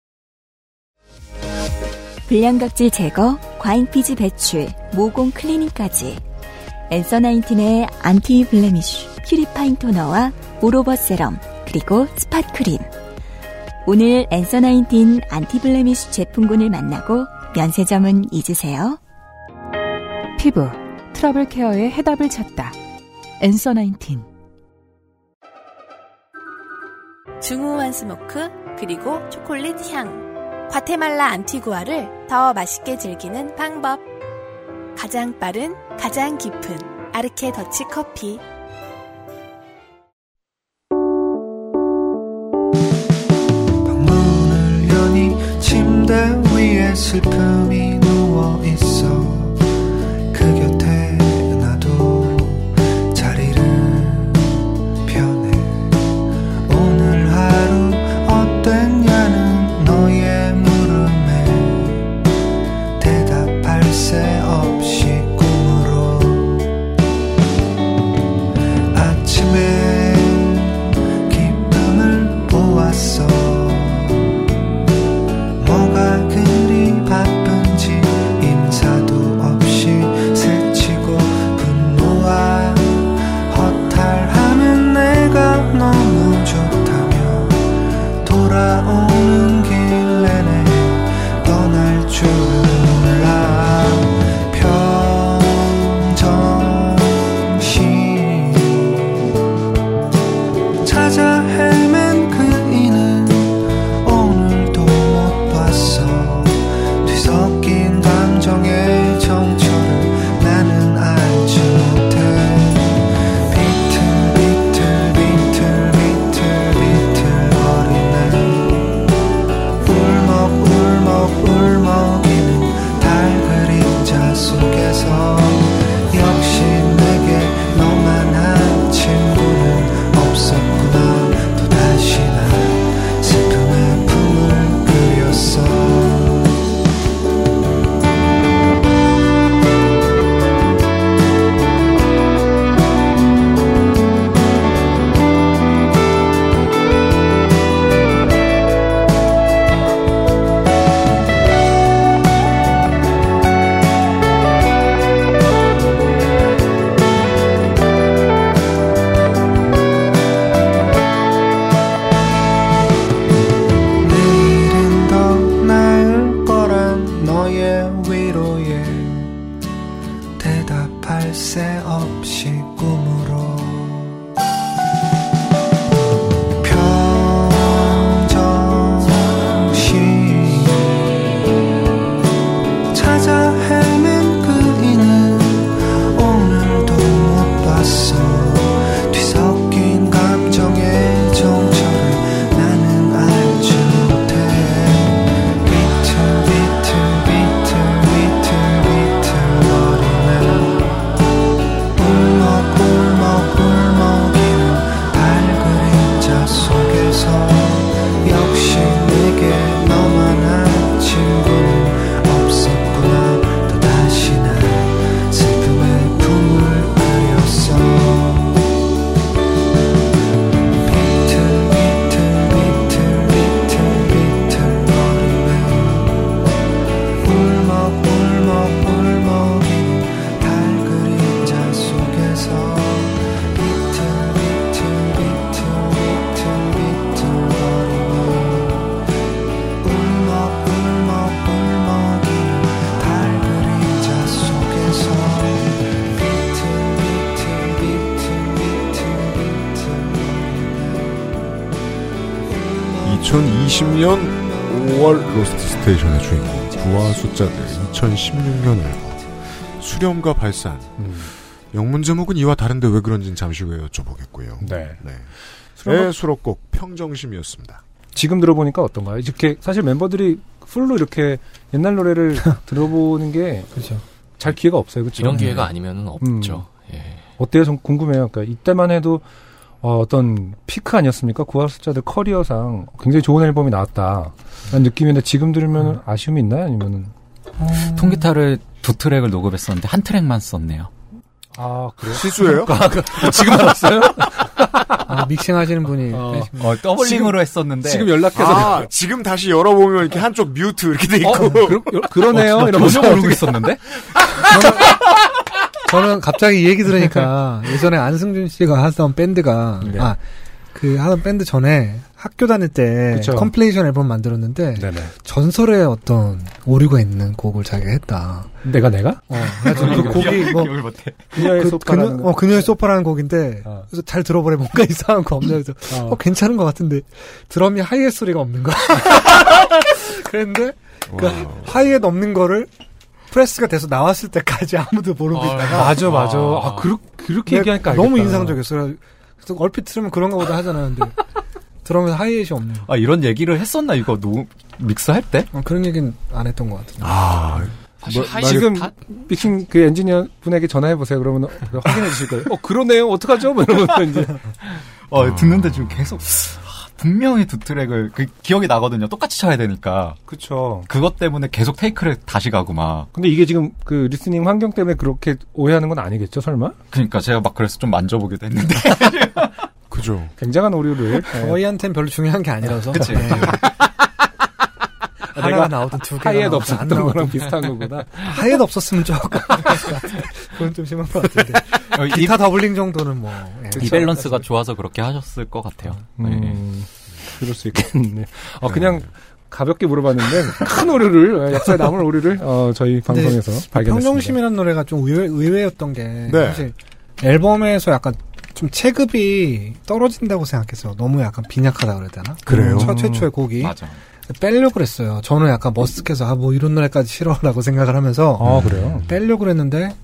불량각질 제거, 과잉피지 배출, 모공 클리닝까지 앤서 나인틴의 anti blemish purifying toner와 all over serum 그리고 spot 크림 오늘 앤서 나인틴 anti blemish 제품군을 만나고 면세점은 잊으세요. 피부 트러블 케어의 해답을 찾다. 앤서 나인틴. 중후한 smoke 그리고 초콜릿 향 과테말라 안티구아를 더 맛있게 즐기는 방법. 가장 빠른 가장 깊은 아르케 더치 커피. 문을 여니 침대 위에 슬픔이 누워 있어 떠 2016년 앨범 수렴과 발산 영문 제목은 이와 다른데 왜 그런지는 잠시 후에 여쭤보겠고요. 네. 네. 수렴과- 의 수록곡 평정심이었습니다. 지금 들어보니까 어떤가요? 이렇게 사실 멤버들이 풀로 이렇게 옛날 노래를 *laughs* 들어보는 게잘 기회가 없어요, 그렇죠? 이런 기회가 아니면은 없죠. 예. 어때요? 전 궁금해요. 그러니까 이때만 해도 어, 떤 피크 아니었습니까? 숫자들 커리어상 굉장히 좋은 앨범이 나왔다. 라는 느낌인데 지금 들으면 아쉬움이 있나요? 아니면은 통기타를 두 트랙을 녹음했었는데 한 트랙만 썼네요. 아 그래요? 실수예요? *laughs* 지금 알았어요? 아, 믹싱 하시는 분이. 어, 어, 더블링으로 했었는데 지금 연락해서 아, *laughs* 지금 다시 열어보면 이렇게 한쪽 뮤트 이렇게 돼 있고. 어, 그러, 네요 어, 나 이러면서 모르고 있었는데? 저는 갑자기 이 얘기 들으니까 예전에 안승준 씨가 하던 밴드가 네. 아 그 하던 밴드 전에 학교 다닐 때 그쵸. compilation 앨범 만들었는데 네네. 전설의 어떤 오류가 있는 곡을 자기가 했다. 내가 내가? 어, 그 곡이 뭐 못해. 그녀의 그, 소파라는 그녀, 어, 그녀의 소파라는 곡인데 어. 그래서 잘 들어보래 뭔가 *laughs* 이상한 거 없냐 그래서 어. 어, 괜찮은 것 같은데 드럼이 하이햇 소리가 없는 거야. *laughs* 그랬는데 그 하이햇 없는 거를 프레스가 돼서 나왔을 때까지 아무도 모르고 있다가 맞아 맞아. 아, 그렇, 그렇게 네, 얘기하니까 너무 알겠다. 인상적이었어요. 그래서 얼핏 들으면 그런가 보다 하잖아요. 근데 드럼에 hi-hat이 없는. 아, 이런 얘기를 했었나, 이거 노, 믹스할 때? 어, 그런 얘기는 안 했던 것 같은데. 아, 사실 뭐, 지금 다- 믹싱 그 엔지니어 분에게 전화해 보세요. 그러면 확인해 주실 거예요. 어 그러네요. 어떡하죠? 뭐 이러면서 이제 *laughs* 어, 듣는데 지금 계속, 아, 분명히 두 트랙을, 그, 기억이 나거든요. 똑같이 쳐야 되니까. 그쵸. 그것 때문에 계속 테이크를 다시 가고 막. 근데 이게 지금 그 listening 환경 때문에 그렇게 오해하는 건 아니겠죠? 설마? 그러니까 제가 막 그래서 좀 만져보기도 했는데. *laughs* 그죠. 굉장한 오류를 네. *laughs* 저희한테는 별로 중요한 게 아니라서. 그치. 네. *laughs* 하나가 내가 나오든 두 개가 나오든 없었던 안 나오든. 거랑 비슷한 거구나. *laughs* 하이햇 없었으면 조금. 그건 좀 심한 것 같은데. 어, 이, 기타 doubling 정도는 뭐. 예. 이 밸런스가 좋아서 그렇게 하셨을 것 같아요. 네. 음, 그럴 수 있겠네. 어, 그냥 가볍게 물어봤는데 큰 오류를 역사에 남을 오류를 어, 저희 방송에서 발견했습니다. 평정심이라는 노래가 좀 의외, 의외였던 게 네. 사실 앨범에서 약간 좀 체급이 떨어진다고 생각했어요. 너무 약간 빈약하다 그래야 되나? 그래요? 첫 최초의 곡이 맞아. 빼려고 그랬어요. 저는 약간 머쓱해서 아 뭐 이런 노래까지 싫어라고 생각을 하면서 아 그래요? 빼려고 그랬는데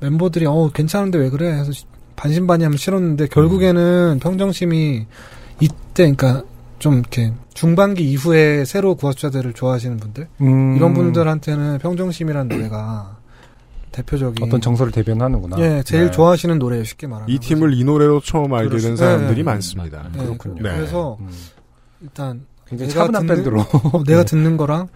멤버들이 어 괜찮은데 왜 그래? 해서 반신반의하면 싫었는데 결국에는 평정심이 이때 그러니까 좀 이렇게 중반기 이후에 새로 구하수자들을 좋아하시는 분들 음, 이런 분들한테는 평정심이라는 노래가 대표적인 어떤 정서를 대변하는구나. 예 제일 네. 좋아하시는 노래예요 쉽게 말하면 이 팀을 이 노래로 처음 알게 된. 사람들이 네. 많습니다. 네, 그렇군요. 네. 그래서 음. 일단 굉장히 차분한 듣는- 밴드로. 어, *laughs* 내가 듣는 거랑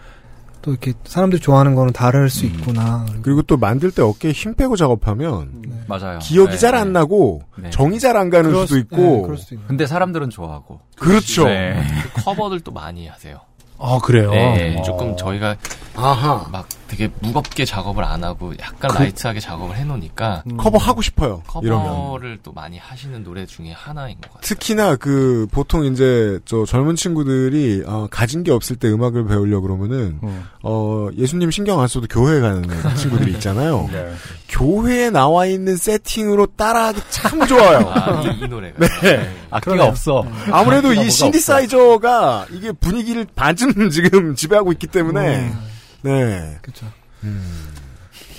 또 이렇게 사람들이 좋아하는 거는 다를 수 있구나 그리고 또 만들 때 어깨에 힘 빼고 작업하면 맞아요. 기억이 네, 잘안 네. 나고 네. 정이 잘 안 가는 그럴 수도 수- 있고 네, 그럴 수도 있는 근데 사람들은 좋아하고. 그렇죠. 네. 그 커버들도 많이 하세요. 아 그래요. 네, 어. 조금 저희가 아하 막 되게 무겁게 작업을 안 하고 약간 그- light하게 작업을 해놓으니까 음. 커버 하고 싶어요. 이러면 커버를 또 많이 하시는 노래 중에 하나인 것 같아요. 특히나 그 보통 이제 저 젊은 친구들이 어, 가진 게 없을 때 음악을 배우려 그러면은 음. 어 예수님 신경 안 써도 교회 가는 *laughs* 친구들이 있잖아요. 네. 교회에 나와 있는 세팅으로 따라하기 참 좋아요. 아, 이, 이 노래가. 네. 악기가 없어. 아무래도 악기가 이 신디사이저가 이게 분위기를 반쯤 *laughs* 지금 지배하고 있기 때문에 네. 그렇죠 음.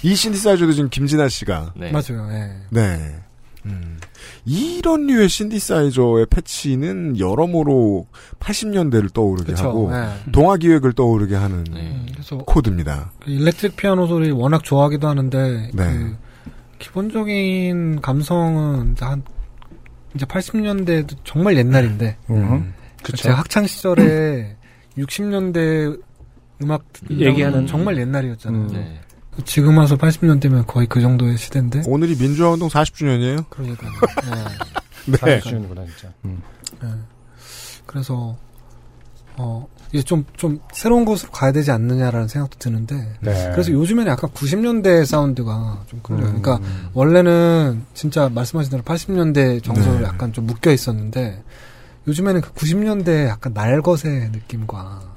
이 신디사이저도 지금 김진아 씨가 네. 맞아요 예. 네. 음. 이런 류의 신디사이저의 패치는 여러모로 80년대를 떠오르게 그쵸, 하고 예. 동화 기획을 떠오르게 하는 네. 코드입니다. 그 일렉트릭 피아노 소리 워낙 좋아하기도 하는데 네. 그 기본적인 감성은 이제 한 이제 80년대도 정말 옛날인데 음. 제가 학창 시절에 60년대 음악 얘기하는 건 정말 옛날이었잖아요. 음. 네. 지금 와서 80년대면 거의 그 정도의 시대인데. 오늘이 민주화 운동 40주년이에요? 그러니까요. *laughs* 네. 네. 40주년이구나 진짜. 음. 네. 그래서 어 이제 좀 좀 새로운 곳으로 가야 되지 않느냐라는 생각도 드는데. 네. 그래서 요즘에는 약간 90년대 사운드가 좀 끌려요. 음. 그러니까 원래는 진짜 말씀하신 대로 80년대 정서를 네. 약간 좀 묶여 있었는데 요즘에는 그 90년대 약간 날것의 느낌과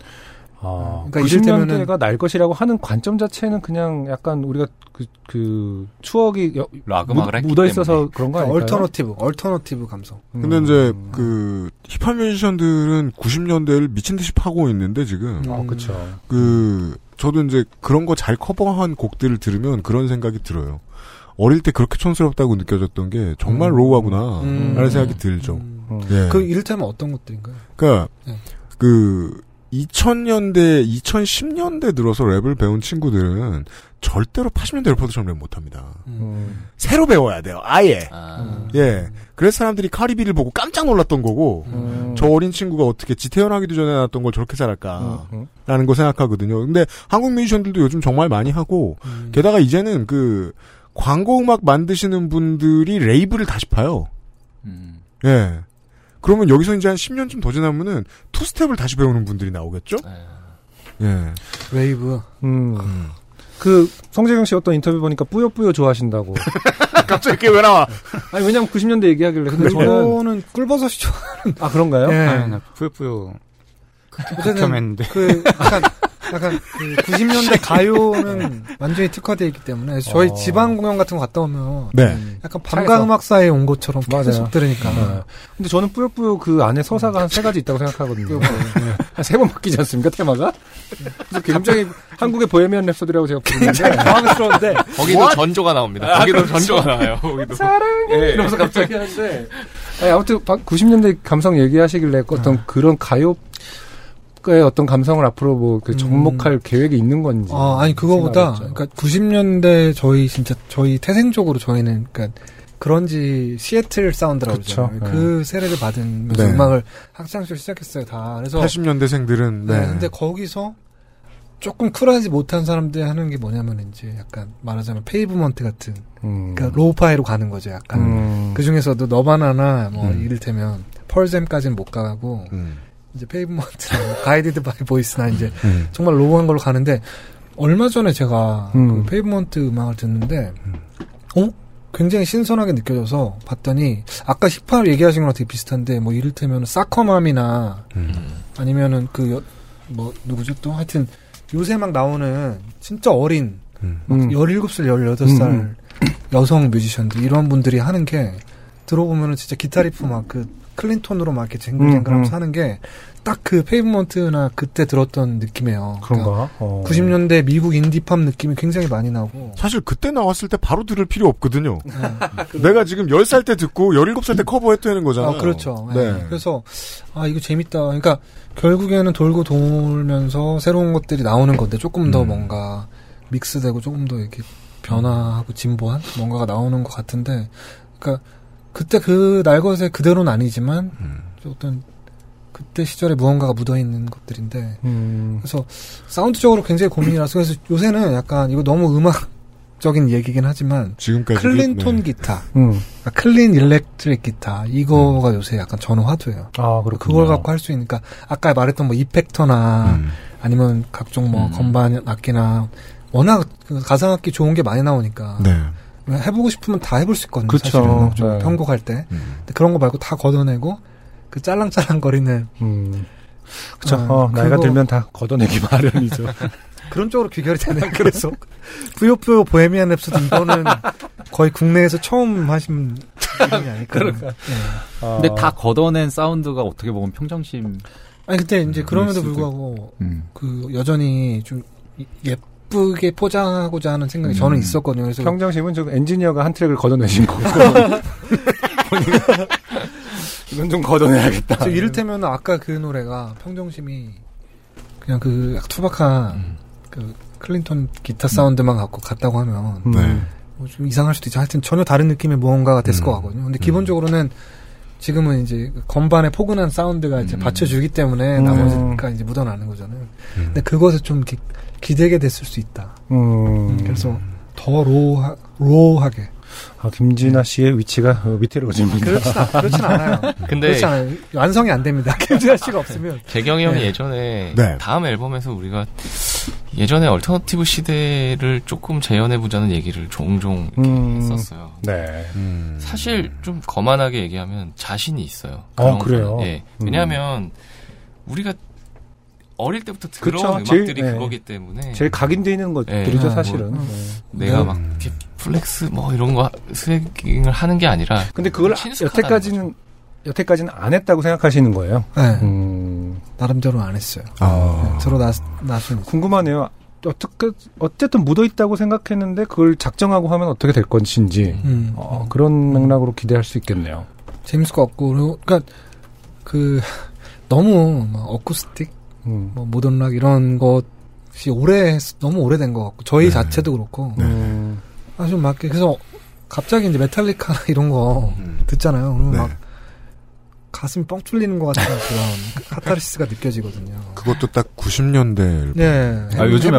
아, 그러니까 90년대가 이를테면은- 날 것이라고 하는 관점 자체는 그냥 약간 우리가 그, 그 추억이 여- 락 음악을 했기 묻어 있어서 때문에. 그런 거 아닐까요? alternative, alternative 감성. 근데 이제 그 힙합 뮤지션들은 90년대를 미친 듯이 파고 있는데 지금 아, 그쵸. 그 저도 이제 그런 거 잘 커버한 곡들을 들으면 그런 생각이 들어요. 어릴 때 그렇게 촌스럽다고 느껴졌던 게 정말 음. raw하구나 음. 라는 생각이 들죠. 음. 예. 그 이를테면 어떤 것들인가요? 그러니까 네. 그 2000년대, 2010년대 들어서 랩을 배운 친구들은 절대로 80년대 래퍼들처럼 랩 못합니다. 음. 새로 배워야 돼요. 아예. 아, 예. 그래서 사람들이 Cardi B를 보고 깜짝 놀랐던 거고, 음. 저 어린 친구가 어떻게 지 태어나기도 전에 나왔던 걸 저렇게 잘할까. 음. 라는 거 생각하거든요. 근데 한국 뮤지션들도 요즘 정말 많이 하고, 음. 게다가 이제는 그, 광고 음악 만드시는 분들이 레이블을 다시 파요. 음. 예. 그러면 여기서 이제 한 10년쯤 더 지나면은 two-step을 다시 배우는 분들이 나오겠죠? 예. 웨이브. 음. 그 송재경 씨 어떤 인터뷰 보니까 뿌요뿌요 좋아하신다고. *laughs* 갑자기 그게 왜 나와? 아니 왜냐면 90년대 얘기하길래. 근데 저는 저는 꿀버섯이 좋아. 아 그런가요? 예. 아니, 나 뿌요뿌요. 극혐했는데. 그 약간 약간 그 90년대 가요는 완전히 특화되어 있기 때문에 저희 어. 지방 공연 같은 거 갔다 오면 네. 약간. 밤과 음악사에 온 것처럼 맞아요. 계속 들으니까 네. 근데 저는 뿌요뿌요 그 안에 서사가 한 세 가지 있다고 생각하거든요. 한 세 번 바뀌지 않습니까 테마가? 그래서 굉장히 한국의 보헤미안 랩소디라고 제가 부르는데 당황스러운데 거기도 전조가 나옵니다. 아, 거기도 그렇죠. 전조가 나와요. 거기도. 사랑해 예. 이러면서 갑자기 하는데 아니, 아무튼 90년대 감성 얘기하시길래 어떤 그런 가요 의 어떤 감성을 앞으로 뭐 그 접목할 계획이 있는 건지. 아, 아니 그거보다 했죠. 그러니까 90년대 저희 진짜 저희 태생적으로 저희는 그러니까 그런지 시애틀 사운드라고 그쵸. 그러잖아요. 네. 그 세례를 받으면서 네. 음악을 학창 시절 시작했어요 다. 그래서 80년대생들은, 네. 네. 근데 거기서 조금 쿨하지 못한 사람들이 하는 게 뭐냐면 이제 약간 말하자면 페이브먼트 같은 음. 그러니까 lo-fi로 가는 거죠 약간 음. 그 중에서도 너바나나 뭐 음. 이를테면 펄잼까지는 못 가고 음. 이제 페이브먼트나 뭐 *laughs* 가이디드 바이 보이스나 이제 음. 정말 raw한 걸로 가는데 얼마 전에 제가 음. 그 페이브먼트 음악을 듣는데 어 굉장히 신선하게 느껴져서 봤더니 아까 힙합 얘기하신 거랑 되게 비슷한데 뭐 이를테면 사커맘이나 아니면은 그 뭐 누구죠 또 하여튼 요새 막 나오는 진짜 어린 음. 막 음. 17살 18살 음. 여성 뮤지션들 이런 분들이 하는 게 들어보면은 진짜 기타 리프 막 그 clean tone으로 막 이렇게 쟁글쟁글하면서 음, 음. 하는 게 딱 그 페이브먼트나 그때 들었던 느낌이에요. 그런가? 어. 90년대 미국 indie pop 느낌이 굉장히 많이 나고 사실 그때 나왔을 때 바로 들을 필요 없거든요. 네. *laughs* 내가 지금 10살 때 듣고 17살 때 커버했다는 거잖아요. 아, 그렇죠. 네. 네. 그래서 아 이거 재밌다. 그러니까 결국에는 돌고 돌면서 새로운 것들이 나오는 건데 조금 더 음. 뭔가 믹스되고 조금 더 이렇게 변화하고 진보한 뭔가가 나오는 것 같은데, 그러니까 그때 그 날것의 그대로는 아니지만 음. 어떤 그때 시절에 무언가가 묻어 있는 것들인데, 음. 그래서 사운드적으로 굉장히 고민이라서 그래서 요새는 약간 이거 너무 음악적인 얘기긴 하지만 지금까지 클린톤 네. 기타, 음. 그러니까 clean electric 기타 이거가 요새 약간 전화화두예요. 아, 그렇군요. 그걸 갖고 할 수 있으니까 아까 말했던 뭐 effector나 음. 아니면 각종 뭐 음. 건반 악기나 워낙 그 가상악기 좋은 게 많이 나오니까 네. 해보고 싶으면 다 해볼 수 있거든요. 그쵸. 사실은 좀 네. 편곡할 때 음. 근데 그런 거 말고 다 걷어내고 그 짤랑짤랑거리는 음. 그쵸. 아, 어, 나이가 그거- 들면 다 걷어내기 마련이죠. *laughs* 그런 쪽으로 귀결이 되네. 그래서 부요부요 보헤미안 랩소디 이거는 거의 국내에서 처음 하신 분이 아닐까. 네. 근데 다 걷어낸 사운드가 어떻게 보면 평정심. 아니 근데 이제 그럼에도 수도 불구하고 음. 그 여전히 좀 이- 예쁘게 포장하고자 하는 생각이 저는 음. 있었거든요. 그래서 평정심은 좀 엔지니어가 한 트랙을 걷어내신 거고. *laughs* *laughs* 이건 좀 걷어내야겠다. 이를테면 아까 그 노래가 평정심이 그냥 그 투박한 그 클린톤 기타 사운드만 갖고 갔다고 하면 음. 네. 뭐 좀 이상할 수도 있죠. 하여튼 전혀 다른 느낌의 무언가가 됐을 음. 것 같거든요. 근데 기본적으로는 지금은 이제 건반의 포근한 사운드가 이제 음. 받쳐주기 때문에 음. 나머지가 이제 묻어나는 거잖아요. 근데 그것에 좀 이렇게 기대게 됐을 수 있다. 음. 그래서 더 로하, 로하게. 아, 김진아 씨의 위치가 어, 위태로워집니다. 그렇진, 않- 그렇진 않아요. *laughs* 근데 그렇지 않아요. 완성이 안 됩니다. *laughs* 김진아 씨가 없으면. 재경이 형이 네. 예전에 네. 다음 앨범에서 우리가 예전에 alternative 시대를 조금 재현해보자는 얘기를 종종 이렇게 음. 했었어요. 네. 음. 사실 좀 거만하게 얘기하면 자신이 있어요. 어, 그래요? 거는. 예. 음. 왜냐하면 우리가 어릴 때부터 들어온 그쵸, 음악들이 제일, 네. 그거기 때문에 제일 각인돼 있는 것들이죠, 네. 사실은. 뭐, 네. 내가 네. 막 이렇게 flex 뭐 이런 거 swagging을 하는 게 아니라 근데 그걸 여태까지는 여태까지는 안 했다고 생각하시는 거예요. 네. 음. 나름대로 안 했어요. 아. 네, 들어 나, 나선 궁금하네요. 어떻게 어쨌든 묻어 있다고 생각했는데 그걸 작정하고 하면 어떻게 될 것인지 음. 어, 그런 맥락으로 기대할 수 있겠네요. 재밌을 것 같고 그리고 그러니까 그 *laughs* 너무 막 어쿠스틱 음. 뭐 모던 락 이런 것이 오래 했- 너무 오래된 것 같고 저희 네. 자체도 그렇고 음. 아주 막 그래서 갑자기 이제 메탈리카 *laughs* 이런 거 듣잖아요. 그러면 네. 막 가슴이 뻥 뚫리는 것 같은 그런 *laughs* 카타르시스가 느껴지거든요. 그것도 딱 90년대. 네. 아, 요즘에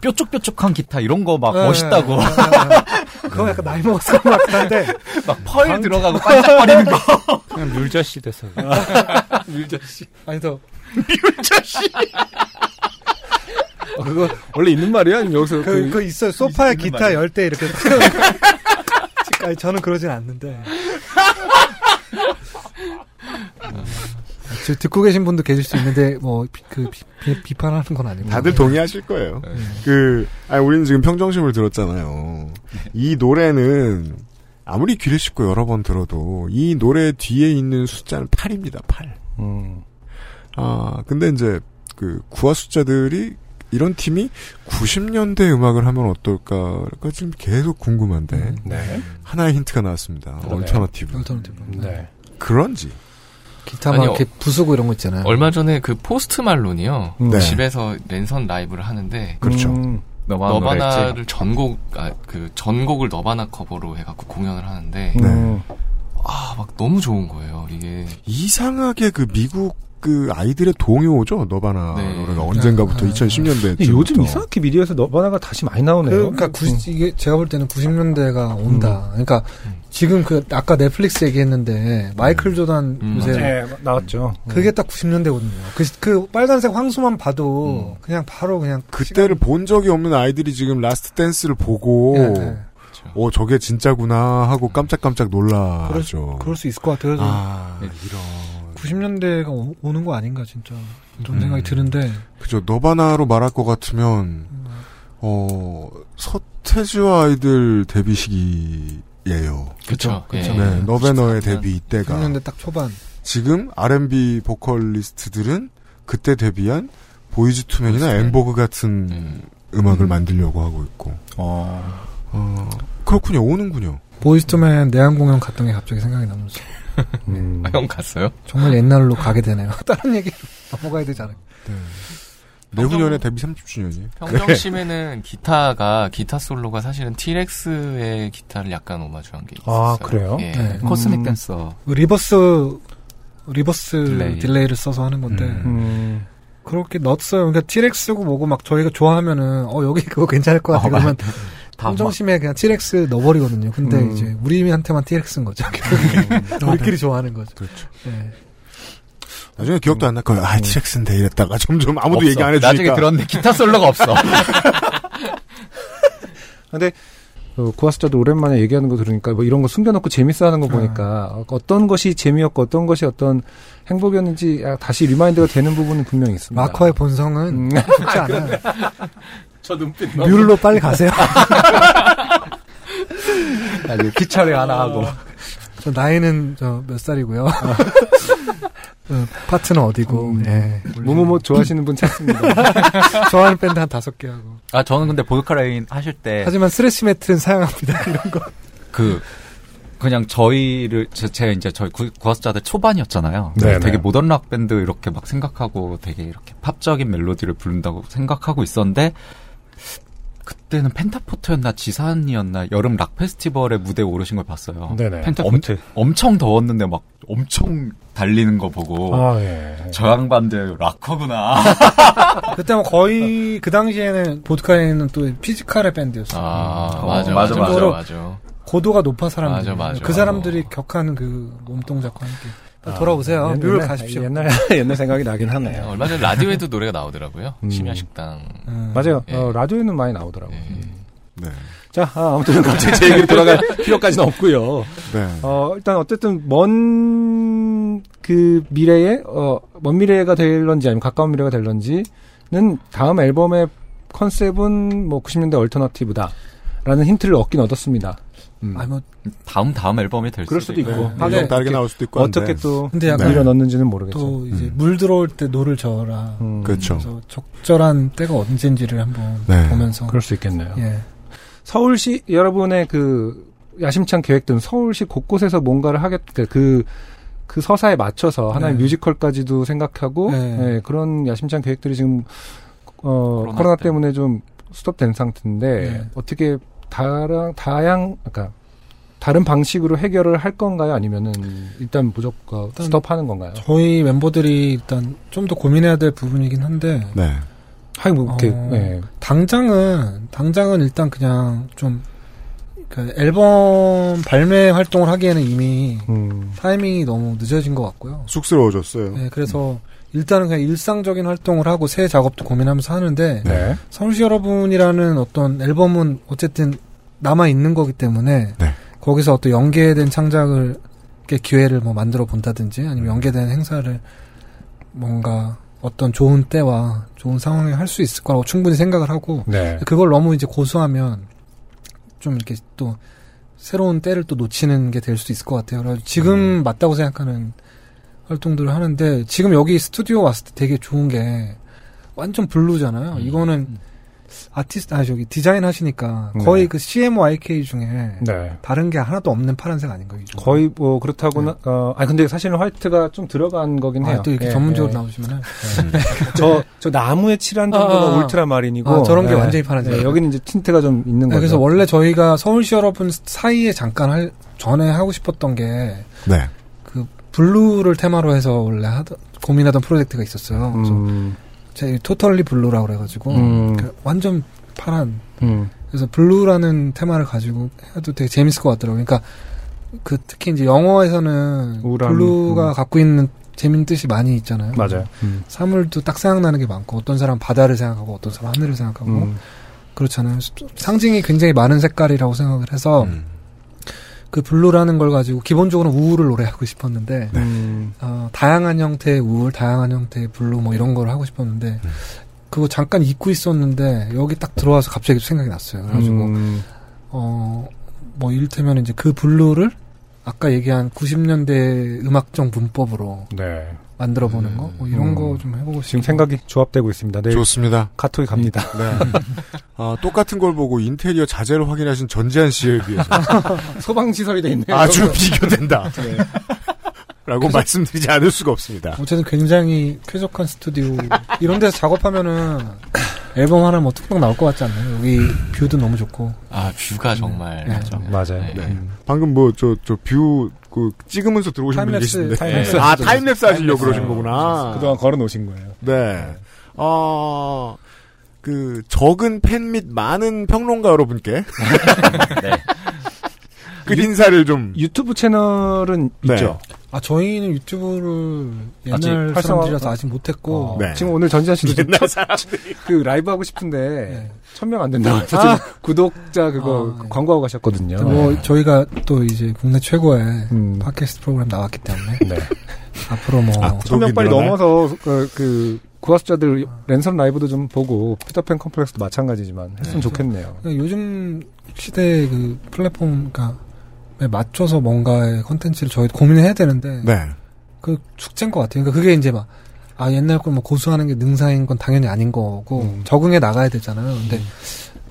뾰족뾰족한 기타 이런 거막 네, 멋있다고. 네, 네. *laughs* 그거 약간 나이 먹어서 것 같긴 한데 *laughs* 막 펄 들어가고 반짝거리는 거. 그냥 뮬저씨 돼서. 뮬저씨. 아니 더 뮬저씨. 어, 그거 원래 있는 말이야? 여기서 그, 그 있어요. 소파에 기타 말이야. 열때 이렇게. 아니, 저는 그러진 않는데. 저 듣고 계신 분도 계실 수 있는데, 뭐, 비, 그, 비, 비, 판하는 건 아니고. 다들 동의하실 거예요. 네. 그, 아니, 우리는 지금 평정심을 들었잖아요. 이 노래는 아무리 귀를 씻고 여러 번 들어도 이 노래 뒤에 있는 숫자는 8입니다, 8. 음. 아, 근데 이제 그 9와 숫자들이 이런 팀이 90년대 음악을 하면 어떨까? 가 지금 계속 궁금한데. 네. 하나의 힌트가 나왔습니다. 네. alternative. alternative. 네. 그런지. 기타 막. 이렇게 부수고 이런 거 있잖아요. 얼마 전에 그 포스트 말론이요. 네. 집에서 랜선 라이브를 하는데 그렇죠. 음. 너바나 너바나를 전곡 아, 그 전곡을 너바나 커버로 해갖고 공연을 하는데 네. 아막 너무 좋은 거예요. 이게 이상하게 그 미국 그 아이들의 동요죠. 너바나 네. 노래가 언젠가부터 2010년대. 근데 요즘 이상하게 미디어에서 너바나가 다시 많이 나오네요. 그러니까 90, 이게 제가 볼 때는 90년대가 온다. 그러니까 지금 그 아까 넷플릭스 얘기했는데 마이클 조단 요새 네, 나왔죠. 그게 딱 90년대거든요. 그, 그 빨간색 황소만 봐도 그냥 바로 그냥 그때를 본 적이 없는 아이들이 지금 Last Dance를 보고 네, 네. 오 저게 진짜구나 하고 깜짝깜짝 그럴, 놀라죠. 그럴 수 있을 것 같아요. 아 이런 90년대가 오, 오는 거 아닌가 진짜 그런 음. 생각이 드는데 그죠. 너바나로 말할 것 같으면 어 서태지와 아이들 데뷔 시기예요. 그쵸. 그쵸. 예. 네, 너바나의 데뷔 이때가 90년대 딱 초반 지금 R&B 보컬리스트들은 그때 데뷔한 보이즈 투맨이나 엔보그 같은 음. 악을 만들려고 하고 있고. 어, 그렇군요. 오는군요. 보이스투맨 내한 공연 갔던 게 갑자기 생각이 나면서 음. 아, 형 갔어요? 정말 옛날로 가게 되네요. *laughs* 다른 얘기 넘어가야 되잖아요. 내후년에 데뷔 30주년이에요. 평정심에는 *laughs* 기타가 기타 솔로가 사실은 티렉스의 기타를 약간 오마주한 게 있어요. 아, 그래요? 예. 네. Cosmic Dancer. reverse reverse delay. delay. 를 써서 하는 건데 음. 그렇게 넣었어요. 그러니까 티렉스고 뭐고 막 저희가 좋아하면은 어 여기 그거 괜찮을 것 같아. 어, 그러면 다 평정심에 그냥 티렉스 넣어버리거든요. 근데 음. 이제 우리한테만 티렉스인 거죠. *laughs* *laughs* 우리끼리 좋아하는 거죠. 그렇죠. 네. 나중에 기억도 안 날 거예요. 아, 티렉스인데 이랬다가 점점 아무도 없어. 얘기 안 해주니까. 나중에 들었는데 기타 솔로가 없어. *laughs* 근데 그 구하스자도 오랜만에 얘기하는 거 들으니까 뭐 이런 거 숨겨놓고 재밌어 하는 거 보니까 어떤 것이 재미였고 어떤 것이 어떤 행복이었는지 아, 다시 remind가 되는 부분은 분명히 있습니다. 락커의 본성은 음. 쉽지 않아요. 저 눈빛 뮬로 빨리 가세요. *laughs* 아니, 피처리 하나 하고. 저 나이는 저 몇 살이고요. 어, 파트는 어디고. 예. 뭐뭐뭐 좋아하시는 분 찾습니다. *laughs* 좋아하는 밴드 한 다섯 개 하고. 아, 저는 근데 보드카레인 하실 때. 하지만 thrash metal은 사양합니다. *laughs* 이런 거. 그 그냥 저희를 제, 제가 이제 저희 구- 구와 숫자들 초반이었잖아요. 네네. 되게 모던 락 밴드 이렇게 막 생각하고 되게 이렇게 팝적인 멜로디를 부른다고 생각하고 있었는데 그때는 펜타포트였나 지산이었나 여름 락 페스티벌에 무대에 오르신 걸 봤어요. 네네. 펜타포트 엄 청 더웠는데 막 엄청 달리는 거 보고 아, 예. 저 양반들 락커구나. *laughs* 그때 뭐 거의 그 당시에는 보드카레인은 또 physical의 밴드였어요. 아, 어, 맞아, 맞아, 맞아, 맞아. 맞아, 맞아. 고도가 높아 사람들. 맞아, 맞아. 그 사람들이 격하는 그 몸동작과 함께. 빨리 돌아오세요. 옛날- 뮤를 가십시오. 옛날 *laughs* 옛날 생각이 나긴 하네요. 얼마 전에 라디오에도 *laughs* 노래가 나오더라고요. 음. 심야 식당. 음. 맞아요. 예. 어, 라디오에는 많이 나오더라고요. 네. 자, 아, 아무튼 갑자기 제 얘기로 돌아갈 *laughs* 필요까지는 없고요. 네. 어, 일단 어쨌든 먼, 그그 미래에 어, 먼 미래가 될런지 아니면 가까운 미래가 될런지는 다음 앨범의 컨셉은 뭐 90년대 alternative다라는 힌트를 얻긴 얻었습니다. 음. 아니 뭐 다음 다음 앨범이 될 그럴 수도 수도 있고. 하게 네, 다르게 나올 수도 있고 어떻게. 또 근데 약간 밀어 넣는지는 모르겠죠. 또 이제 음. 물 들어올 때 노를 저어라. 음. 그렇죠. 그래서 적절한 때가 언젠지를 한번 네. 보면서 그럴 수 있겠네요. 예. 서울시 여러분의 그 야심찬 계획들은 서울시 곳곳에서 뭔가를 하겠 그, 그 서사에 맞춰서 하나의 네. 뮤지컬까지도 생각하고 네. 예, 그런 야심찬 계획들이 지금 어, 코로나 코로나, 때문에. 때문에 좀 스톱된 상태인데 네. 어떻게 다양 다양 그러니까 다른 방식으로 해결을 할 건가요? 아니면은 일단 무조건 일단 스톱하는 건가요? 저희 멤버들이 일단 좀 더 고민해야 될 부분이긴 한데 네. 하이 뭐 이렇게 어, 예. 당장은 당장은 일단 그냥 좀 그 앨범 발매 활동을 하기에는 이미 음. 타이밍이 너무 늦어진 것 같고요. 쑥스러워졌어요. 네, 그래서 일단은 그냥 일상적인 활동을 하고 새 작업도 고민하면서 하는데 네. 서울시 여러분이라는 어떤 앨범은 어쨌든 남아 있는 거기 때문에 네. 거기서 어떤 연계된 창작을 게 기회를 뭐 만들어 본다든지 아니면 연계된 행사를 뭔가 어떤 좋은 때와 좋은 상황에 할 수 있을 거라고 충분히 생각을 하고 네. 그걸 너무 이제 고수하면 좀 이렇게 또 새로운 때를 또 놓치는 게 될 수도 있을 것 같아요. 그래서 지금 맞다고 생각하는 활동들을 하는데 지금 여기 스튜디오 왔을 때 되게 좋은 게 완전 블루잖아요. 이거는 아티스트 아 저기 디자인 하시니까 거의 네. 그 CMYK 중에 네. 다른 게 하나도 없는 파란색 아닌가요? 이거? 거의 뭐 그렇다고나 어, 아 근데 사실은 화이트가 좀 들어간 거긴 아, 해요. 또 이렇게 예, 전문적으로 예. 나오시면은 저, 저 나무에 칠한 정도가 아, 아, 아. 울트라 마린이고. 아, 저런 게 네. 완전히 파란색. 네, 여기는 이제 tint가 좀 있는 네, 거죠. 그래서 원래 저희가 서울시 여러분 사이에 잠깐 할 전에 하고 싶었던 게 네. 그 blue를 테마로 해서 원래 하던 고민하던 프로젝트가 있었어요. 그래서 음, 제 totally blue라고 그래가지고 음. 그 완전 파란. 음. 그래서 blue라는 테마를 가지고 해도 되게 재밌을 것 같더라고요. 그러니까 그 특히 이제 영어에서는 우울함, blue가 음. 갖고 있는 재밌는 뜻이 많이 있잖아요. 맞아요. 음. 사물도 딱 생각나는 게 많고 어떤 사람 바다를 생각하고 어떤 사람 하늘을 생각하고 음. 그렇잖아요. 상징이 굉장히 많은 색깔이라고 생각을 해서 음. 그 blue라는 걸 가지고 기본적으로 우울을 노래하고 싶었는데 음. 어, 다양한 형태의 우울, 다양한 형태의 blue 뭐 이런 걸 하고 싶었는데 그거 잠깐 잊고 있었는데 여기 딱 들어와서 갑자기 생각이 났어요. 그래가지고 음. 어 뭐 이를테면 이제 그 blue를 아까 얘기한 90년대 음악적 문법으로 네. 만들어 보는 거 뭐 이런 음. 거 좀 해보고 지금 싶어요. 생각이 조합되고 있습니다. 내일 좋습니다. 카톡이 갑니다. 네. 아, 똑같은 걸 보고 인테리어 자재를 확인하신 전지한 씨에 비해서 *laughs* 소방시설이 돼 있네요. 아주 비교된다. *laughs* 네. 라고 말씀드리지 않을 수가 없습니다. 어쨌든 굉장히 쾌적한 스튜디오 이런 데서 작업하면은 앨범 하나 뭐 뚝딱 나올 것 같지 않나요? 여기 view도 너무 좋고 아 view가 정말 네. 맞아요. 네. 음. 방금 뭐, 저, 저, view, 그, 찍으면서 들어오신 분이 계신데. 타임랩스 아. 타임랩스 하시려고. 그러신 거구나. 그동안 걸어 놓으신 거예요. 네. 어, 그, 적은 팬 및 많은 평론가 여러분께. *laughs* 네. 끝 인사를 좀. 유튜브 채널은 네. 있죠. 아 저희는 유튜브를 아직 옛날 활성화- 사람들이라서 아직 못했고 어, 네. 지금 오늘 전지현 씨도 옛날 첫- 사람들이. 그 라이브 하고 싶은데 천명 안 된다고 해서 아. 구독자 그거 아, 네. 광고하고 가셨거든요. 뭐 저희가 또 이제 국내 최고의 음. 팟캐스트 프로그램 나왔기 때문에 네. 앞으로 뭐 아, 천명 빨리? 넘어서 그, 그 구와 숫자들 랜선 라이브도 좀 보고 피터팬 컴플렉스도 마찬가지지만 했으면 좋겠네요. 그러니까 요즘 시대의 그 플랫폼 그러니까 에 맞춰서 뭔가의 컨텐츠를 저희 고민해야 되는데 네. 그 축제인 것 같아요. 그러니까 그게 이제 막 아 옛날 걸 뭐 고수하는 게 능사인 건 당연히 아닌 거고 음. 적응해 나가야 되잖아요. 근데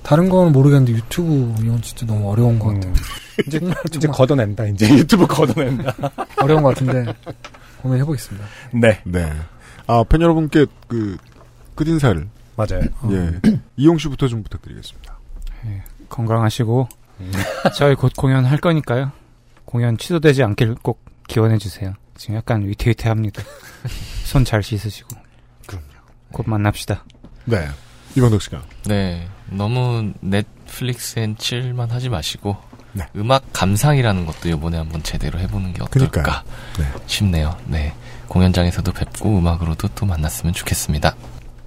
다른 거는 모르겠는데 유튜브 이건 진짜 너무 어려운 것 같아요. 이제 정말, *laughs* 이제 정말 걷어낸다 이제 유튜브 걷어낸다. *laughs* 어려운 것 같은데 고민해 보겠습니다. 네 네. 아, 팬 여러분께 그, 끝 인사를. 맞아요. 예. 이용 씨부터 좀 부탁드리겠습니다. 건강하시고 저희 곧 공연 할 거니까요. 공연 취소되지 않길 꼭 기원해 주세요. 지금 약간 위태위태합니다. 손 잘 씻으시고. 그럼요. 곧 만납시다. 네. 이광덕 씨가. 네, 너무 넷플릭스엔 칠만 하지 마시고 네. 음악 감상이라는 것도 이번에 한번 제대로 해보는 게 어떨까. 네. 싶네요. 네, 공연장에서도 뵙고 음악으로도 또 만났으면 좋겠습니다.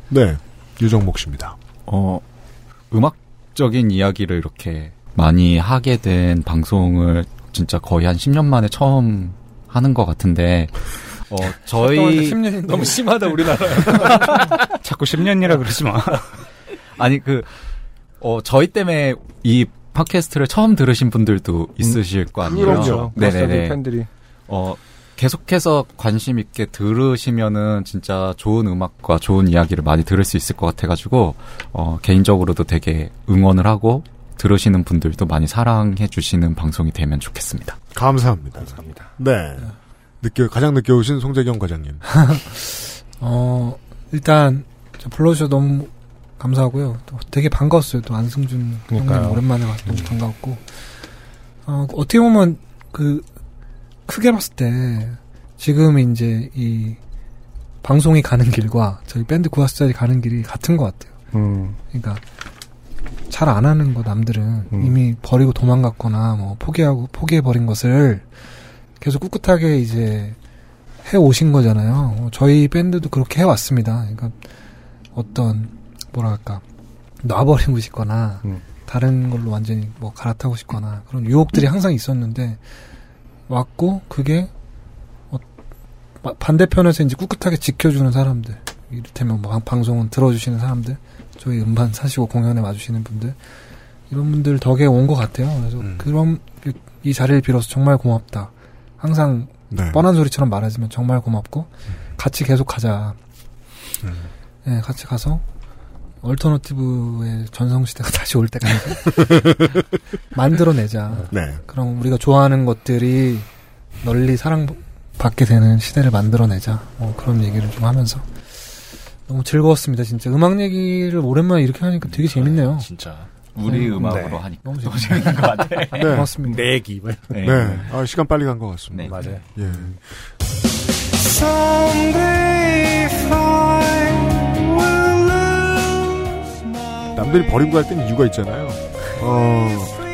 네. 유정목 씨입니다. 어, 음악적인 이야기를 이렇게 많이 하게 된 방송을 진짜 거의 한 10년 만에 처음 하는 것 같은데, 어, *laughs* 저희 10년이 너무 심하다 우리나라. *laughs* *laughs* 자꾸 10년이라 그러지 마. 아니 그 어, 저희 때문에 이 팟캐스트를 처음 들으신 분들도 있으실 거 아니에요. 그럼요. 네네네. 팬들이. 어, 계속해서 관심 있게 들으시면은 진짜 좋은 음악과 좋은 이야기를 많이 들을 수 있을 것 같아가지고 어, 개인적으로도 되게 응원을 하고 들으시는 분들도 많이 사랑해 주시는 방송이 되면 좋겠습니다. 감사합니다. 감사합니다. 네. 늦게 가장 늦게 오신 송재경 과장님. *laughs* 어, 일단, 저 불러주셔서 너무 감사하고요. 또 되게 반가웠어요. 또 안승준 그러니까요. 형님 오랜만에 와서 너무 반가웠고. 어, 어떻게 보면, 그, 크게 봤을 때, 지금 이제 이, 방송이 가는 길과 저희 밴드 구하수자리 가는 길이 같은 것 같아요. 음. 그러니까, 잘 안 하는 거 남들은 이미 버리고 도망갔거나 뭐 포기하고 포기해 버린 것을 계속 꿋꿋하게 이제 해 오신 거잖아요. 어, 저희 밴드도 그렇게 해 왔습니다. 그러니까 어떤 뭐랄까 놔버리고 싶거나 다른 걸로 완전히 뭐 갈아타고 싶거나 그런 유혹들이 항상 있었는데 왔고 그게 어, 마- 반대편에서 이제 꿋꿋하게 지켜주는 사람들 이를테면 뭐 방- 방송은 들어주시는 사람들 저희 음반 사시고 공연에 와주시는 분들 이런 분들 덕에 온 것 같아요. 그래서 그런 그- 이 자리를 빌어서 정말 고맙다. 항상 네. 뻔한 소리처럼 말하지만 정말 고맙고 같이 계속 가자. 네, 같이 가서 얼터너티브의 전성시대가 *laughs* 다시 올 때까지 *laughs* 만들어내자. 네. 그럼 우리가 좋아하는 것들이 널리 사랑받게 되는 시대를 만들어내자. 뭐 그런 얘기를 좀 하면서 너무 즐거웠습니다. 진짜 음악 얘기를 오랜만에 이렇게 하니까 되게 재밌네요. 진짜 우리 음, 음악으로 네. 하니까 너무 재밌는 것 같아. *laughs* 네. 고맙습니다. 내기. 네. 아, 시간 빨리 간 것 같습니다. 맞아요. 예. 남들이 버리고 갈 때는 이유가 있잖아요. 어,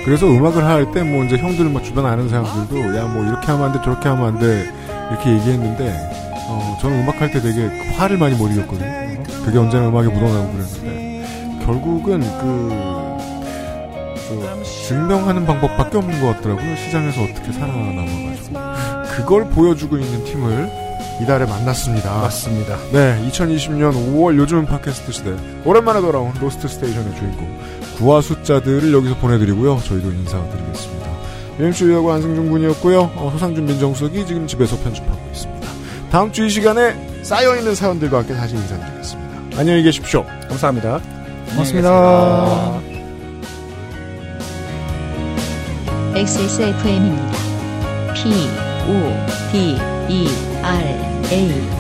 그래서 음악을 할 때 뭐 이제 형들 뭐 주변 아는 사람들도 야 뭐 이렇게 하면 안 돼, 저렇게 하면 안 돼, 이렇게 얘기했는데, 어, 저는 음악 할 때 되게 화를 많이 못 이겼거든요. 그게 언제나 음악에 묻어나고 그랬는데, 결국은 그, 그 증명하는 방법밖에 없는 것 같더라고요. 시장에서 어떻게 살아남아가지고. 그걸 보여주고 있는 팀을 이달에 만났습니다. 맞습니다. 네, 2020년 5월 요즘은 팟캐스트 시대 오랜만에 돌아온 로스트 스테이션의 주인공 구와 숫자들을 여기서 보내드리고요. 저희도 인사드리겠습니다. UMC하고 안승준 군이었고요. 어, 소상준 민정수석이 지금 집에서 편집하고 있습니다. 다음 주 이 시간에 쌓여있는 사연들과 함께 다시 인사드리겠습니다. 안녕히 계십시오. 감사합니다. 고맙습니다. XSFM입니다. P, O, D, E, R, A.